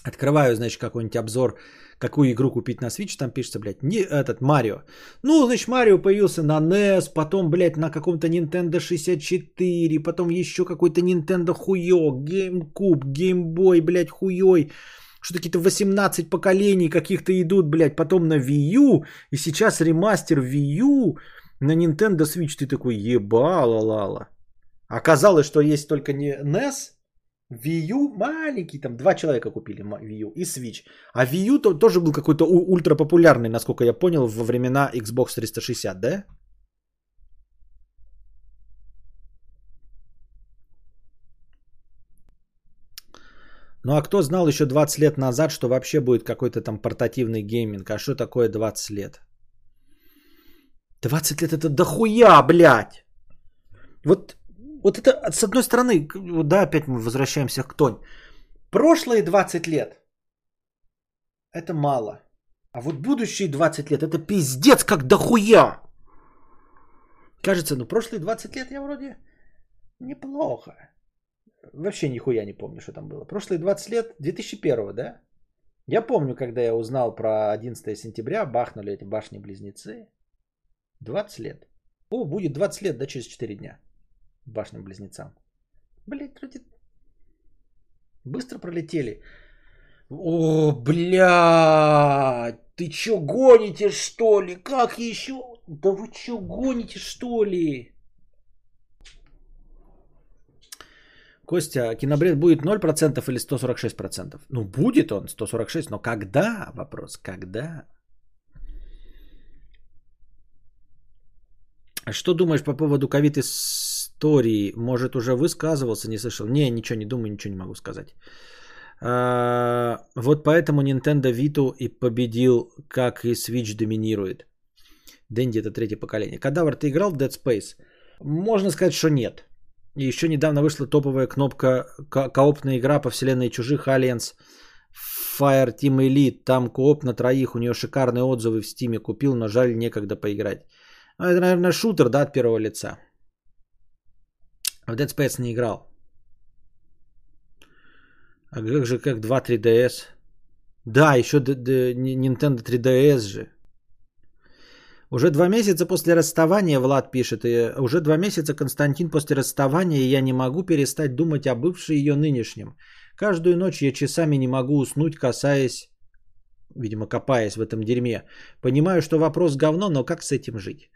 Открываю, значит, какой-нибудь обзор, какую игру купить на Switch, там пишется, блядь, не этот Марио. Ну, значит, Марио появился на NES, потом, блядь, на каком-то Nintendo 64, потом еще какой-то Nintendo хуёк, GameCube, Game Boy, блядь, хуёй. Что какие-то 18 поколений каких-то идут, блядь, потом на Wii U, и сейчас ремастер Wii U на Nintendo Switch. Ты такой, ебала-лала. Оказалось, что есть только не NES, Wii U маленький, там два человека купили Wii U и Switch. А Wii U то, тоже был какой-то у- ультрапопулярный, насколько я понял, во времена Xbox 360, да? Ну а кто знал еще 20 лет назад, что вообще будет какой-то там портативный гейминг? А что такое 20 лет? 20 лет это дохуя, блядь! Вот, вот это, с одной стороны, да, опять мы возвращаемся к Тонь. Прошлые 20 лет это мало. А вот будущие 20 лет это пиздец как дохуя. Кажется, ну прошлые 20 лет я вроде неплохо. Вообще нихуя не помню, что там было. Прошлые 20 лет, 2001, да? Я помню, когда я узнал про 11 сентября, бахнули эти башни-близнецы. 20 лет. О, будет 20 лет, да, через 4 дня. Башням-близнецам. Блять, вроде быстро пролетели. О, блядь, ты чё гоните, что ли? Как еще? Да вы чё гоните, что ли? Костя, кинобред будет 0% или 146%? Ну, будет он 146, но когда? Вопрос, когда? Что думаешь по поводу ковид истории? Может, уже высказывался, не слышал? Не, ничего не думаю, ничего не могу сказать. А, Вот поэтому Nintendo Vita и победил, как и Switch доминирует. Дэнди это третье поколение. Кадавр, ты играл в Dead Space? Можно сказать, что нет. Еще недавно вышла топовая кнопка ко- коопная игра по вселенной чужих Aliens Fire Team Elite. Там кооп на троих. У нее шикарные отзывы в Стиме. Купил, но жаль, некогда поиграть. Ну, это, наверное, шутер, да, от первого лица. В Dead Space не играл. А как же, как 2 3DS? Да, еще Nintendo 3DS же. Уже два месяца после расставания, Влад пишет, и уже два месяца Константин после расставания, и я не могу перестать думать о бывшей ее нынешнем. Каждую ночь я часами не могу уснуть, касаясь, видимо, копаясь в этом дерьме. Понимаю, что вопрос говно, но как с этим жить?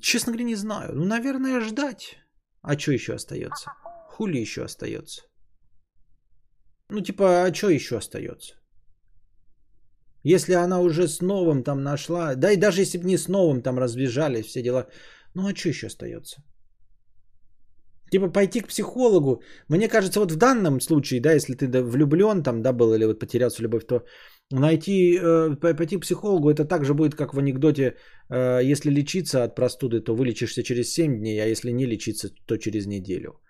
Честно говоря, не знаю. Ну, наверное, ждать. А что еще остается? Хули еще остается? Ну, типа, а что еще остается? Если она уже с новым там нашла, да и даже если бы не с новым там разбежали все дела, ну а что еще остается? Типа пойти к психологу. Мне кажется, вот в данном случае, да, если ты влюблен там, да, был или вот потерялся в любовь, то найти, э, по- пойти к психологу, это также будет, как в анекдоте, э, если лечиться от простуды, то вылечишься через 7 дней, а если не лечиться, то через неделю.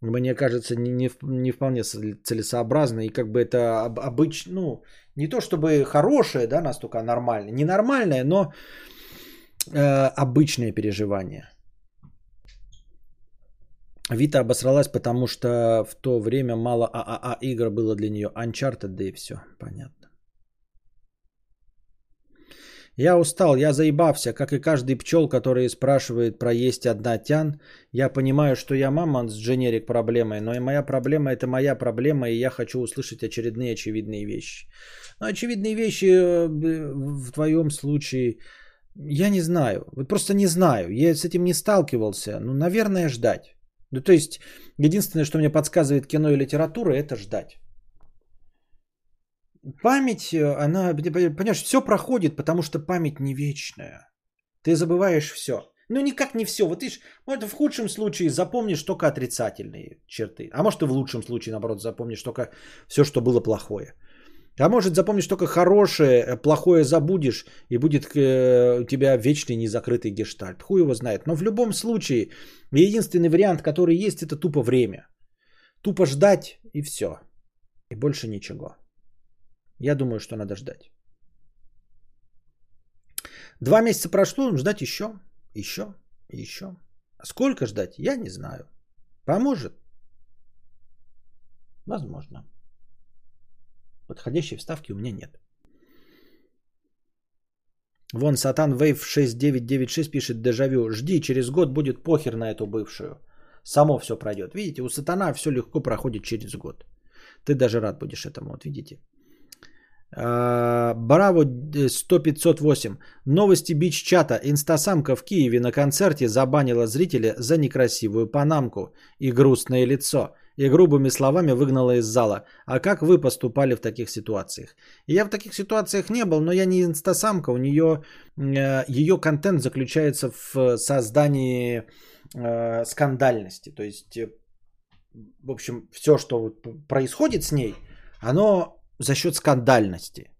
мне кажется, не, не, не вполне цел- целесообразно. И как бы это обычно, ну, не то чтобы хорошее, да, настолько а нормальное. Не нормальное, но э, обычное переживание. Вита обосралась, потому что в то время мало ААА игр было для нее. Uncharted, да и все. Понятно. Я устал, я заебався, как и каждый пчел, который спрашивает про есть одна тян. Я понимаю, что я мамонт с дженерик проблемой, но и моя проблема это моя проблема, и я хочу услышать очередные очевидные вещи. Но очевидные вещи э, в твоем случае, я не знаю, вот просто не знаю, я с этим не сталкивался, ну, наверное, ждать. Ну, то есть, единственное, что мне подсказывает кино и литература, это ждать. Память, э, она, понимаешь, все проходит, потому что память не вечная. Ты забываешь все. Ну, никак не все. Вот видишь, может, в худшем случае запомнишь только отрицательные черты. А может, и в лучшем случае, наоборот, запомнишь только все, что было плохое. А может, запомнишь только хорошее, э, плохое забудешь, и будет э, у тебя вечный незакрытый гештальт. Хуй его знает. Но в любом случае, единственный вариант, который есть, это тупо время. Тупо ждать и все. И больше ничего. Я думаю, что надо ждать. Два месяца прошло, ждать еще, еще, еще. А Сколько ждать, я не знаю. Поможет? Возможно. Подходящей вставки у меня нет. Вон Сатан Вейв 6996 пишет дежавю. Жди, через год будет похер на эту бывшую. Само все пройдет. Видите, у сатана все легко проходит через год. Ты даже рад будешь этому, вот видите. А, Браво 100-508. Новости бич чата. Инстасамка в Киеве на концерте забанила зрителя за некрасивую панамку и грустное лицо. И грубыми словами выгнала из зала. А как вы поступали в таких ситуациях? Я в таких ситуациях не был, но я не инстасамка. У нее э, ее контент заключается в создании э, скандальности. То есть, э, в общем, все, что происходит с ней, оно за счет скандальности.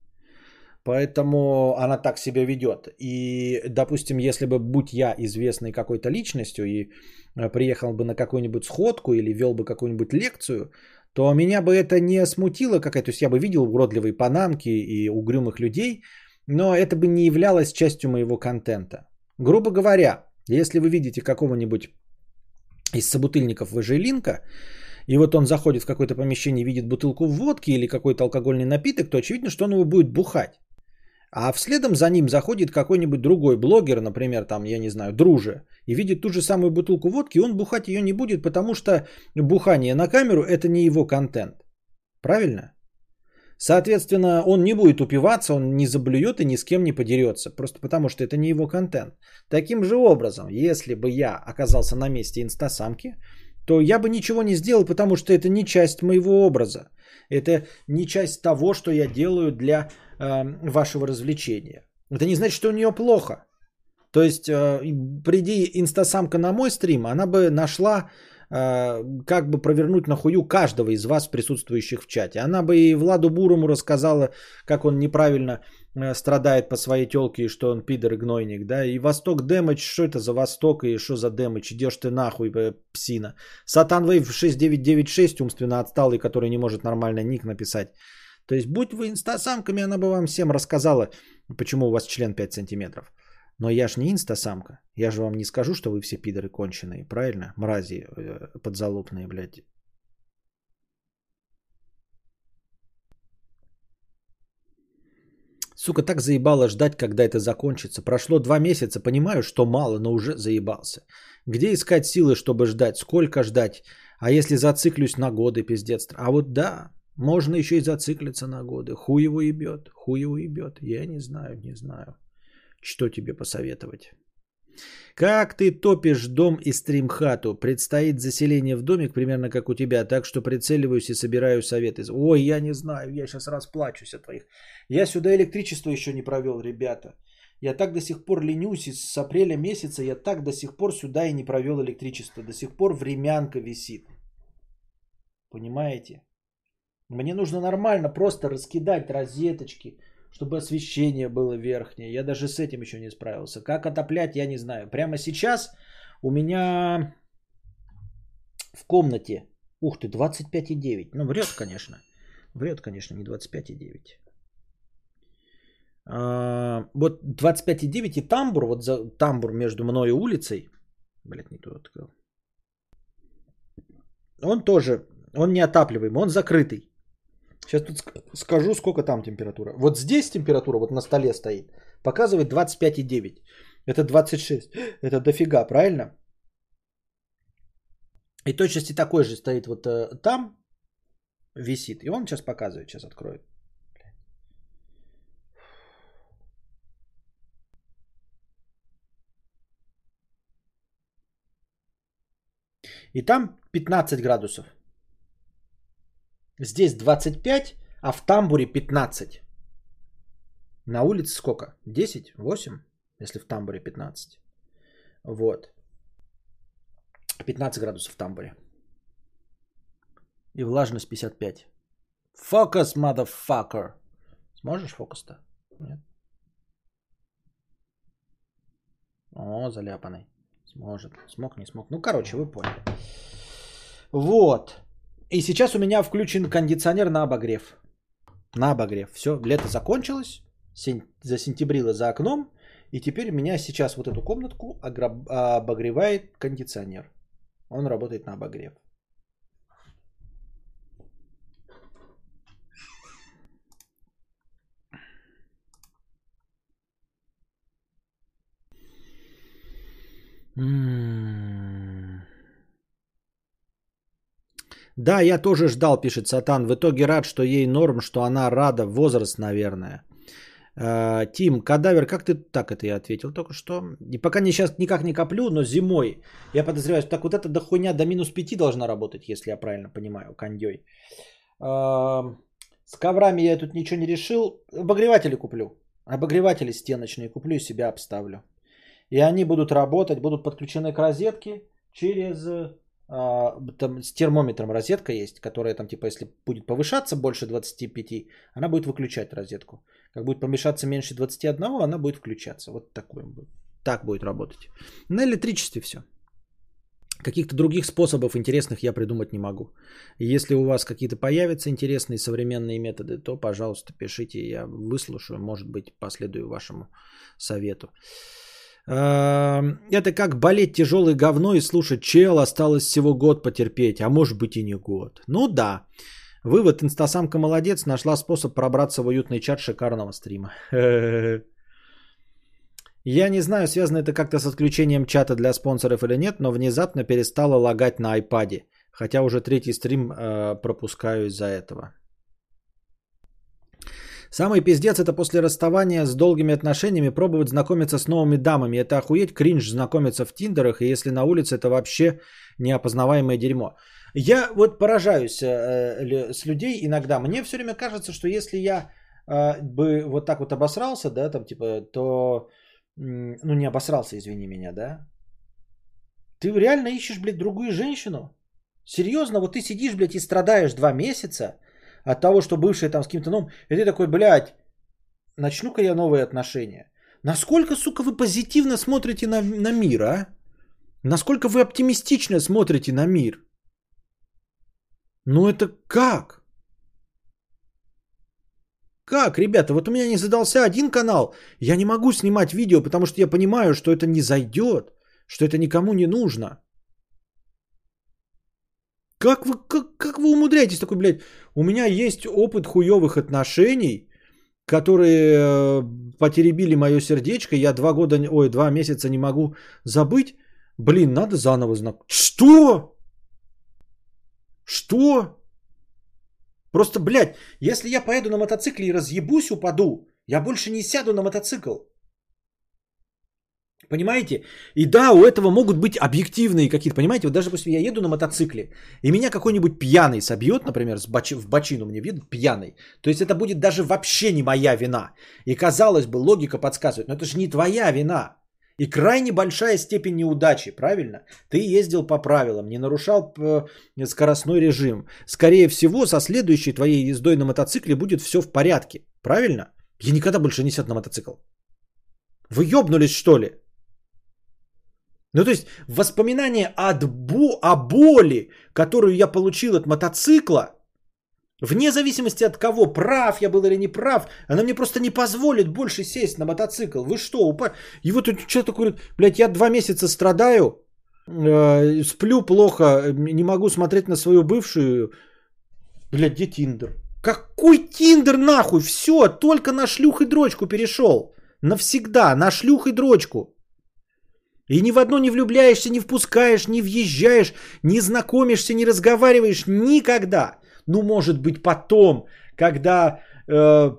Поэтому она так себя ведет. И, допустим, если бы, будь я известной какой-то личностью и э, приехал бы на какую-нибудь сходку или вел бы какую-нибудь лекцию, то меня бы это не смутило, какая то есть я бы видел уродливые панамки и угрюмых людей, но это бы не являлось частью моего контента. Грубо говоря, если вы видите какого-нибудь из собутыльников Важелинка, и вот он заходит в какое-то помещение видит бутылку водки или какой-то алкогольный напиток, то очевидно, что он его будет бухать. А вследом за ним заходит какой-нибудь другой блогер, например, там, я не знаю, друже, и видит ту же самую бутылку водки, и он бухать ее не будет, потому что бухание на камеру – это не его контент. Правильно? Соответственно, он не будет упиваться, он не заблюет и ни с кем не подерется, просто потому что это не его контент. Таким же образом, если бы я оказался на месте инстасамки, то я бы ничего не сделал, потому что это не часть моего образа. Это не часть того, что я делаю для э, вашего развлечения. Это не значит, что у нее плохо. То есть, э, приди инстасамка на мой стрим, она бы нашла, э, как бы провернуть на хую каждого из вас, присутствующих в чате. Она бы и Владу Бурому рассказала, как он неправильно страдает по своей телке, и что он пидор и гнойник. Да? И Восток Дэмэдж, что это за Восток и что за Дэмэдж? Идешь ты нахуй, э, псина. Сатан Вейв 6996, умственно отсталый, который не может нормально ник написать. То есть, будь вы инстасамками, она бы вам всем рассказала, почему у вас член 5 сантиметров. Но я ж не инстасамка. Я же вам не скажу, что вы все пидоры конченые, правильно? Мрази э, подзалупные, блядь. Сука, так заебало ждать, когда это закончится. Прошло два месяца, понимаю, что мало, но уже заебался. Где искать силы, чтобы ждать? Сколько ждать? А если зациклюсь на годы, пиздец. А вот да, можно еще и зациклиться на годы. Хуй его ебет, хуй его ебет. Я не знаю, не знаю, что тебе посоветовать. Как ты топишь дом и стримхату? Предстоит заселение в домик, примерно как у тебя, так что прицеливаюсь и собираю советы. Ой, я не знаю, я сейчас расплачусь от твоих. Я сюда электричество еще не провел, ребята. Я так до сих пор ленюсь, и с апреля месяца я так до сих пор сюда и не провел электричество. До сих пор времянка висит. Понимаете? Мне нужно нормально просто раскидать розеточки, чтобы освещение было верхнее. Я даже с этим еще не справился. Как отоплять, я не знаю. Прямо сейчас у меня в комнате. Ух ты, 25,9. Ну, врет, конечно. Врет, конечно, не 25,9. А, вот 25,9 и тамбур, вот за тамбур между мной и улицей. Блять, не туда открыл. Он тоже, он неотапливаемый, он закрытый. Сейчас тут ск- скажу, сколько там температура. Вот здесь температура, вот на столе стоит, показывает 25,9. Это 26. Это дофига, правильно? И точности такой же стоит вот э, там, висит. И он сейчас показывает, сейчас откроет. И там 15 градусов. Здесь 25, а в тамбуре 15. На улице сколько? 10? 8? Если в тамбуре 15. Вот. 15 градусов в тамбуре. И влажность 55. Фокус, motherfucker. Сможешь фокус-то? Нет? О, заляпанный. Сможет. Смог, не смог. Ну, короче, вы поняли. Вот. И сейчас у меня включен кондиционер на обогрев. На обогрев. Все, лето закончилось. Сень... Засентябрило за окном. И теперь меня сейчас вот эту комнатку обогревает кондиционер. Он работает на обогрев. М. Да, я тоже ждал, пишет Сатан. В итоге рад, что ей норм, что она рада. Возраст, наверное. Э, Тим, кадавер, как ты так это я ответил только что? И пока не сейчас никак не коплю, но зимой. Я подозреваю, что так вот эта до до минус 5 должна работать, если я правильно понимаю, кондей. Э, С коврами я тут ничего не решил. Обогреватели куплю. Обогреватели стеночные куплю и себя обставлю. И они будут работать, будут подключены к розетке через... а, там с термометром розетка есть, которая там типа если будет повышаться больше 25, она будет выключать розетку. Как будет помешаться меньше 21, она будет включаться. Вот такой будет. Так будет работать. На электричестве все. Каких-то других способов интересных я придумать не могу. Если у вас какие-то появятся интересные современные методы, то, пожалуйста, пишите, я выслушаю, может быть, последую вашему совету. А, Это как болеть тяжелой говно и слушать чел, осталось всего год потерпеть, а может быть и не год. Ну да. Вывод, инстасамка молодец, нашла способ пробраться в уютный чат шикарного стрима. Я не знаю, связано это как-то с отключением чата для спонсоров или нет, но внезапно перестала лагать на айпаде. Хотя уже третий стрим э, пропускаю из-за этого. Самый пиздец это после расставания с долгими отношениями пробовать знакомиться с новыми дамами. Это охуеть кринж знакомиться в тиндерах, и если на улице это вообще неопознаваемое дерьмо. Я вот поражаюсь э, лю- с людей иногда. Мне все время кажется, что если я э, бы вот так вот обосрался, да, там типа, то, м, ну не обосрался, извини меня, да, ты реально ищешь, блядь, другую женщину? Серьезно, вот ты сидишь, блядь, и страдаешь два месяца от того, что бывшая там с кем-то новым, и ты такой, блядь, начну-ка я новые отношения. Насколько, сука, вы позитивно смотрите на, на мир, а? Насколько вы оптимистично смотрите на мир? Ну это как? Как, ребята, вот у меня не задался один канал, я не могу снимать видео, потому что я понимаю, что это не зайдет, что это никому не нужно. Как вы, как, как вы умудряетесь такой, блядь, у меня есть опыт хуевых отношений, которые э, потеребили мое сердечко, я два года, ой, два месяца не могу забыть, блин, надо заново знак. Что? Что? Просто, блядь, если я поеду на мотоцикле и разъебусь, упаду, я больше не сяду на мотоцикл. Понимаете? И да, у этого могут быть объективные какие-то, понимаете? Вот даже, допустим, я еду на мотоцикле, и меня какой-нибудь пьяный собьет, например, боч... в бочину мне видно пьяный. То есть это будет даже вообще не моя вина. И казалось бы, логика подсказывает, но это же не твоя вина. И крайне большая степень неудачи, правильно? Ты ездил по правилам, не нарушал скоростной режим. Скорее всего, со следующей твоей ездой на мотоцикле будет все в порядке, правильно? Я никогда больше не сяду на мотоцикл. Вы ёбнулись, что ли? Ну, то есть, воспоминание от бо- о боли, которую я получил от мотоцикла, вне зависимости от кого, прав я был или не прав, она мне просто не позволит больше сесть на мотоцикл. Вы что? упа- И вот человек говорит, блядь, я два месяца страдаю, э, сплю плохо, не могу смотреть на свою бывшую. Блядь, где Тиндер? Какой Тиндер нахуй? Все, только на шлюх и дрочку перешел. Навсегда, на шлюх и дрочку. И ни в одно не влюбляешься, не впускаешь, не въезжаешь, не знакомишься, не разговариваешь никогда. Ну, может быть, потом, когда э,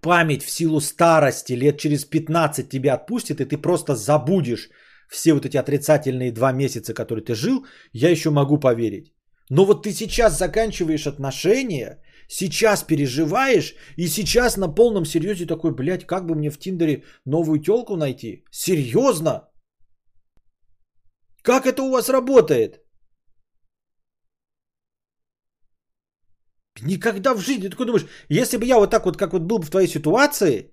память в силу старости лет через 15 тебя отпустит, и ты просто забудешь все вот эти отрицательные два месяца, которые ты жил, я еще могу поверить. Но вот ты сейчас заканчиваешь отношения, сейчас переживаешь, и сейчас на полном серьезе такой, блядь, как бы мне в Тиндере новую телку найти? Серьезно? Как это у вас работает? Никогда в жизни. Ты такой думаешь, если бы я вот так вот, как вот был бы в твоей ситуации,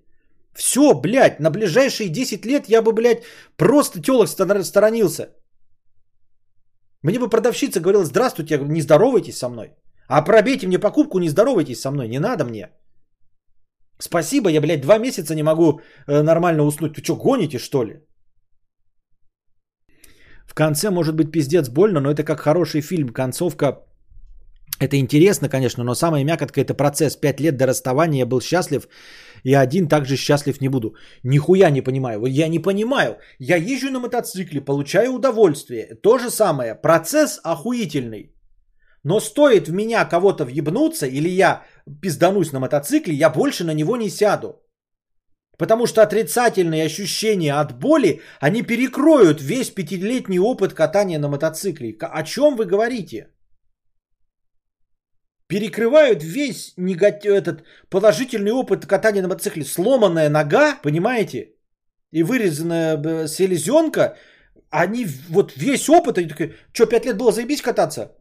все, блядь, на ближайшие 10 лет я бы, блядь, просто телок стор- сторонился. Мне бы продавщица говорила, здравствуйте, не здоровайтесь со мной. А пробейте мне покупку, не здоровайтесь со мной, не надо мне. Спасибо, я, блядь, два месяца не могу э, нормально уснуть. Вы что, гоните, что ли? В конце может быть пиздец больно, но это как хороший фильм. Концовка это интересно, конечно, но самая мякотка это процесс. Пять лет до расставания я был счастлив, и один также счастлив не буду. Нихуя не понимаю. Я не понимаю. Я езжу на мотоцикле, получаю удовольствие. То же самое. Процесс охуительный. Но стоит в меня кого-то въебнуться, или я пизданусь на мотоцикле, я больше на него не сяду. Потому что отрицательные ощущения от боли, они перекроют весь пятилетний опыт катания на мотоцикле. О чем вы говорите? Перекрывают весь негатив, этот положительный опыт катания на мотоцикле. Сломанная нога, понимаете? И вырезанная селезенка, они вот весь опыт, они такие, что, пять лет было заебись кататься?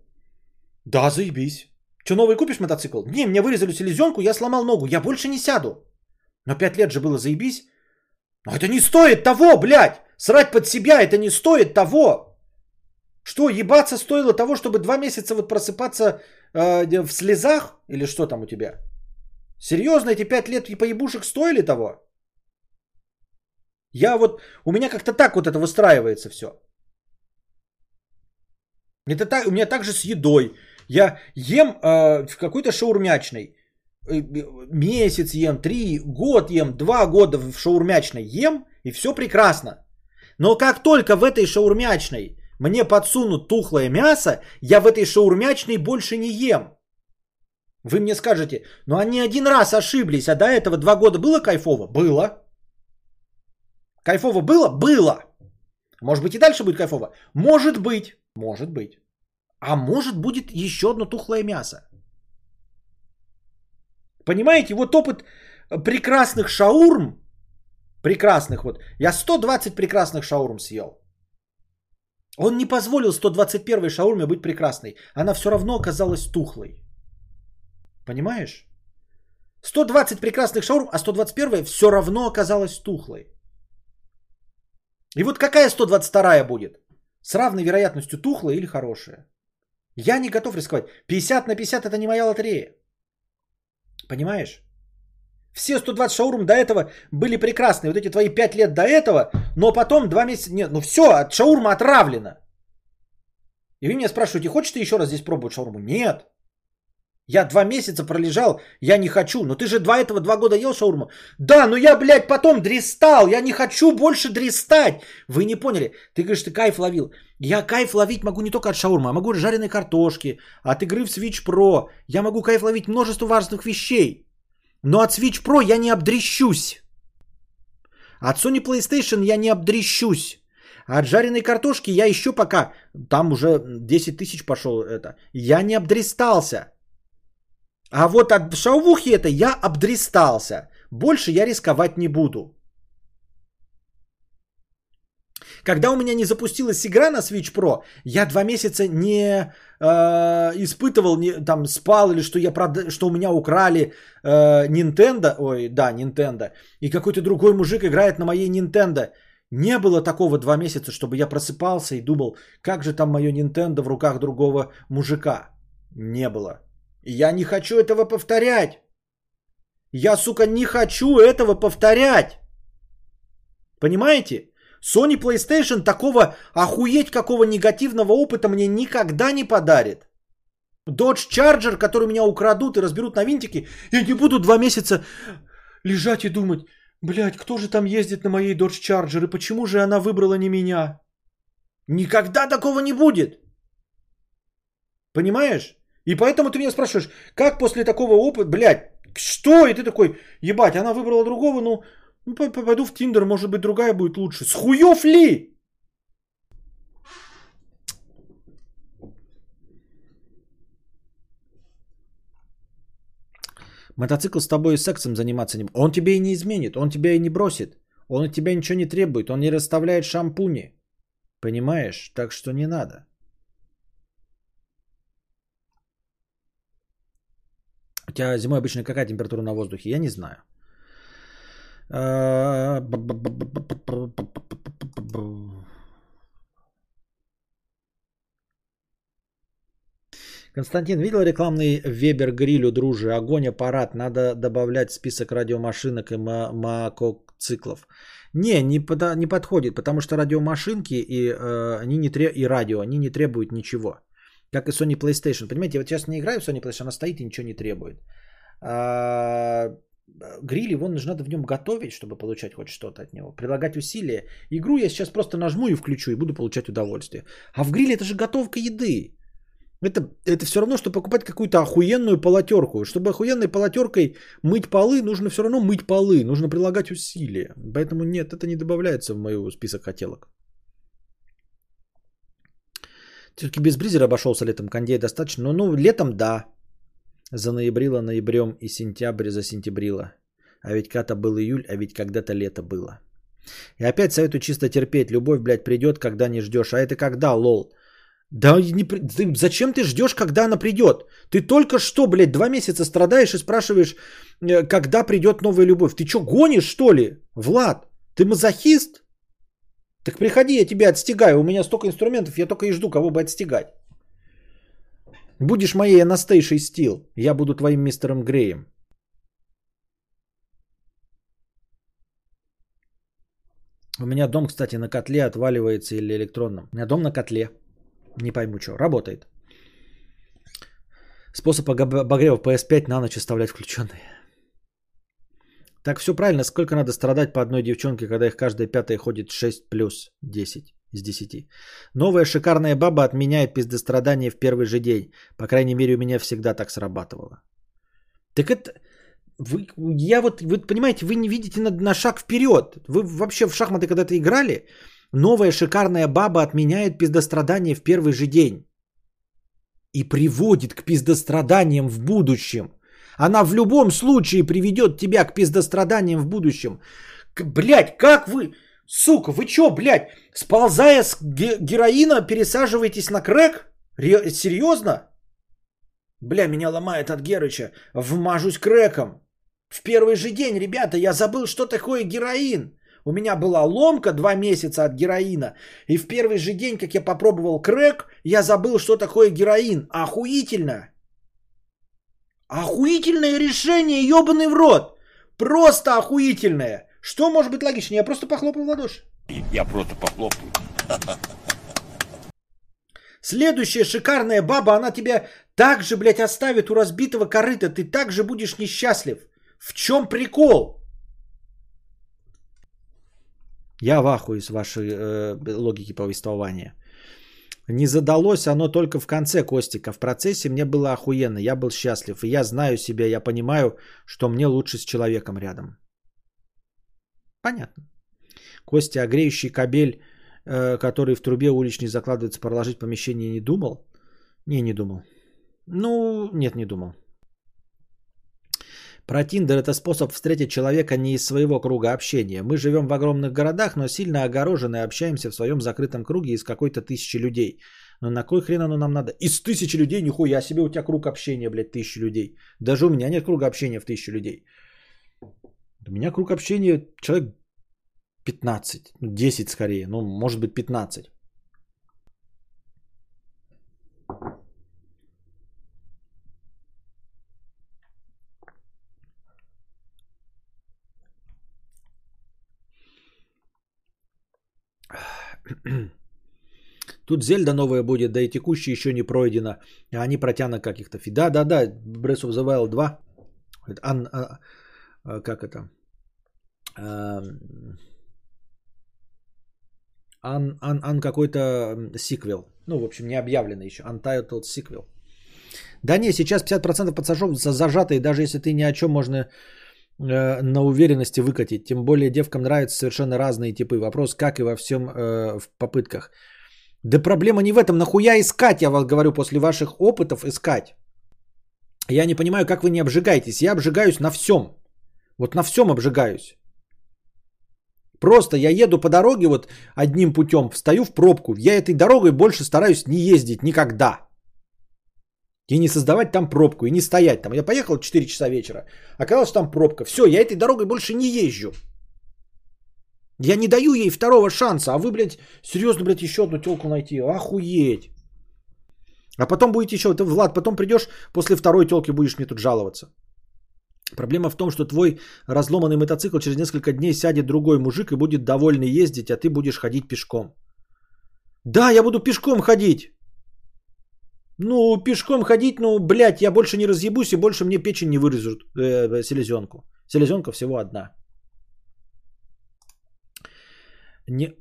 Да, заебись. Что, новый купишь мотоцикл? Не, мне вырезали селезенку, я сломал ногу, я больше не сяду. Но пять лет же было заебись. Но это не стоит того, блядь. Срать под себя, это не стоит того. Что, ебаться стоило того, чтобы два месяца вот просыпаться э, в слезах? Или что там у тебя? Серьезно, эти пять лет и поебушек стоили того? Я вот, у меня как-то так вот это выстраивается все. Это так, у меня также с едой. Я ем э, в какой-то шаурмячной. Э, Месяц ем, три, год ем, два года в шаурмячной ем, и все прекрасно. Но как только в этой шаурмячной мне подсунут тухлое мясо, я в этой шаурмячной больше не ем. Вы мне скажете, ну они один раз ошиблись, а до этого два года было кайфово? Было. Кайфово было? Было. Может быть и дальше будет кайфово? Может быть. Может быть. А может будет еще одно тухлое мясо. Понимаете, вот опыт прекрасных шаурм, прекрасных вот, я 120 прекрасных шаурм съел. Он не позволил 121 шаурме быть прекрасной. Она все равно оказалась тухлой. Понимаешь? 120 прекрасных шаурм, а 121 все равно оказалась тухлой. И вот какая 122 будет? С равной вероятностью тухлая или хорошая? Я не готов рисковать. 50 на 50 это не моя лотерея. Понимаешь? Все 120 шаурм до этого были прекрасные. Вот эти твои 5 лет до этого, но потом 2 месяца... Нет, ну все, от шаурма отравлена. И вы меня спрашиваете, хочешь ты еще раз здесь пробовать шаурму? Нет. Я два месяца пролежал, я не хочу. Но ты же до этого два года ел шаурму. Да, но я, блядь, потом дристал. Я не хочу больше дристать. Вы не поняли. Ты говоришь, ты кайф ловил. Я кайф ловить могу не только от шаурмы, а могу от жареной картошки, от игры в Switch Pro. Я могу кайф ловить множество важных вещей. Но от Switch Pro я не обдрещусь. От Sony PlayStation я не обдрещусь. От жареной картошки я еще пока, там уже 10 тысяч пошел это, я не обдристался. А вот от шаувухи это я обдристался. Больше я рисковать не буду. Когда у меня не запустилась игра на Switch Pro, я два месяца не э, испытывал, не, там спал или что, я что у меня украли э, Nintendo, ой, да, Nintendo, и какой-то другой мужик играет на моей Nintendo. Не было такого два месяца, чтобы я просыпался и думал, как же там мое Nintendo в руках другого мужика. Не было. Я не хочу этого повторять. Я, сука, не хочу этого повторять. Понимаете? Sony PlayStation такого охуеть какого негативного опыта мне никогда не подарит. Dodge Charger, который меня украдут и разберут на винтики, я не буду два месяца лежать и думать, блядь, кто же там ездит на моей Dodge Charger и почему же она выбрала не меня? Никогда такого не будет. Понимаешь? И поэтому ты меня спрашиваешь, как после такого опыта, блядь, что? И ты такой, ебать, она выбрала другого, ну, ну пойду в Тиндер, может быть, другая будет лучше. С хуев ли? Мотоцикл с тобой и сексом заниматься не... Он тебе и не изменит, он тебя и не бросит. Он от тебя ничего не требует, он не расставляет шампуни. Понимаешь? Так что не надо. Тебя зимой обычно какая температура на воздухе? Я не знаю. А, Константин, видел рекламный Вебер грилю, друже? Огонь, аппарат. Надо добавлять список радиомашинок и мотоциклов. Не, не, пода- не подходит, потому что радиомашинки и, э, они не тре- и радио, они не требуют ничего. Как и Sony PlayStation. Понимаете, я вот сейчас не играю в Sony PlayStation, она стоит и ничего не требует. А, гриль, его нужно надо в нем готовить, чтобы получать хоть что-то от него. Прилагать усилия. Игру я сейчас просто нажму и включу, и буду получать удовольствие. А в гриле это же готовка еды. Это, это все равно, что покупать какую-то охуенную полотерку. Чтобы охуенной полотеркой мыть полы, нужно все равно мыть полы, нужно прилагать усилия. Поэтому нет, это не добавляется в мой список хотелок. Все-таки без бризера обошелся летом, кондея достаточно. Ну, ну, летом да. За ноябрила ноябрем и сентябрь за сентябрила. А ведь когда был июль, а ведь когда-то лето было. И опять советую чисто терпеть. Любовь, блядь, придет, когда не ждешь. А это когда, лол? Да не, ты, зачем ты ждешь, когда она придет? Ты только что, блядь, два месяца страдаешь и спрашиваешь, э, когда придет новая любовь. Ты что, гонишь, что ли, Влад? Ты мазохист? Так приходи, я тебя отстигаю. У меня столько инструментов, я только и жду, кого бы отстигать. Будешь моей Анастейшей Стил, я буду твоим мистером Греем. У меня дом, кстати, на котле отваливается или электронном. У меня дом на котле. Не пойму, что. Работает. Способ обогрева обогрева PS5 на ночь оставлять включенной. Так все правильно. Сколько надо страдать по одной девчонке, когда их каждая пятая ходит 6 плюс 10 из 10. Новая шикарная баба отменяет пиздострадание в первый же день. По крайней мере, у меня всегда так срабатывало. Так это... Вы, я вот, вы понимаете, вы не видите на, на шаг вперед. Вы вообще в шахматы когда-то играли? Новая шикарная баба отменяет пиздострадание в первый же день. И приводит к пиздостраданиям в будущем. Она в любом случае приведет тебя к пиздостраданиям в будущем. Блядь, как вы... Сука, вы чё, блядь, сползая с ге- героина, пересаживаетесь на крэк? Ре- серьезно? Бля, меня ломает от Герыча. Вмажусь крэком. В первый же день, ребята, я забыл, что такое героин. У меня была ломка два месяца от героина. И в первый же день, как я попробовал крэк, я забыл, что такое героин. Охуительно. Охуительное решение, ебаный в рот. Просто охуительное. Что может быть логичнее? Я просто похлопаю в ладоши. Я просто похлопаю. Следующая шикарная баба, она тебя также, блядь, оставит у разбитого корыта. Ты также будешь несчастлив. В чем прикол? Я в ахуе с вашей э, логики повествования. Не задалось оно только в конце, Костика. В процессе мне было охуенно. Я был счастлив. И я знаю себя, я понимаю, что мне лучше с человеком рядом. Понятно. Костя, а греющий кабель, э, который в трубе уличной закладывается, проложить помещение, не думал? Не, не думал. Ну, нет, не думал. Про Тиндер это способ встретить человека не из своего круга общения. Мы живем в огромных городах, но сильно огорожены, общаемся в своем закрытом круге из какой-то тысячи людей. Но на кой хрен оно нам надо? Из тысячи людей, нихуя себе у тебя круг общения, блядь, тысячи людей. Даже у меня нет круга общения в тысячу людей. У меня круг общения человек 15, ну, 10 скорее, ну, может быть 15. Тут Зельда новая будет, да и текущая еще не пройдена. А они протянут каких-то. Да, да, да, Breath of the Wild 2. Это Ан, а, а, как это? Ам, Ан, ан, ан какой-то сиквел. Ну, в общем, не объявлено еще. Untitled сиквел. Да не, сейчас 50% пассажиров за- зажаты, и даже если ты ни о чем можно э, на уверенности выкатить. Тем более девкам нравятся совершенно разные типы. Вопрос, как и во всем э, в попытках. Да проблема не в этом. Нахуя искать, я вам говорю, после ваших опытов искать. Я не понимаю, как вы не обжигаетесь. Я обжигаюсь на всем. Вот на всем обжигаюсь. Просто я еду по дороге вот одним путем, встаю в пробку. Я этой дорогой больше стараюсь не ездить никогда. И не создавать там пробку, и не стоять там. Я поехал 4 часа вечера, оказалось, там пробка. Все, я этой дорогой больше не езжу. Я не даю ей второго шанса, а вы, блядь, серьезно, блядь, еще одну телку найти. Охуеть. А потом будете еще, ты, Влад, потом придешь, после второй телки будешь мне тут жаловаться. Проблема в том, что твой разломанный мотоцикл через несколько дней сядет другой мужик и будет довольный ездить, а ты будешь ходить пешком. Да, я буду пешком ходить. Ну, пешком ходить, ну, блядь, я больше не разъебусь и больше мне печень не вырежут э, селезенку. Селезенка всего одна. Не...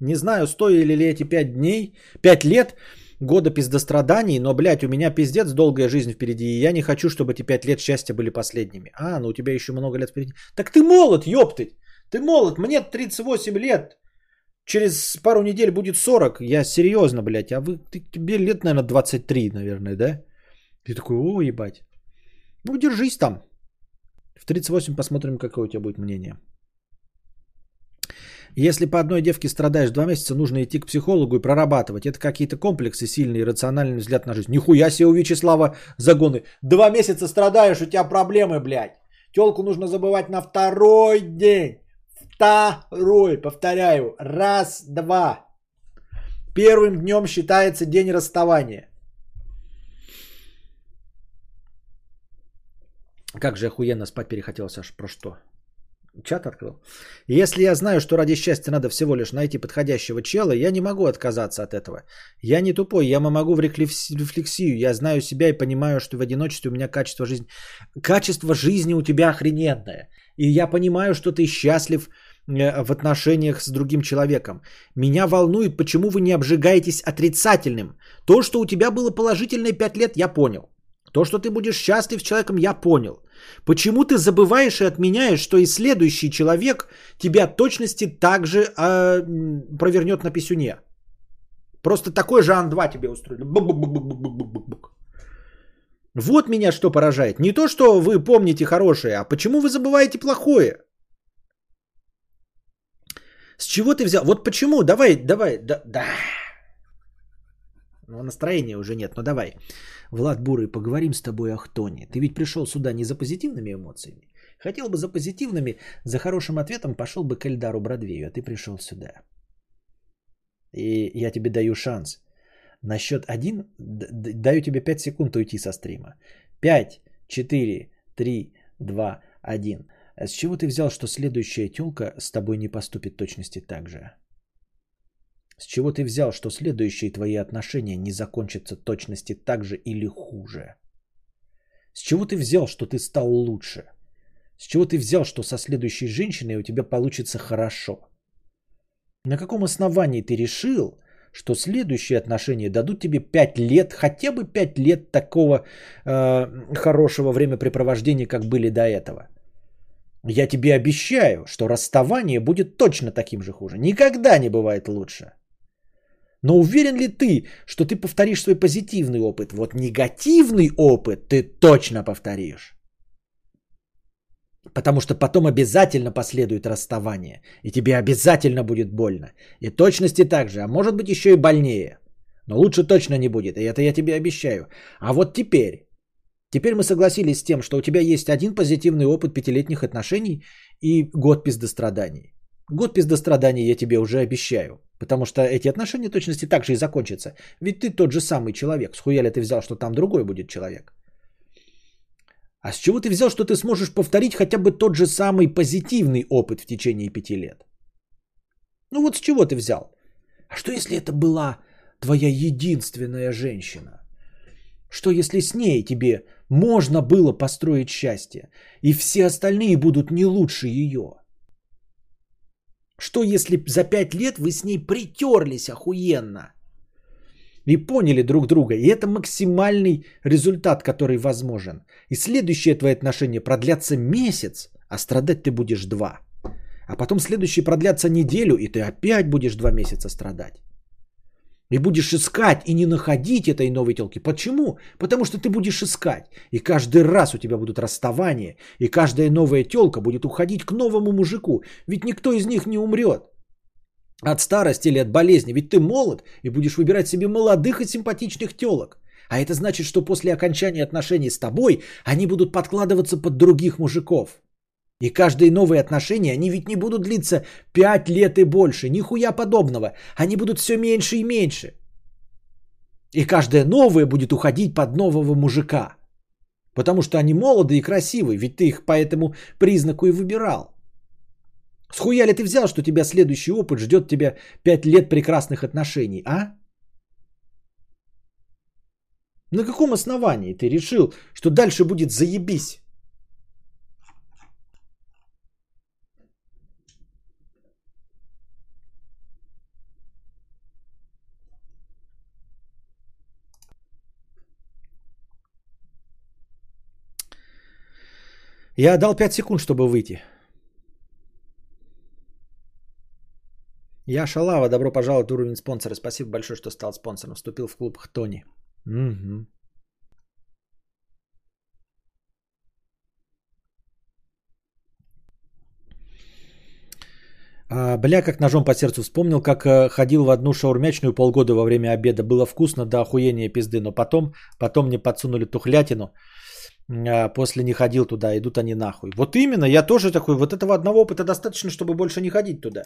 Не знаю, стоили ли эти пять дней, пять лет года пиздостраданий, но, блядь, у меня пиздец долгая жизнь впереди, и я не хочу, чтобы эти пять лет счастья были последними. А, ну у тебя еще много лет впереди. Так ты молод, ёптыть! Ты молод, мне 38 лет. Через пару недель будет 40. Я серьезно, блядь, а вы, ты, тебе лет, наверное, 23, наверное, да? Ты такой, о, ебать. Ну, держись там. В 38 посмотрим, какое у тебя будет мнение. Если по одной девке страдаешь два месяца, нужно идти к психологу и прорабатывать. Это какие-то комплексы, сильный рациональный взгляд на жизнь. Нихуя себе у Вячеслава загоны. Два месяца страдаешь, у тебя проблемы, блядь. Телку нужно забывать на второй день. Второй, повторяю. Раз, два. Первым днем считается день расставания. Как же охуенно спать перехотелось аж про что? Чат открыл. Если я знаю, что ради счастья надо всего лишь найти подходящего чела, я не могу отказаться от этого. Я не тупой, я могу в рефлекс- рефлексию. Я знаю себя и понимаю, что в одиночестве у меня качество жизни... Качество жизни у тебя охрененное. И я понимаю, что ты счастлив в отношениях с другим человеком. Меня волнует, почему вы не обжигаетесь отрицательным. То, что у тебя было положительное 5 лет, я понял. То, что ты будешь счастлив с человеком, я понял. Почему ты забываешь и отменяешь, что и следующий человек тебя точности также э, провернет на писюне? Просто такой же Ан-2 тебе устроили. Бук-бук-бук-бук-бук-бук-бук. Вот меня что поражает. Не то, что вы помните хорошее, а почему вы забываете плохое? С чего ты взял? Вот почему? Давай, давай, да, да. Ну, настроения уже нет, но давай. Влад Бурый, поговорим с тобой о Хтоне. Ты ведь пришел сюда не за позитивными эмоциями. Хотел бы за позитивными, за хорошим ответом пошел бы к Эльдару Бродвею, а ты пришел сюда. И я тебе даю шанс. На счет один даю тебе 5 секунд уйти со стрима. 5, 4, 3, 2, 1. А С чего ты взял, что следующая телка с тобой не поступит точности так же? С чего ты взял, что следующие твои отношения не закончатся точности так же или хуже? С чего ты взял, что ты стал лучше? С чего ты взял, что со следующей женщиной у тебя получится хорошо? На каком основании ты решил, что следующие отношения дадут тебе 5 лет, хотя бы 5 лет такого э, хорошего времяпрепровождения, как были до этого? Я тебе обещаю, что расставание будет точно таким же хуже. Никогда не бывает лучше. Но уверен ли ты, что ты повторишь свой позитивный опыт? Вот негативный опыт ты точно повторишь. Потому что потом обязательно последует расставание. И тебе обязательно будет больно. И точности так же, а может быть еще и больнее. Но лучше точно не будет, и это я тебе обещаю. А вот теперь, Теперь мы согласились с тем, что у тебя есть один позитивный опыт пятилетних отношений и год пиздостраданий. Год пиздостраданий я тебе уже обещаю. Потому что эти отношения точности так же и закончатся. Ведь ты тот же самый человек. Схуя ли ты взял, что там другой будет человек? А с чего ты взял, что ты сможешь повторить хотя бы тот же самый позитивный опыт в течение пяти лет? Ну вот с чего ты взял? А что если это была твоя единственная женщина? Что если с ней тебе можно было построить счастье, и все остальные будут не лучше ее? Что если за пять лет вы с ней притерлись охуенно? И поняли друг друга. И это максимальный результат, который возможен. И следующие твои отношения продлятся месяц, а страдать ты будешь два. А потом следующие продлятся неделю, и ты опять будешь два месяца страдать. И будешь искать и не находить этой новой телки. Почему? Потому что ты будешь искать. И каждый раз у тебя будут расставания. И каждая новая телка будет уходить к новому мужику. Ведь никто из них не умрет. От старости или от болезни. Ведь ты молод и будешь выбирать себе молодых и симпатичных телок. А это значит, что после окончания отношений с тобой они будут подкладываться под других мужиков. И каждые новые отношения, они ведь не будут длиться 5 лет и больше, нихуя подобного. Они будут все меньше и меньше. И каждое новое будет уходить под нового мужика. Потому что они молоды и красивые, ведь ты их по этому признаку и выбирал. Схуя ли ты взял, что тебя следующий опыт ждет тебя 5 лет прекрасных отношений, а? На каком основании ты решил, что дальше будет заебись? Я дал 5 секунд, чтобы выйти. Я Шалава, добро пожаловать в уровень спонсора. Спасибо большое, что стал спонсором. Вступил в клуб Хтони. Угу. Бля, как ножом по сердцу вспомнил, как э, ходил в одну шаурмячную полгода во время обеда. Было вкусно до охуения пизды, но потом, потом мне подсунули тухлятину. А, после не ходил туда, идут они нахуй. Вот именно, я тоже такой, вот этого одного опыта достаточно, чтобы больше не ходить туда.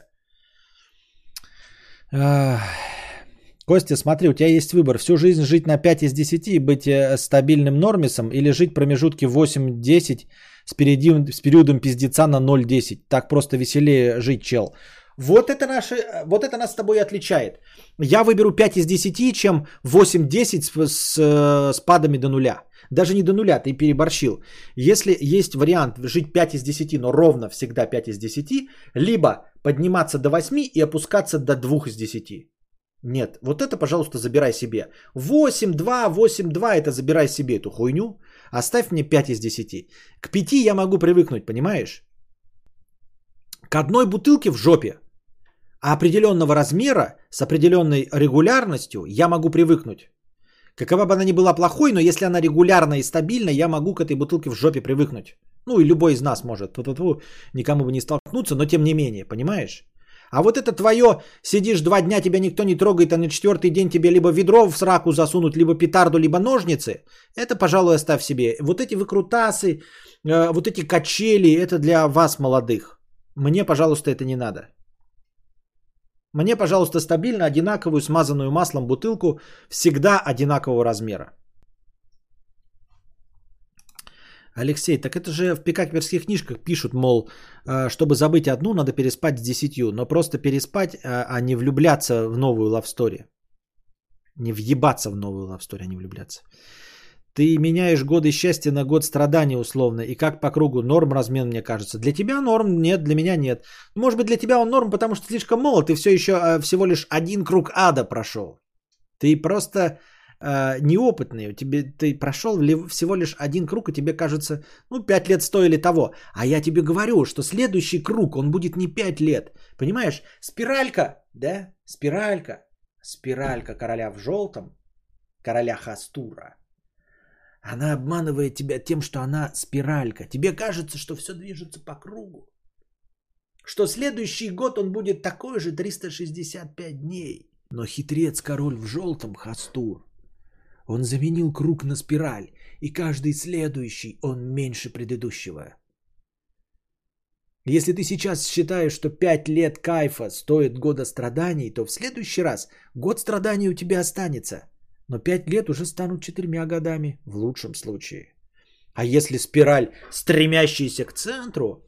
Костя, смотри, у тебя есть выбор. Всю жизнь жить на 5 из 10 и быть э, стабильным нормисом или жить промежутки 8-10 с, периодом, с периодом пиздеца на 0-10. Так просто веселее жить, чел. Вот это, наши, вот это нас с тобой отличает. Я выберу 5 из 10, чем 8-10 с, с, э, с падами до нуля. Даже не до нуля, ты переборщил. Если есть вариант жить 5 из 10, но ровно всегда 5 из 10, либо подниматься до 8 и опускаться до 2 из 10. Нет, вот это, пожалуйста, забирай себе. 8, 2, 8, 2, это забирай себе эту хуйню. Оставь мне 5 из 10. К 5 я могу привыкнуть, понимаешь? К одной бутылке в жопе определенного размера с определенной регулярностью я могу привыкнуть. Какова бы она ни была плохой, но если она регулярна и стабильна, я могу к этой бутылке в жопе привыкнуть. Ну и любой из нас может. Ту-ту-ту, никому бы не столкнуться, но тем не менее, понимаешь? А вот это твое, сидишь два дня, тебя никто не трогает, а на четвертый день тебе либо ведро в сраку засунуть, либо петарду, либо ножницы, это, пожалуй, оставь себе. Вот эти выкрутасы, э, вот эти качели, это для вас, молодых. Мне, пожалуйста, это не надо. Мне, пожалуйста, стабильно одинаковую смазанную маслом бутылку всегда одинакового размера. Алексей, так это же в пикаперских книжках пишут, мол, э, чтобы забыть одну, надо переспать с десятью. Но просто переспать, а, а не влюбляться в новую лавстори. Не въебаться в новую лавстори, а не влюбляться. Ты меняешь годы счастья на год страдания условно. И как по кругу норм размен, мне кажется. Для тебя норм, нет, для меня нет. Может быть, для тебя он норм, потому что слишком молод. Ты все еще э, всего лишь один круг ада прошел. Ты просто э, неопытный. Тебе, ты прошел всего лишь один круг, и тебе кажется, ну, пять лет стоили того. А я тебе говорю, что следующий круг, он будет не пять лет. Понимаешь? Спиралька, да? Спиралька. Спиралька короля в желтом, короля Хастура – она обманывает тебя тем, что она спиралька. Тебе кажется, что все движется по кругу. Что следующий год он будет такой же 365 дней. Но хитрец король в желтом Хастур. Он заменил круг на спираль, и каждый следующий он меньше предыдущего. Если ты сейчас считаешь, что 5 лет кайфа стоит года страданий, то в следующий раз год страданий у тебя останется. Но 5 лет уже станут четырьмя годами, в лучшем случае. А если спираль, стремящаяся к центру,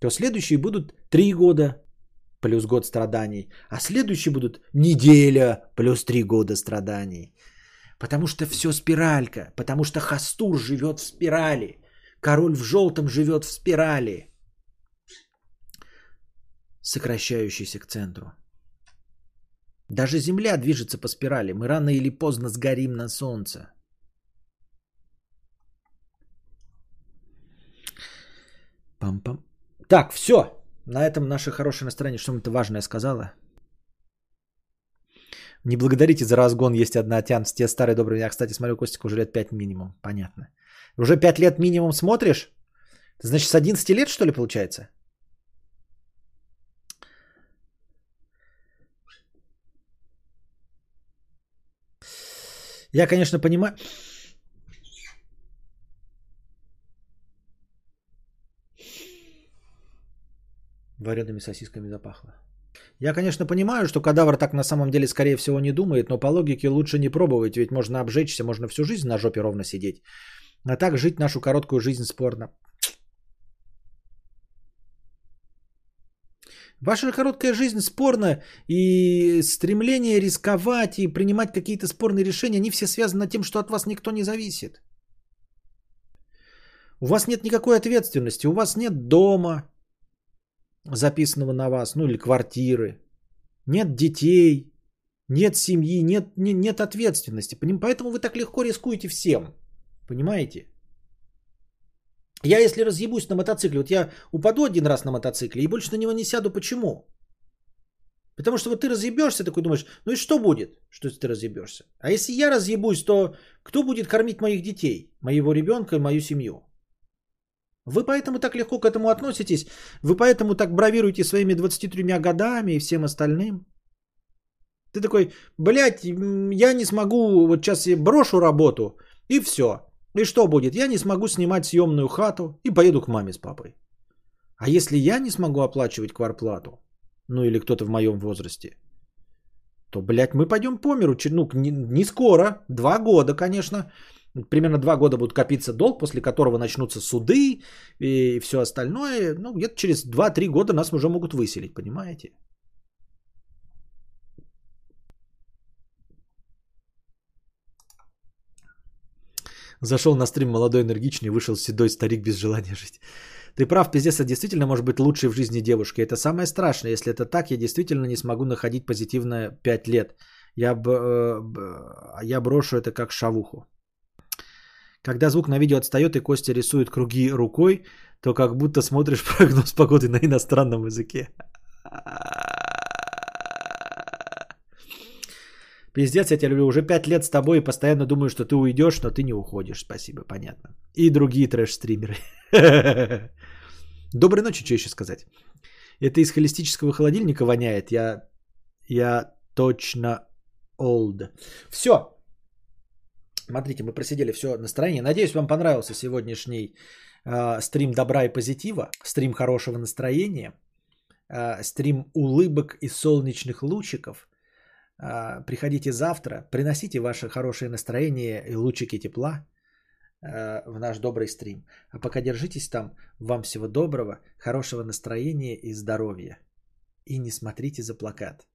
то следующие будут 3 года плюс год страданий, а следующие будут неделя плюс 3 года страданий. Потому что все спиралька, потому что Хастур живет в спирали, король в желтом живет в спирали, сокращающейся к центру. Даже Земля движется по спирали. Мы рано или поздно сгорим на Солнце. Пам-пам. Так, все. На этом наше хорошее настроение. Что-то важное сказала. Не благодарите за разгон. Есть одна тян. Те старые добрые. Я, кстати, смотрю, Костик уже лет 5 минимум. Понятно. Уже 5 лет минимум смотришь? Значит, с 11 лет, что ли, получается? Я, конечно, понимаю... Вареными сосисками запахло. Я, конечно, понимаю, что кадавр так на самом деле, скорее всего, не думает, но по логике лучше не пробовать, ведь можно обжечься, можно всю жизнь на жопе ровно сидеть. А так жить нашу короткую жизнь спорно. Ваша короткая жизнь спорна, и стремление рисковать и принимать какие-то спорные решения, они все связаны тем, что от вас никто не зависит. У вас нет никакой ответственности, у вас нет дома, записанного на вас, ну или квартиры, нет детей, нет семьи, нет, нет, нет ответственности. Поэтому вы так легко рискуете всем. Понимаете? Я если разъебусь на мотоцикле, вот я упаду один раз на мотоцикле и больше на него не сяду. Почему? Потому что вот ты разъебешься, такой думаешь, ну и что будет, что ты разъебешься? А если я разъебусь, то кто будет кормить моих детей, моего ребенка и мою семью? Вы поэтому так легко к этому относитесь, вы поэтому так бравируете своими 23 годами и всем остальным. Ты такой, блядь, я не смогу, вот сейчас я брошу работу и все. И что будет? Я не смогу снимать съемную хату и поеду к маме с папой. А если я не смогу оплачивать кварплату, ну или кто-то в моем возрасте, то, блядь, мы пойдем по миру. Ну, не, не скоро, два года, конечно. Примерно два года будет копиться долг, после которого начнутся суды и все остальное. Ну, где-то через 2-3 года нас уже могут выселить, понимаете? Зашел на стрим молодой, энергичный, вышел седой старик без желания жить. Ты прав, пиздец, это действительно может быть лучшей в жизни девушки. Это самое страшное. Если это так, я действительно не смогу находить позитивное 5 лет. Я, э, б, я брошу это как шавуху. Когда звук на видео отстает и Костя рисует круги рукой, то как будто смотришь прогноз погоды на иностранном языке. Пиздец, я тебя люблю. Уже пять лет с тобой и постоянно думаю, что ты уйдешь, но ты не уходишь. Спасибо, понятно. И другие трэш-стримеры. Доброй ночи, что еще сказать. Это из холистического холодильника воняет. Я, я точно old. Все. Смотрите, мы просидели все настроение. Надеюсь, вам понравился сегодняшний э, стрим добра и позитива, стрим хорошего настроения, э, стрим улыбок и солнечных лучиков – приходите завтра, приносите ваше хорошее настроение и лучики тепла а, в наш добрый стрим. А пока держитесь там. Вам всего доброго, хорошего настроения и здоровья. И не смотрите за плакат.